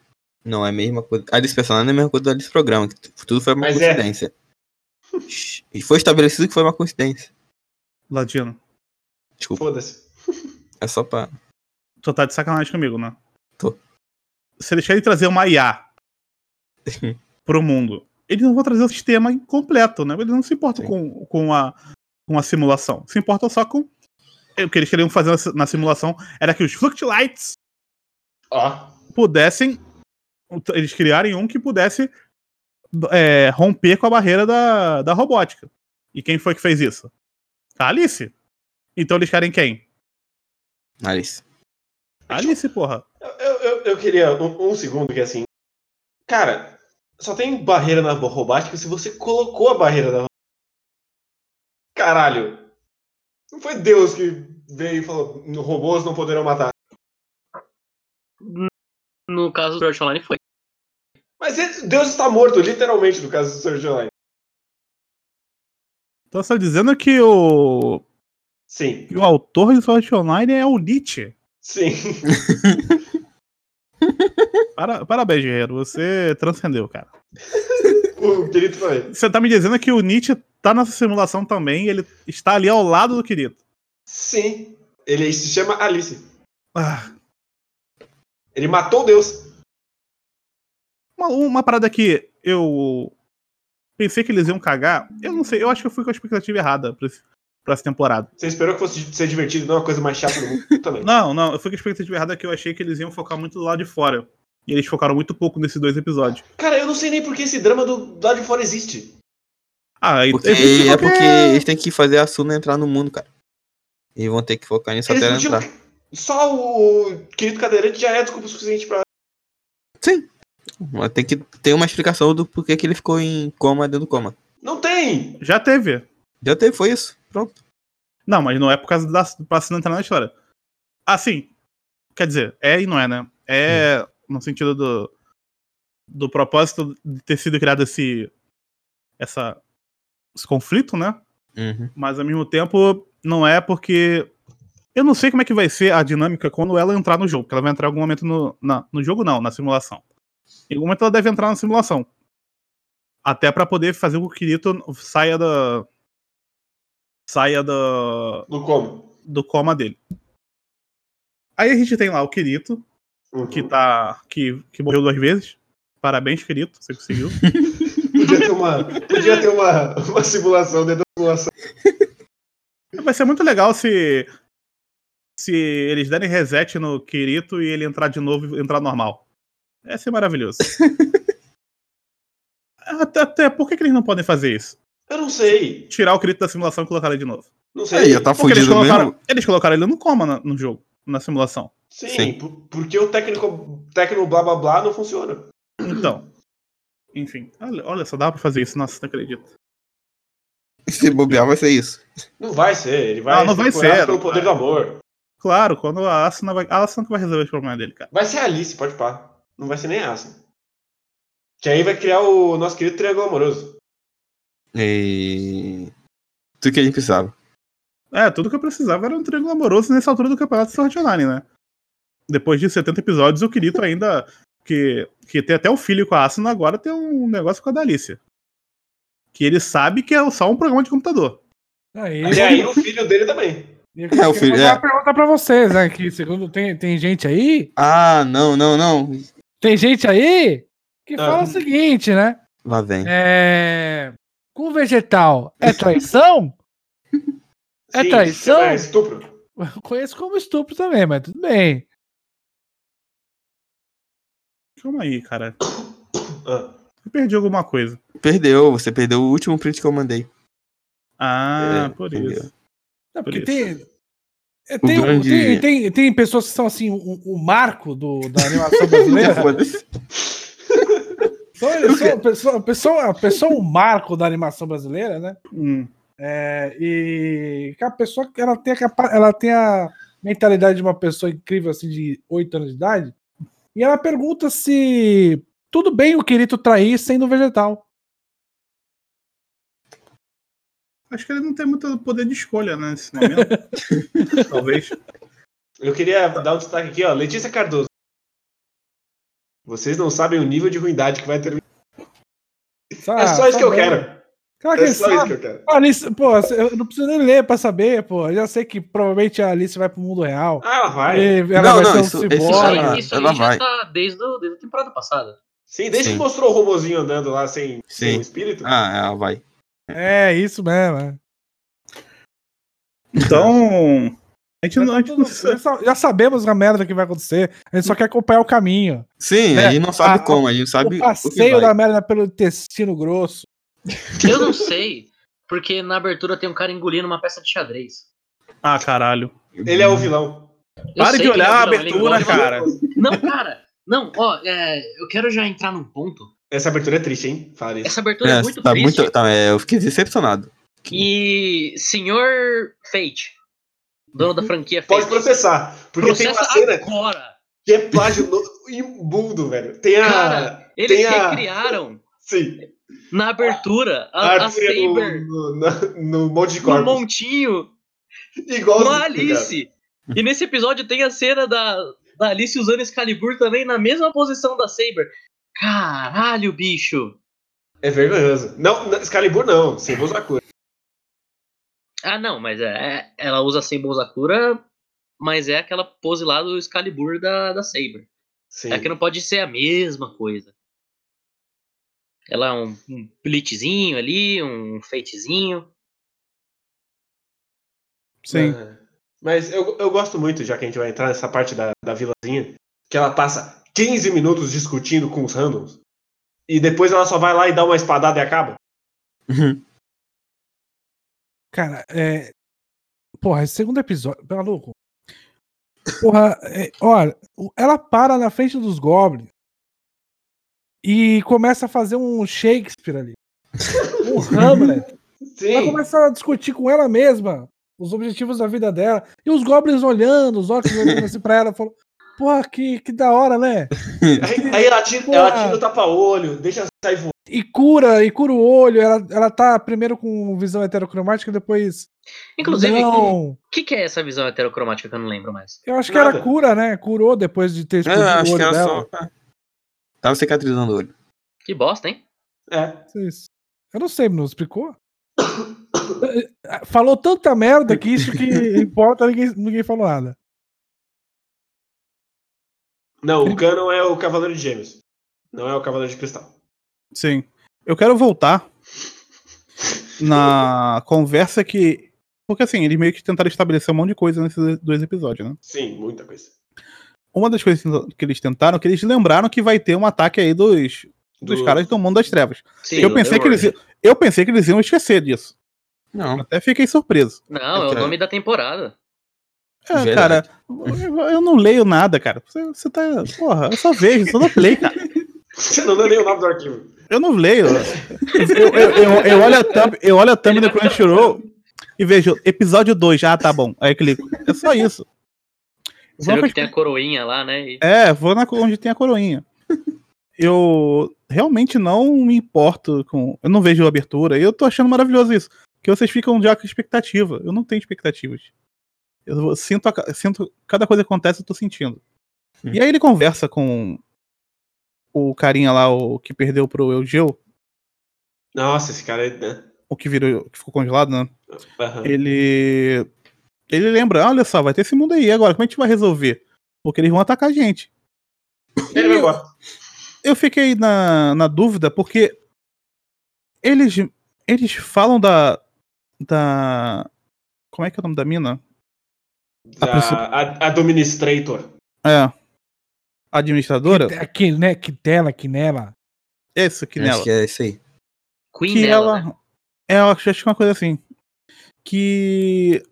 não é a mesma coisa. Alice personagem não é a mesma coisa do Alice programa. que tudo foi uma Mas é. coincidência. E foi estabelecido que foi uma coincidência. Ladino. Desculpa, Foda-se. é só pra. Tu tá de sacanagem comigo, né? Tô. Se eles querem trazer uma IA pro mundo, eles não vão trazer o sistema incompleto, né? Eles não se importam Sim. com, com, a, com a simulação. Se importam só com. O que eles queriam fazer na si- na simulação era que os Fluctilights Ó. pudessem. Eles criarem um que pudesse é, romper com a barreira da, da robótica. E quem foi que fez isso? A Alice. Então eles querem quem? Alice. Alice, porra. Eu, eu, eu queria um, um segundo que assim. Cara, só tem barreira na robótica se você colocou a barreira na Caralho. Não foi Deus que veio e falou: robôs não poderão matar. No caso do Sword Online foi. Mas Deus está morto, literalmente, no caso do Sword Online. Então você tá dizendo que o, Sim, que o autor de Sword Online é o Nietzsche. sim. Para- parabéns, guerreiro. Você transcendeu, cara. o querido também. Você tá me dizendo que o Nietzsche tá nessa simulação também ele está ali ao lado do querido. Sim. Ele se chama Alice. Ah, Ele matou Deus. uma, uma parada que eu pensei que eles iam cagar. Eu não sei, eu acho que eu fui com a expectativa errada pra, esse- pra essa temporada. Você esperou que fosse ser divertido, não é uma coisa mais chata do mundo também. Não, não, eu fui com a expectativa errada que eu achei que eles iam focar muito do lado de fora. E eles focaram muito pouco nesses dois episódios. Cara, eu não sei nem por que esse drama do do lado de fora existe. Ah, e- Porque, existe é porque eles têm que fazer a Suna entrar no mundo, cara. E vão ter que focar nisso Eles até ela entrar. Só o querido cadeirante já é desculpa suficiente pra. Mas tem que ter uma explicação do porquê que ele ficou em coma dentro do coma. Não tem! Já teve. Já teve, foi isso. Pronto. Não, mas não é por causa da Pacina entrar na história. Assim, quer dizer, é e não é, né? É no sentido do, do propósito de ter sido criado esse, essa, esse conflito, né? Uhum. Mas ao mesmo tempo não é porque eu não sei como é que vai ser a dinâmica quando ela entrar no jogo, porque ela vai entrar em algum momento no, na- no jogo não, na simulação. Em algum momento ela deve entrar na simulação. Até pra poder fazer com que o Kirito saia da saia da No como? do coma dele. Aí a gente tem lá o Kirito, Uhum. que tá que, que morreu duas vezes. Parabéns, Kirito, você conseguiu. Podia ter uma, podia ter uma, uma simulação dentro da simulação. Vai ser muito legal se se eles derem reset no Kirito e ele entrar de novo e entrar normal. Ia ser maravilhoso. até, até por que, que eles não podem fazer isso? Eu não sei. Tirar o Kirito da simulação e colocar ele de novo. Não sei. Aí, tá Porque eles fudido colocaram, mesmo. eles colocaram ele no coma na- no jogo, na simulação. Sim, Sim. por- porque o técnico, técnico blá blá blá não funciona. Então. Enfim, olha, olha só, dá pra fazer isso, nossa, não acredito. Se bobear, vai ser isso. Não vai ser. Ele vai Não, não vai ser, pelo poder do amor. Claro, quando a Asuna vai. A Asuna que vai resolver os problemas dele, cara. Vai ser a Alice, pode pá. Não vai ser nem a Asa. Que aí vai criar o nosso querido triângulo amoroso. E. Tudo que a gente precisava. É, tudo que eu precisava era um triângulo amoroso nessa altura do campeonato de Sword Online, né? Depois de 70 episódios, o Kirito ainda. Que, que tem até o filho com a Asuna, agora tem um negócio com a Dalícia. Que ele sabe que é só um programa de computador. Aí, E aí o filho dele também. eu É, o filho- é. uma pergunta pra vocês, né? Que segundo tem, tem gente aí, Ah, não, não, não. tem gente aí que Ah. fala o seguinte, né? Lá vem. É... Com vegetal é traição? É Sim, traição? É estupro. Eu conheço como estupro também, mas tudo bem. Calma aí, cara. Ah, Eu perdi alguma coisa. Perdeu, você perdeu o último print que eu mandei. Ah, É, por entendeu. isso. Não, Por porque isso. tem, é, tem, grande- tem, tem, tem pessoas que são assim, o, o marco do, da animação brasileira. São, pessoa, pessoa, pessoa um marco da animação brasileira, né? Hum. É, e que a pessoa ela tem a, ela tem a mentalidade de uma pessoa incrível assim de 8 anos de idade. E ela pergunta se tudo bem o Kirito trair sendo vegetal. Acho que ele não tem muito poder de escolha, né, nesse momento. Talvez. eu queria dar um destaque aqui, ó. Letícia Cardoso. Vocês não sabem o nível de ruindade que vai ter. Ah, é só isso que eu bem. quero. Claro que É só isso que eu quero. Alice, pô, eu não preciso nem ler pra saber, pô. Eu já sei que provavelmente a Alice vai pro mundo real. Ah, ela vai. E ela Não, vai não, ser um isso- Isso, Ela- isso ela aí já vai. tá desde, o- desde a temporada passada. Sim, desde Sim. que mostrou o robozinho andando lá sem, sem Sim. o espírito. Ah, ela vai. É, isso mesmo. é. Então. A gente, não, a gente tá não sabe. já sa- já sabemos a merda que vai acontecer. A gente só quer acompanhar o caminho. Sim, É, a gente não sabe a- como, a gente sabe o o que passeio vai. da merda pelo intestino grosso. Eu não sei. Porque na abertura tem um cara engolindo uma peça de xadrez. Ah, caralho. Ele é o vilão. Eu Pare sei de é olhar a vilão, ele abertura, cara. Não, cara. Não, ó, é, eu quero já entrar num ponto. Essa abertura é triste, hein? Isso. Essa abertura é, É, muito tá triste. muito. Tá, é, eu fiquei decepcionado. E senhor Fate, dono da franquia Fate, Pode processar. Porque tem processa uma cena agora. que é plágio imundo, velho. Tem a. Cara, eles tem a- recriaram Sim. Na abertura A a, a no, Saber no, na- no monte de no corpos. montinho Igual a Alice. E nesse episódio tem a cena da, da Alice usando Excalibur também na mesma posição da Saber. Caralho, bicho. É vergonhoso. Não, Excalibur não. Sem Sakura. Ah, não, mas é, ela usa sem Sakura, mas é aquela pose lá do Excalibur da, da Saber. Sim. É que não pode ser a mesma coisa. Ela é um, um blitzinho ali, um feitezinho. Sim. Mas eu, eu gosto muito, já que a gente vai entrar nessa parte da, da vilazinha, que ela passa 15 minutos discutindo com os randoms. E depois ela só vai lá e dá uma espadada e acaba. Cara, é. Porra, esse segundo episódio. Maluco. Porra, é, olha, ela para na frente dos Goblins e começa a fazer um Shakespeare ali. Um Hamlet. Ela Sim. começa a discutir com ela mesma os objetivos da vida dela. E os Goblins olhando, os orcs olhando assim pra ela, falou: Porra, que, que da hora, né? Aí, aí ela, tira, ela tira o tapa-olho, deixa sair voando. E cura, e cura o olho. Ela, ela tá primeiro com visão heterocromática, depois. Inclusive, o Não. que, que é essa visão heterocromática que eu não lembro mais? Eu acho que Nada. era cura, né? Curou depois de ter É, explodido o acho que olho era dela. só. Tava cicatrizando o olho. Que bosta, hein? É. Isso. Eu não sei, não explicou? falou tanta merda que isso que importa, ninguém, ninguém falou nada. Não, o Canon é o Cavaleiro de Gêmeos. Não é o Cavaleiro de Cristal. Sim. Eu quero voltar na conversa que. Porque assim, eles meio que tentaram estabelecer um monte de coisa nesses dois episódios, né? Sim, muita coisa. Uma das coisas que eles tentaram, que eles lembraram que vai ter um ataque aí dos, dos Do- caras do mundo das trevas. Sim, eu, pensei que eles, eu pensei que eles iam esquecer disso. Não. Até fiquei surpreso. Não, é o nome da temporada. É, Verdade. cara, eu, eu não leio nada, cara. Você, você tá. Porra, eu só vejo, só não play, cara. Você não nem o nome do arquivo. Eu não leio. Eu, eu, eu, eu olho a thumb, eu olho a thumb do Crunchyroll e vejo episódio 2. Ah, tá bom. Aí eu clico. É só isso. Você Vou viu pra- que tem a coroinha lá, né? E- É, vou na onde tem a coroinha. Eu realmente não me importo com. Eu não vejo a abertura. E eu tô achando maravilhoso isso. Que vocês ficam já com expectativa. Eu não tenho expectativas. Eu sinto, a sinto cada coisa que acontece, eu tô sentindo. E aí ele conversa com o carinha lá, o que perdeu pro Eugeu, Nossa, esse cara é. né? o que virou, que ficou congelado, né? Aham. Ele. Ele lembra, olha só, vai ter esse mundo aí agora, como a gente vai resolver? Porque eles vão atacar a gente. Ele vai embora. eu fiquei na, na dúvida porque eles eles falam da da como é que é o nome da mina? A Da, pessoa- a, Administrator. É. Administradora? Aqui, né? Que dela, que nela. Esse que nela. Acho que é isso aí. Queen Que dela, ela né? é, eu acho, acho que é uma coisa assim. Que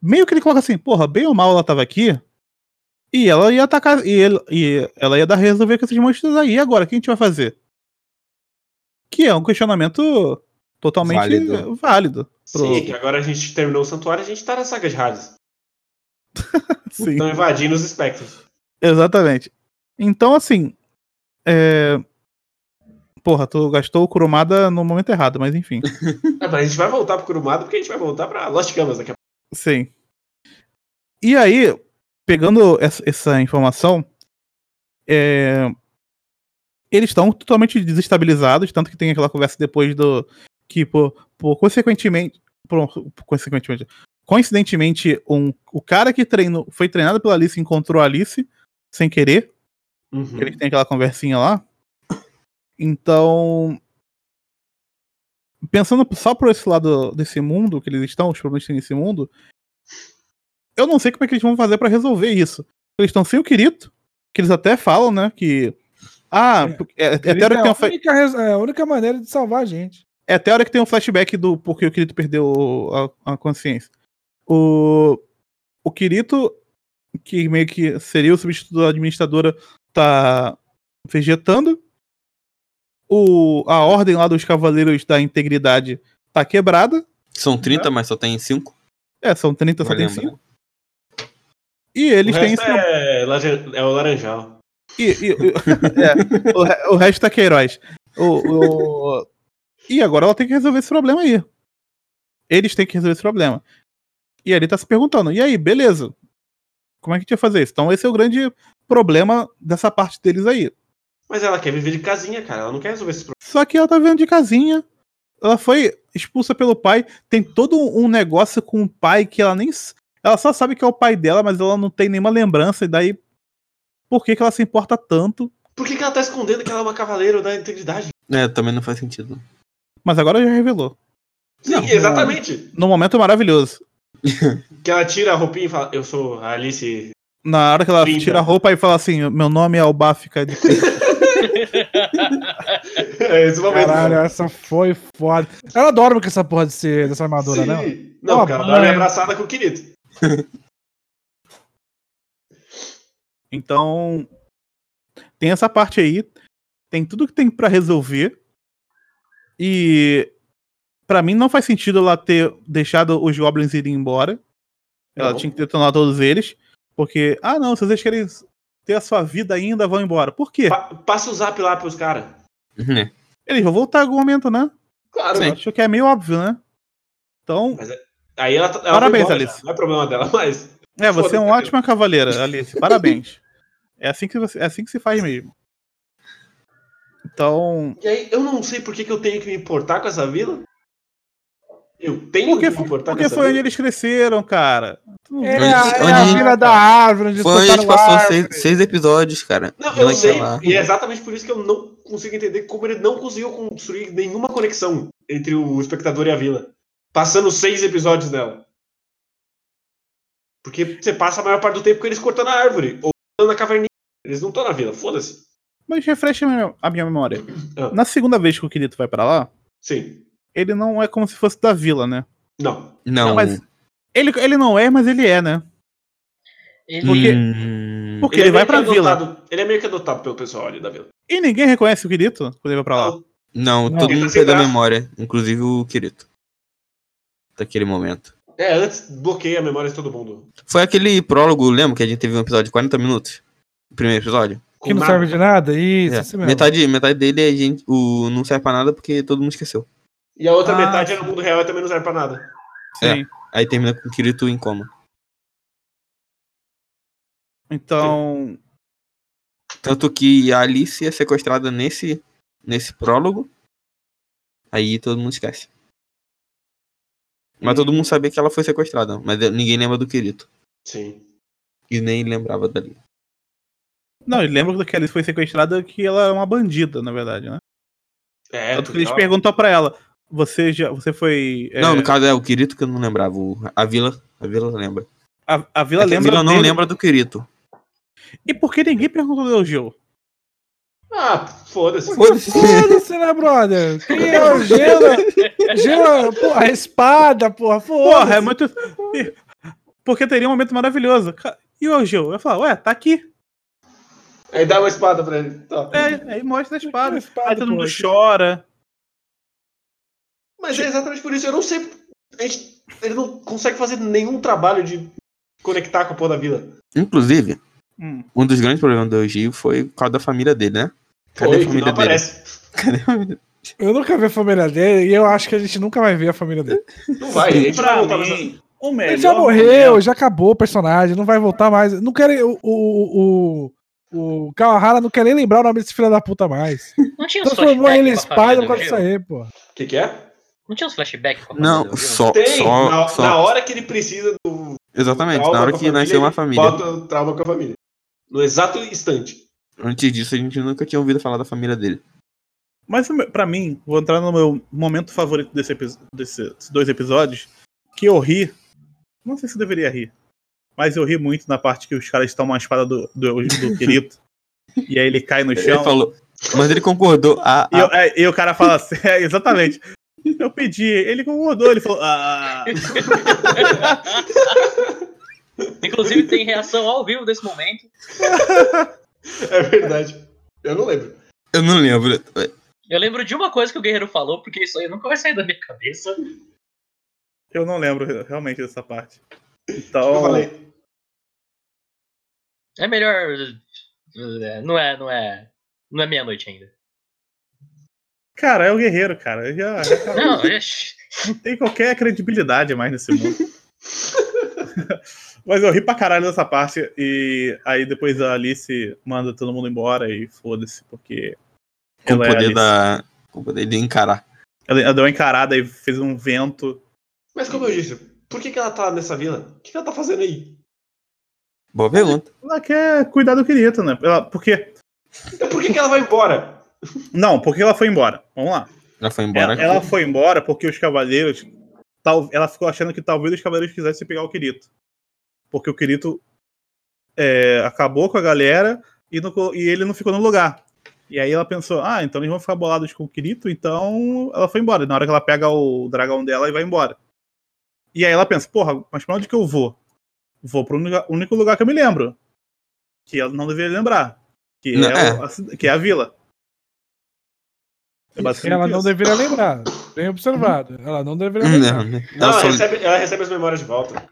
meio que ele coloca assim, porra, bem ou mal ela tava aqui. E ela ia atacar e, ele, e ela ia dar resolver com esses monstros aí. E agora, o que a gente vai fazer? Que é um questionamento totalmente válido. Válido. pro- Sim, que agora a gente terminou o santuário, a gente tá na saga de Hades. Sim. Estão invadindo os espectros. Exatamente. Então, assim. É... Porra, tu gastou o Kurumada no momento errado, mas enfim. Ah, mas a gente vai voltar pro Kurumada porque a gente vai voltar pra Lost Canvas daqui a pouco. Sim. E aí, pegando essa, essa informação, é, eles estão totalmente desestabilizados, tanto que tem aquela conversa depois do. Que, por, por consequentemente. Por, por consequentemente. Coincidentemente, um, o cara que treinou, foi treinado pela Alice encontrou a Alice sem querer. Uhum. Eles têm aquela conversinha lá. Então. Pensando só por esse lado desse mundo que eles estão, os problemas que tem nesse mundo, eu não sei como é que eles vão fazer pra resolver isso. Eles estão sem o Kirito, que eles até falam, né, que. Ah, é, é, Ele Etero é tem a, res- é a única maneira de salvar a gente. É até a hora que tem um flashback do porquê o Kirito perdeu a, a consciência. O, o Kirito, que meio que seria o substituto da administradora, tá vegetando. O, a ordem lá dos Cavaleiros da Integridade tá quebrada. São 30, mas só tem 5. É, são 30, só Vai tem lembrar. 5. E eles o têm resto esse é, é o laranjal. E, e- e- é, o, re- o resto é Queiroz. O, o- E agora ela tem que resolver esse problema aí. Eles têm que resolver esse problema. E ele tá se perguntando, e aí, beleza? Como é que a gente vai fazer isso? Então esse é o grande problema dessa parte deles aí. Mas ela quer viver de casinha, cara. Ela não quer resolver esse problema. Só que ela tá vendo de casinha. Ela foi expulsa pelo pai. Tem todo um negócio com o pai que ela nem. Ela só sabe que é o pai dela, mas ela não tem nenhuma lembrança. E daí. Por que, que ela se importa tanto? Por que, que ela tá escondendo que ela é uma cavaleiro da integridade? É, também não faz sentido. Mas agora já revelou. Sim, Não, exatamente. No momento maravilhoso. Que ela tira a roupinha e fala, eu sou a Alice. Na hora que ela tira a roupa e fala assim: Meu nome é Albafica de é esse momento. Caralho, essa foi foda. Ela dorme com essa porra desse, dessa armadura, Sim. não? Não, Ó, porque ela dorme mãe. abraçada com o Kirito. Então. Tem essa parte aí. Tem tudo que tem pra resolver. E. Pra mim não faz sentido ela ter deixado os Goblins irem embora. Ela Não. tinha que detonar todos eles. Porque, ah não, se vocês querem ter a sua vida ainda, vão embora. Por quê? Pa- passa o zap lá pros caras. É. Eles vão voltar em algum momento, né? Claro. Eu acho que é meio óbvio, né? Então, Aí ela, ela Parabéns, embora, Alice. já. Não é problema dela, mas. é, você é uma ótima cavaleira, Alice. Parabéns. É assim que, você, é assim que se faz mesmo. Então, E aí, eu não sei por que, que eu tenho que me importar com essa vila. Eu tenho porque, que importar porque foi onde eles cresceram, cara. Não É, é a filha da árvore, onde Foi onde a gente passou seis, seis episódios, cara. Não, eu Naquela- sei. E é exatamente por isso que eu não consigo entender como ele não conseguiu construir nenhuma conexão entre o espectador e a vila. Passando seis episódios dela. Porque você passa a maior parte do tempo com eles cortando a árvore. Ou na caverninha. Eles não estão na vila, foda-se. Mas refresca a minha, a minha memória. Ah. Na segunda vez que o Kirito vai pra lá, Sim. Ele não é como se fosse da vila, né? Não. Não, Mas ele, ele não é, mas ele é, né? Ele, Porque- Hum, Porque ele, é vai meio pra que vila. adotado- Ele é meio que adotado pelo pessoal ali da vila. E ninguém reconhece o Kirito quando ele vai pra lá. Não, Não. todo Ele tá mundo perdeu a braço. memória, inclusive o Kirito. Daquele momento. É, antes bloqueia a memória de todo mundo. Foi aquele prólogo, lembra que a gente teve um episódio de 40 minutos? O primeiro episódio? Que não nada. serve de nada? Isso, É. assim mesmo. Metade, metade dele é gente, o, não serve pra nada porque todo mundo esqueceu. E a outra Ah, metade é sim. no mundo real e também não serve pra nada. Sim. Aí termina com o Kirito em coma. Então, Tanto que a Alice é sequestrada nesse, nesse prólogo. Aí todo mundo esquece. Mas todo mundo sabia que ela foi sequestrada, mas ninguém lembra do Kirito. Sim. E nem lembrava dali. não, ele lembra que ela foi sequestrada que ela é uma bandida, na verdade, né? É, Tanto que eles ela- perguntam pra ela: Você já. Você foi. é, Não, no caso é o Kirito que eu não lembrava. o- a vila. A vila lembra. a, a vila É que a lembra. vila não dele. lembra do Kirito. E por que ninguém perguntou do Eugeo? Ah, foda-se. Foda-se. Foda-se, né, brother? Quem é o Gela? Gela, porra, a espada, porra, Porra, foda é muito. Porque teria um momento maravilhoso. E o Eugeo? Eu ia falar, ué, tá aqui. Aí dá uma espada pra ele. Tá. É, aí mostra a espada. A espada, Aí todo mundo porra. chora. Mas é exatamente por isso. Eu não sei. A gente, ele não consegue fazer nenhum trabalho de conectar com a porra da vila. Inclusive, Hum. um dos grandes problemas do Eugeo foi por causa da família dele, né? Cadê Foi, a família não dele? aparece. Cadê a família Eu nunca vi a família dele e eu acho que a gente nunca vai ver a família dele. Não vai. Vai Pra mim, o melhor. Ele já morreu, já acabou o personagem, não vai voltar mais. Não quer o o, o, o Kawahara não quer nem lembrar o nome desse filho da puta mais. não tinha Transformou ele em espada do por causa disso Eugeo? aí, pô. O que, que é? Não tinha uns flashbacks com a família Não, Eugeo? só. Tem. só, na, só- na hora que ele precisa do. Exatamente, na hora que nasceu uma ele família. Bota o trauma com a família. No exato instante. Antes disso, a gente nunca tinha ouvido falar da família dele. Mas pra mim, vou entrar no meu momento favorito desse desses dois episódios, que eu ri. Não sei se eu deveria rir. Mas eu ri muito na parte que os caras tomam a espada do, do, do Kirito. e aí ele cai no Ele chão. falou. Mas ele concordou. A, E, a- eu- é, e o cara fala assim, é, exatamente. Eu pedi, ele concordou, ele falou, ah, Inclusive tem reação ao vivo desse momento. É verdade. Eu não lembro. Eu não lembro. Eu lembro de uma coisa que o Guerreiro falou, porque isso aí nunca vai sair da minha cabeça. eu não lembro realmente dessa parte. Eu Então, falei. É melhor. é, Não é, não é. Não é meia-noite ainda. Cara, é o guerreiro, cara. Já, já. Não, não tem qualquer credibilidade mais nesse mundo. Mas eu ri pra caralho dessa parte. E aí depois a Alice manda todo mundo embora e foda-se, porque. Com o ela é poder Alice. da. Com o poder de encarar. Ela, ela deu uma encarada e fez um vento. Mas como eu disse, por que, que ela tá nessa vila? O que, que ela tá fazendo aí? Boa pergunta. Ela quer cuidar do querido, né? Ela, porque. Então por que, que ela vai embora? Não, porque ela foi embora. Vamos lá. Ela foi embora. Ela, ela foi embora porque os cavaleiros. Tal, ela ficou achando que talvez os cavaleiros quisessem pegar o Kirito. Porque o Kirito é, acabou com a galera e, não e ele não ficou no lugar. E aí ela pensou, ah, então eles vão ficar bolados com o Kirito, então ela foi embora. Na hora que ela pega o dragão dela e vai embora. E aí ela pensa, porra, mas pra onde que eu vou? Vou pro único- lugar que eu me lembro. Que ela não deveria lembrar. Que, Não, é, é. a que é a vila. É basicamente Ela não deveria lembrar. Bem observado. Ela não deveria Não, lembrar. né? Não, Ela só- recebe, ela recebe as memórias de volta.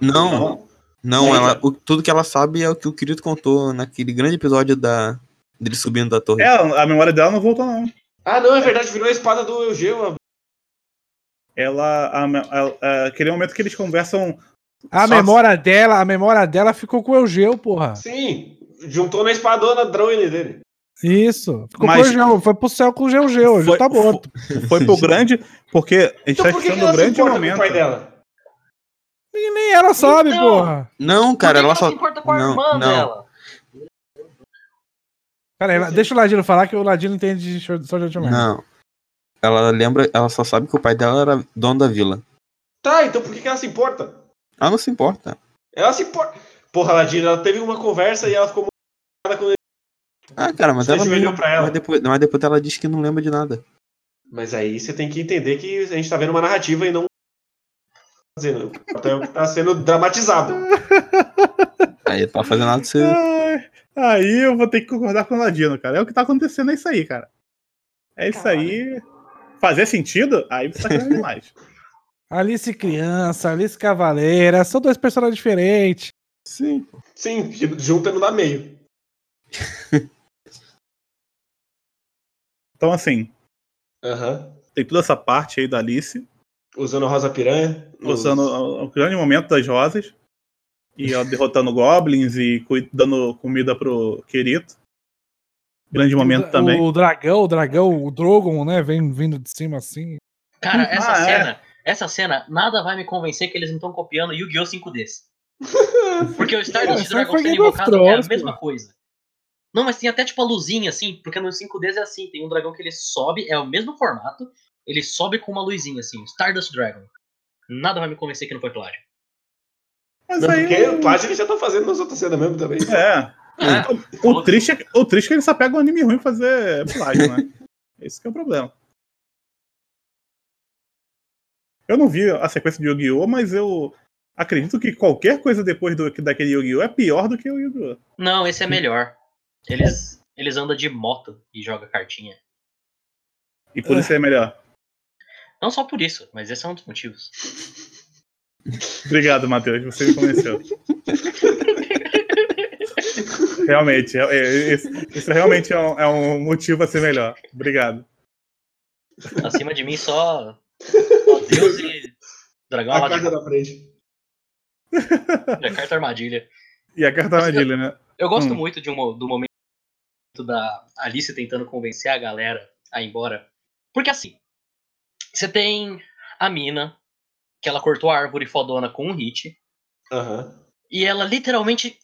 Não, não, Mas- ela, o- tudo que ela sabe é o que o querido contou naquele grande episódio da dele subindo da torre. É, a memória dela não voltou, não. Ah, não, é verdade, virou a espada do Eugeu. Ela. A, a- a- aquele momento que eles conversam. A memória dela, a memória dela ficou com o Eugeu, porra. Sim, juntou na espadona drone dele. Isso. Ficou Mas- com o Eugeu. Foi pro céu com o. O Eugeu Foi- tá morto. Foi pro grande. Porque a gente Então tá por que, que ela grande importa com o momento. pai dela? E nem ela sabe, Então. porra. Não, cara, ela que só. se importa com a não, irmã não. dela? Pera aí, deixa o Ladino falar que o Ladino entende de Art Online. Não. Ela lembra, ela só sabe que o pai dela era dono da vila. Tá, então por que, que ela se importa? Ela não se importa. Ela se importa. Porra, Ladina, ela teve uma conversa e ela ficou muito quando ele. Ah, cara, mas Você ela ajoelhou não, pra ela. Mas depois, mas depois ela diz que não lembra de nada. Mas aí você tem que entender que a gente tá vendo uma narrativa e não. Dizendo, o papel que tá sendo dramatizado. Aí tá fazendo nada de ser. Ai, aí eu vou ter que concordar com o Ladino, cara. É o que tá acontecendo, é isso aí, cara. É isso aí. Fazer sentido? Aí você tá querendo demais. Alice criança, Alice cavaleira, são dois personagens diferentes. Sim. Sim, junta não dá meio. Então, assim, Aham. tem toda essa parte aí da Alice, Usando a rosa piranha. usando o, o grande momento das rosas. E ela derrotando goblins e dando comida pro Querito. Grande momento o, também. O dragão, o dragão, o Drogon, né? Vem vindo de cima assim. Cara, essa Ah, é. cena, essa cena, nada vai me convencer que eles não estão copiando Yu-Gi-Oh! 5Ds. Porque o Stardust aí Dragon sendo invocado é a mesma coisa. Não, mas tem até tipo a luzinha assim, porque no 5Ds é assim, tem um dragão que ele sobe, é o mesmo formato, ele sobe com uma luzinha assim, Stardust Dragon. Nada vai me convencer que não foi plágio. Mas Não, aí. porque o plágio ele já tá fazendo nas outras cenas mesmo também. É. É, O triste, é, que- o triste é que ele só pega um anime ruim pra fazer plágio, né? Esse que é o problema. Eu não vi a sequência de Yu-Gi-Oh!, mas eu acredito que qualquer coisa depois do, daquele Yu-Gi-Oh! é pior do que o Yu-Gi-Oh! Não, esse é melhor. Eles, eles andam de moto e jogam cartinha. E por isso é melhor. Não só por isso, mas esse é um dos motivos. Obrigado, Matheus, você me convenceu. realmente, é, é, esse, esse realmente é um, é um motivo a ser melhor. Obrigado. Acima de mim só, Deus e Dragão A carta da frente. é carta armadilha. E a carta armadilha, né? Eu gosto Hum. muito de um, do momento da Alice tentando convencer a galera a ir embora. Porque assim, você tem a mina, que ela cortou a árvore fodona com um hit, Aham. e ela literalmente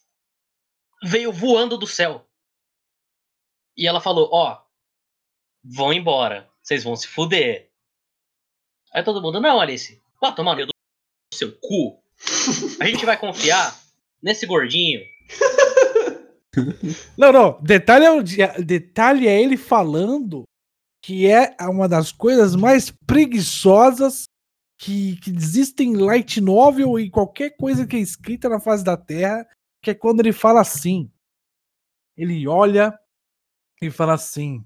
veio voando do céu. E ela falou, ó, vão embora, vocês vão se fuder. Aí todo mundo, não, Alice, vá tomar no seu cu. A gente vai confiar nesse gordinho. Não, não. Detalhe é, o detalhe é ele falando que é uma das coisas mais preguiçosas que, que existem em light novel e qualquer coisa que é escrita na face da Terra, que é quando ele fala assim. Ele olha e fala assim: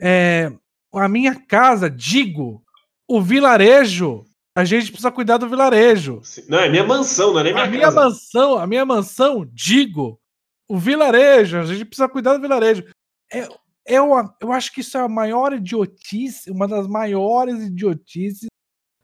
é, a minha casa, digo, o vilarejo, a gente precisa cuidar do vilarejo. Não, é minha mansão, não é nem minha, A minha casa. mansão, a minha mansão, digo, o vilarejo, a gente precisa cuidar do vilarejo. É, é uma, eu acho que isso é a maior idiotice, uma das maiores idiotices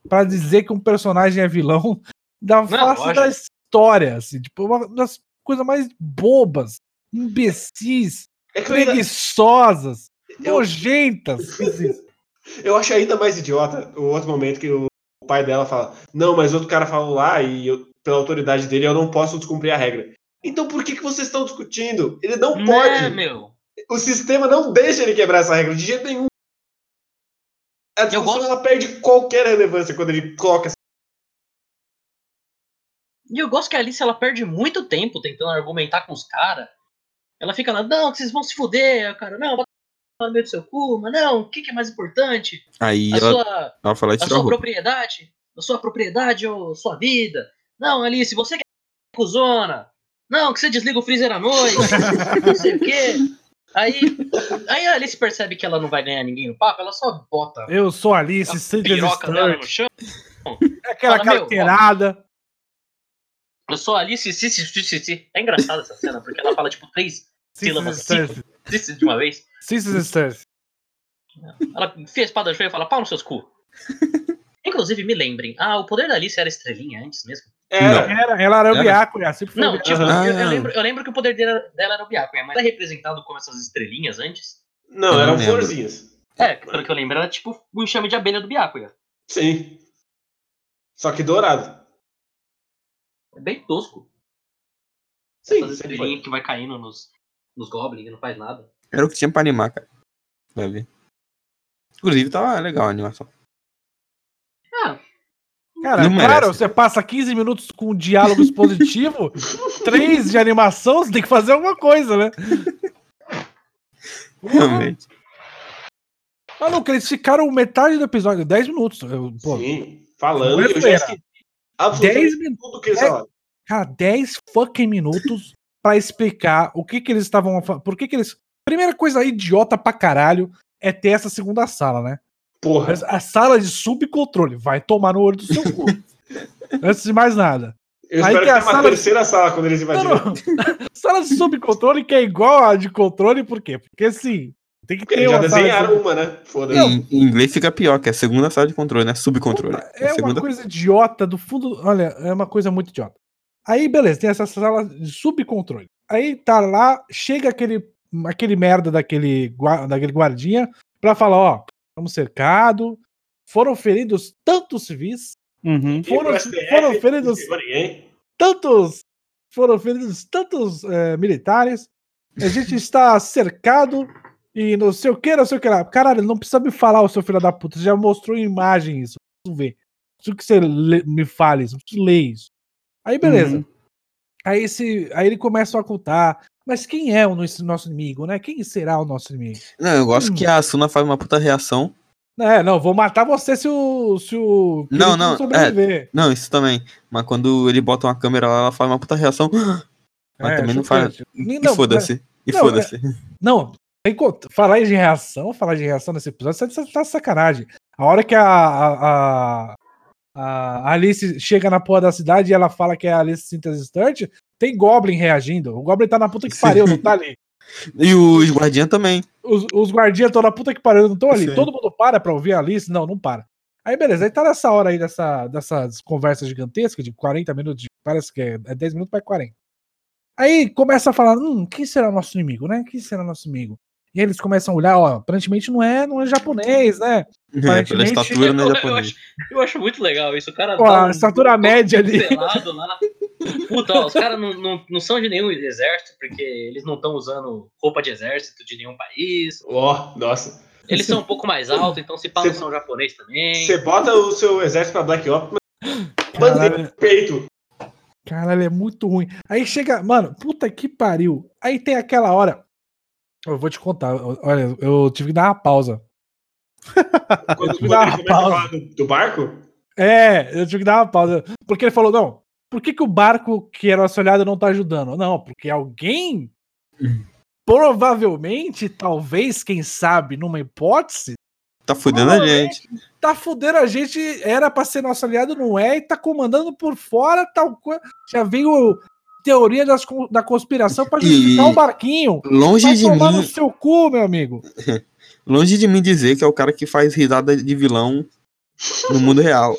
para dizer que um personagem é vilão da face lógico. da história, assim, tipo, uma das coisas mais bobas, imbecis, É preguiçosas, eu, nojentas. eu acho ainda mais idiota o outro momento que o pai dela fala: Não, mas outro cara falou lá e eu- pela autoridade dele eu não posso descumprir a regra. Então por que, que vocês estão discutindo? Ele não Né, pode. meu? O sistema não deixa ele quebrar essa regra de jeito nenhum. A discussão gosto- ela perde qualquer relevância quando ele coloca essa. E eu gosto que a Alice ela perde muito tempo tentando argumentar com os caras. Ela fica lá, não, que vocês vão se fuder, cara, não, bota no meio do seu cu, mas não, o que, que é mais importante? Aí A ela, sua, ela fala a a sua roupa. propriedade? A sua propriedade ou sua vida? Não, Alice, você que é cuzona. Não, que você desliga o freezer à noite. não sei o quê. Aí, aí a Alice percebe que ela não vai ganhar ninguém no papo, ela só bota Eu sou Alice, a Citizen piroca dela no chão. aquela Fala, meu, carteirada. Eu sou a Alice, si, si, si, si, si. É engraçada essa cena, porque ela fala tipo três sílabas de uma vez. Citizen Sturt. Ela enfia a espada no chão e fala, pau nos seus cu. Inclusive, me lembrem, ah, o poder da Alice era estrelinha antes mesmo? Era. Era, ela era o Era? Byakuya, sempre foi o Não, tipo, Aham. eu, eu lembro, eu lembro que o poder dela, dela era o Byakuya, mas era representado como essas estrelinhas antes? Não, Eu eram não florzinhas. É, pelo que eu lembro, era tipo o enxame de abelha do Byakuya. Sim. Só que dourado. É bem tosco. Sim, Essas estrelinhas que vai caindo nos, nos goblins e não faz nada. Era o que tinha pra animar, cara. Vai ver. Inclusive, tava legal a animação. Ah, Cara, Não claro, merece. você passa 15 minutos com um diálogo expositivo, 3 de animação, você tem que fazer alguma coisa, né? Realmente. Maluco, eles ficaram metade do episódio, 10 minutos. Eu, pô, Sim. Falando, é eu já esqueci absolutamente 10 minutos. tudo que eles É- falaram. Cara, 10 fucking minutos pra explicar o que que eles estavam. Por que que eles. Primeira coisa idiota pra caralho é ter essa segunda sala, né? Porra. Mas A sala de subcontrole vai tomar no olho do seu cu. Antes de mais nada. Eu Aí espero que a tenha uma sala terceira sala quando eles invadirem. não. Sala de subcontrole que é igual a de controle, por quê? Porque assim, tem que Porque ter já uma sala de desenharam uma, né? Foda-se. Em, em inglês fica pior, que é a segunda sala de controle, né? Subcontrole. É a segunda... uma coisa idiota do fundo. Olha, é uma coisa muito idiota. Aí, beleza, tem essa sala de subcontrole. Aí tá lá, chega aquele, aquele merda daquele, daquele guardinha pra falar: ó, estamos cercados, foram feridos tantos civis, Uhum. Foram, STF, foram feridos tantos. Foram feridos tantos eh, militares. A gente está cercado e não sei o que, não sei o que lá. Caralho, não precisa me falar, o seu filho da puta. Você já mostrou em imagem isso. Preciso ver. Preciso que você lê- me fale isso. Preciso ler isso. Aí, beleza. Uhum. Aí, esse, aí ele começa a ocultar. Mas quem é o nosso inimigo, né? Quem será o nosso inimigo? Não, eu gosto Hum. que a Asuna faz uma puta reação. É, não, vou matar você se o. Se o Não, não, sobreviver. Não, isso também. Mas quando ele bota uma câmera lá, ela faz uma puta reação. Mas É, também não faz. E Não, foda-se. E Não, foda-se. Não, tem co- falar de reação, falar de reação nesse episódio, você tá de sacanagem. A hora que a, a, a, a Alice chega na porra da cidade e ela fala que é a Alice Sturt, tem Goblin reagindo. O Goblin tá na puta que pariu, não tá ali. E os guardiãs também. Os, os guardiãs estão na puta que pariu, não estão ali. Sim. Todo mundo para pra ouvir a Alice? Não, não para. Aí beleza, aí tá nessa hora aí dessa, dessas conversas gigantescas de 40 minutos, de- parece que é, é 10 minutos para 40. Aí começa a falar, hum, quem será o nosso inimigo, né? Quem será o nosso inimigo? E aí eles começam a olhar, ó, aparentemente não é, não é japonês, né? É, pela estatura não é Eu- eu japonês. acho- Eu acho muito legal isso. O cara Pô, dá a estatura média ali. lá. Puta, ó, os caras não, não, não são de nenhum exército, porque eles não estão usando roupa de exército de nenhum país. Ó, nossa. Eles são um pouco mais altos, então se não são japonês também. Você bota o seu exército pra Black Ops, bandeira Caralho, no peito. caralho, é muito ruim. Aí chega, mano, puta que pariu. Aí tem aquela hora. Eu vou te contar, olha, eu tive que dar uma pausa Quando, tive que dar uma começa a pausa. do barco? É, eu tive que dar uma pausa. Porque ele falou, não, por que, que o barco que é nosso olhado não tá ajudando? Não, porque alguém, provavelmente, talvez, quem sabe, numa hipótese, Tá fudendo a gente. tá fudendo a gente, era pra ser nosso aliado, não é, e tá comandando por fora tal coisa. Já veio teoria das da conspiração pra justificar o barquinho. Longe Vai de tomar no mim, seu cu, meu amigo. longe de mim dizer que é o cara que faz risada de vilão no mundo real.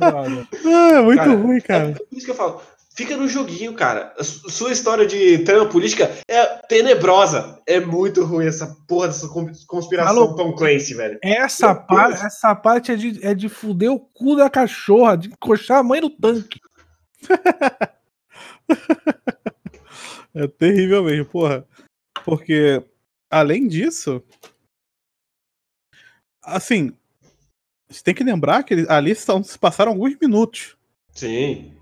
Ah, é muito Cara, ruim, cara. É por isso que eu falo. Fica no joguinho, cara. A sua história de trama política é tenebrosa. É muito ruim essa porra dessa con- conspiração Maluco. Tom Clancy, velho. Essa, par- essa parte é de, é de fuder o cu da cachorra, de encoxar a mãe no tanque. É terrível mesmo, porra. Porque, além disso, assim, você tem que lembrar que eles, ali são, se passaram alguns minutos. Sim.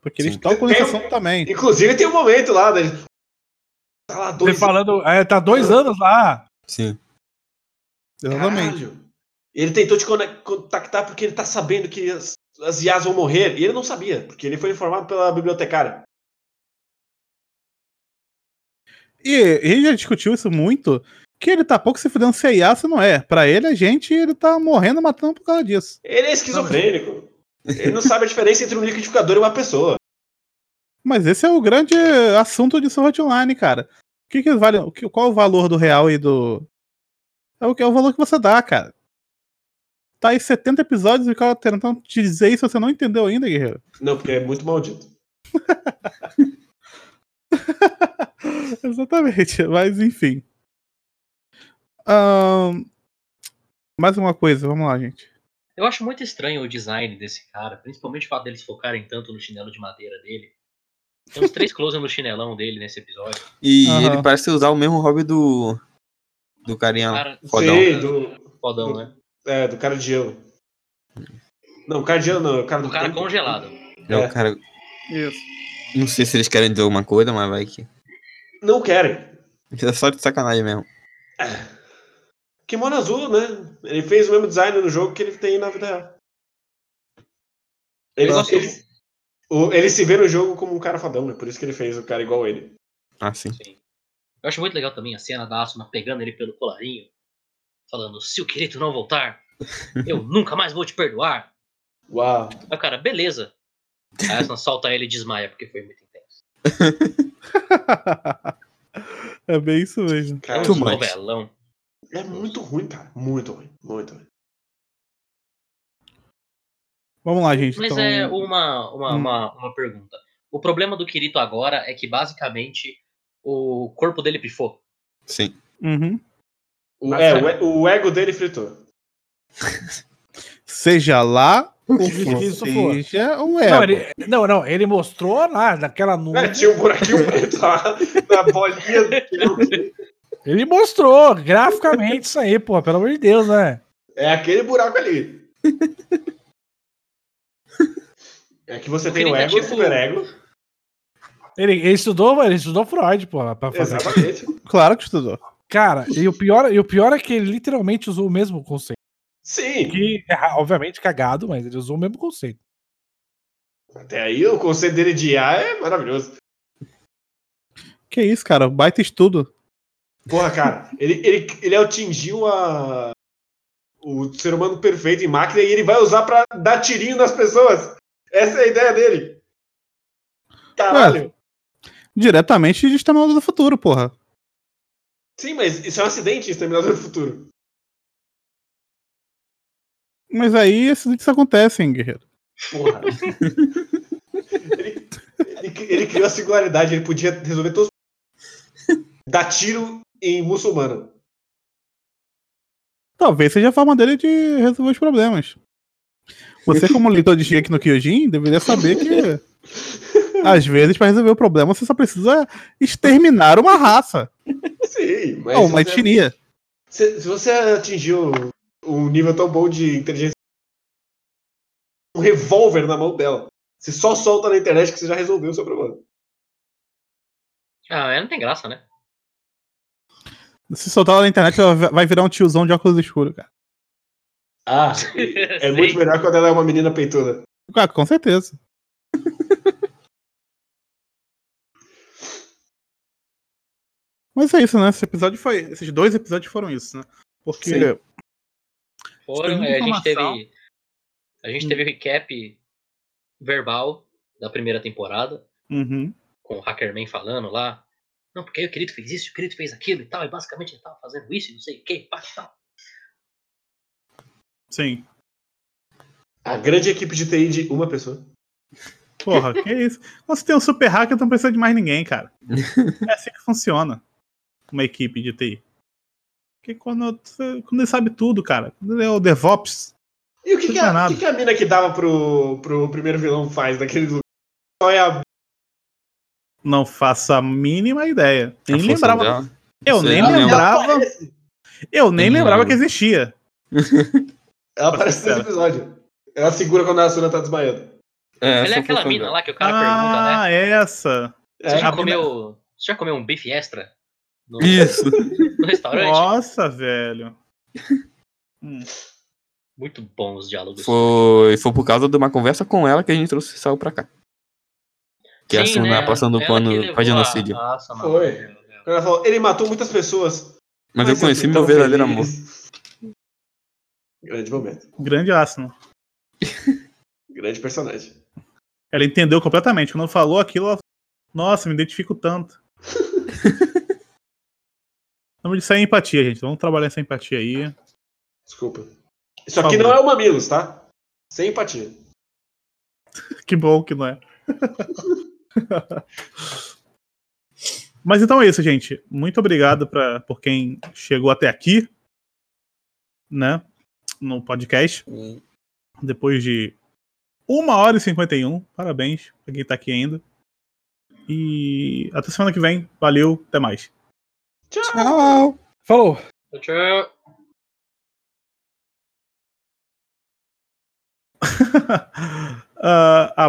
Porque eles Sim. Tem- nesse assunto também. Inclusive tem um momento lá. Deles... Tá lá Ele dois falando, é, tá dois anos lá. Sim. Exatamente. Caralho. Ele tentou te contactar porque ele tá sabendo que as, as IAs vão morrer. E ele não sabia, porque ele foi informado pela bibliotecária. E ele já discutiu isso muito. Que ele tá pouco se fudendo se é se não é. Pra ele, a gente, ele tá morrendo, matando por causa disso. Ele é esquizofrênico. Ele não sabe a diferença entre um liquidificador e uma pessoa. Mas esse é o grande assunto de Sword Online, cara. O que que vale, o que- qual o valor do real e do. É o que é o valor que você dá, cara. Tá aí 70 episódios e o cara tentando te dizer isso, você não entendeu ainda, guerreiro. Não, porque é muito maldito. Exatamente, mas enfim. Ahn, mais uma coisa, vamos lá, gente. Eu acho muito estranho o design desse cara, principalmente o fato deles focarem tanto no chinelo de madeira dele. Tem uns três close no chinelão dele nesse episódio. E Aham. ele parece usar o mesmo hobby do. Do carinha. Cara, Fodão. Sei, do, fodão, do- né? é, do cara de gelo. Não, o cara de gelo não, é o cara do O cara congelado. É o cara. Isso. Não sei se eles querem dizer alguma coisa, mas vai que. Não querem. É só de sacanagem mesmo. Kimono azul, né? Ele fez o mesmo design no jogo que ele tem na vida real. Ele, ele, o- ele se vê no jogo como um cara fadão, né? Por isso que ele fez o cara igual ele. Ah, sim. Sim. Eu acho muito legal também a cena da Asuna pegando ele pelo colarinho, falando: se o querido não voltar, eu nunca mais vou te perdoar. Uau. Aí o cara, beleza. Aí a Asuna solta ele e desmaia, porque foi muito intenso. é bem isso mesmo. Cara, É Too um novelão. É muito ruim, cara. Muito ruim. Muito ruim. Vamos lá, gente. Mas então... é uma, uma, Hum. uma, uma pergunta. O problema do Kirito agora é que basicamente o corpo dele pifou. Sim. Uhum. O, é, é- o, o ego dele fritou. Seja lá o Que isso for. seja um Não, ego. ele, não, não, ele mostrou lá, naquela É, nuvem. tinha um buraquinho preto lá na bolinha. Ele mostrou graficamente isso aí, pô, pelo amor de Deus, né? É aquele buraco ali. É que você O tem o é ego, o tipo- superego. Ele, ele estudou, ele estudou Freud, pô, pra fazer. Exatamente. Claro que estudou. Cara, e o, pior, e o pior é que ele literalmente usou o mesmo conceito. Sim. Que é, obviamente, cagado, mas ele usou o mesmo conceito. Até aí o conceito dele de IA é maravilhoso. Que isso, cara. Baita estudo. Porra, cara, ele, ele, ele atingiu a, o ser humano perfeito em máquina e ele vai usar pra dar tirinho nas pessoas. Essa é a ideia dele. Caralho. Diretamente de Exterminador do Futuro, porra. Sim, mas isso é um acidente Exterminador do Futuro. Mas aí acidentes acontecem, guerreiro. Porra. ele, ele, ele criou a singularidade, ele podia resolver todos os dar tiro em muçulmano. Talvez seja a forma dele de resolver os problemas. Você, como leitor de Shingeki no Kyojin, deveria saber que às vezes, pra resolver o problema, você só precisa exterminar uma raça. Sim, mas Ou se uma você- etnia. se, se você atingiu um nível tão bom de inteligência, um revólver na mão dela, você só solta na internet que você já resolveu o seu problema. Ah, não tem graça, né? Se soltar ela na internet, ela vai virar um tiozão de óculos escuros, cara. Ah, é muito melhor quando ela é uma menina peituda. Cara, com certeza. Mas é isso, né? Esse episódio foi. Esses dois episódios foram isso, né? Porque. Sim. Foram, é, a gente teve. A gente teve o recap verbal da primeira temporada, Uhum. com o Hackerman falando lá. Não, porque aí o querido fez isso, o querido fez aquilo e tal, e basicamente ele tava fazendo isso, e não sei o que, pá, e tal. Sim. A grande equipe de TI de uma pessoa. Porra, que isso? Quando você tem um super hacker, não precisa de mais ninguém, cara. É assim que funciona uma equipe de TI. Porque quando, quando ele sabe tudo, cara, quando ele é o DevOps, E o que, que, tinha a, que que a mina que dava pro, pro primeiro vilão faz naquele lugar? Qual é a. não faço a mínima ideia. Nem lembrava. Eu nem aí, ela lembrava. aparece, Eu nem lembrava que existia. ela aparece nesse episódio. Ela segura quando a Asuna tá desmaiando. É, Ela é aquela mina dela. lá que o cara pergunta, né? Ah, essa. É, Você já a mina- comeu. Você já comeu um bife extra? No, Isso. no restaurante? Nossa, velho. Hum. Muito bons os diálogos. Foi, foi por causa de uma conversa com ela que a gente trouxe o Sal pra cá. Que a Sim, Suna né? passando Ela pano pra a- genocídio. Nossa, mano. Foi. ela falou, ele matou muitas pessoas. Mas eu conheci fui meu verdadeiro amor. Grande momento. Grande Asno. Grande personagem. Ela entendeu completamente. Quando falou aquilo, ela... nossa, me identifico tanto. Vamos disso é empatia, gente. Vamos trabalhar essa empatia aí. Desculpa. Isso aqui não é o Mamilos, tá? Sem empatia. Que bom que não é. Mas então é isso, gente. Muito obrigado pra, por quem chegou até aqui, né? No podcast. Depois de uma hora e 51. Parabéns pra quem tá aqui ainda. E até semana que vem. Valeu, até mais. Tchau. Falou. Tchau. Ah, a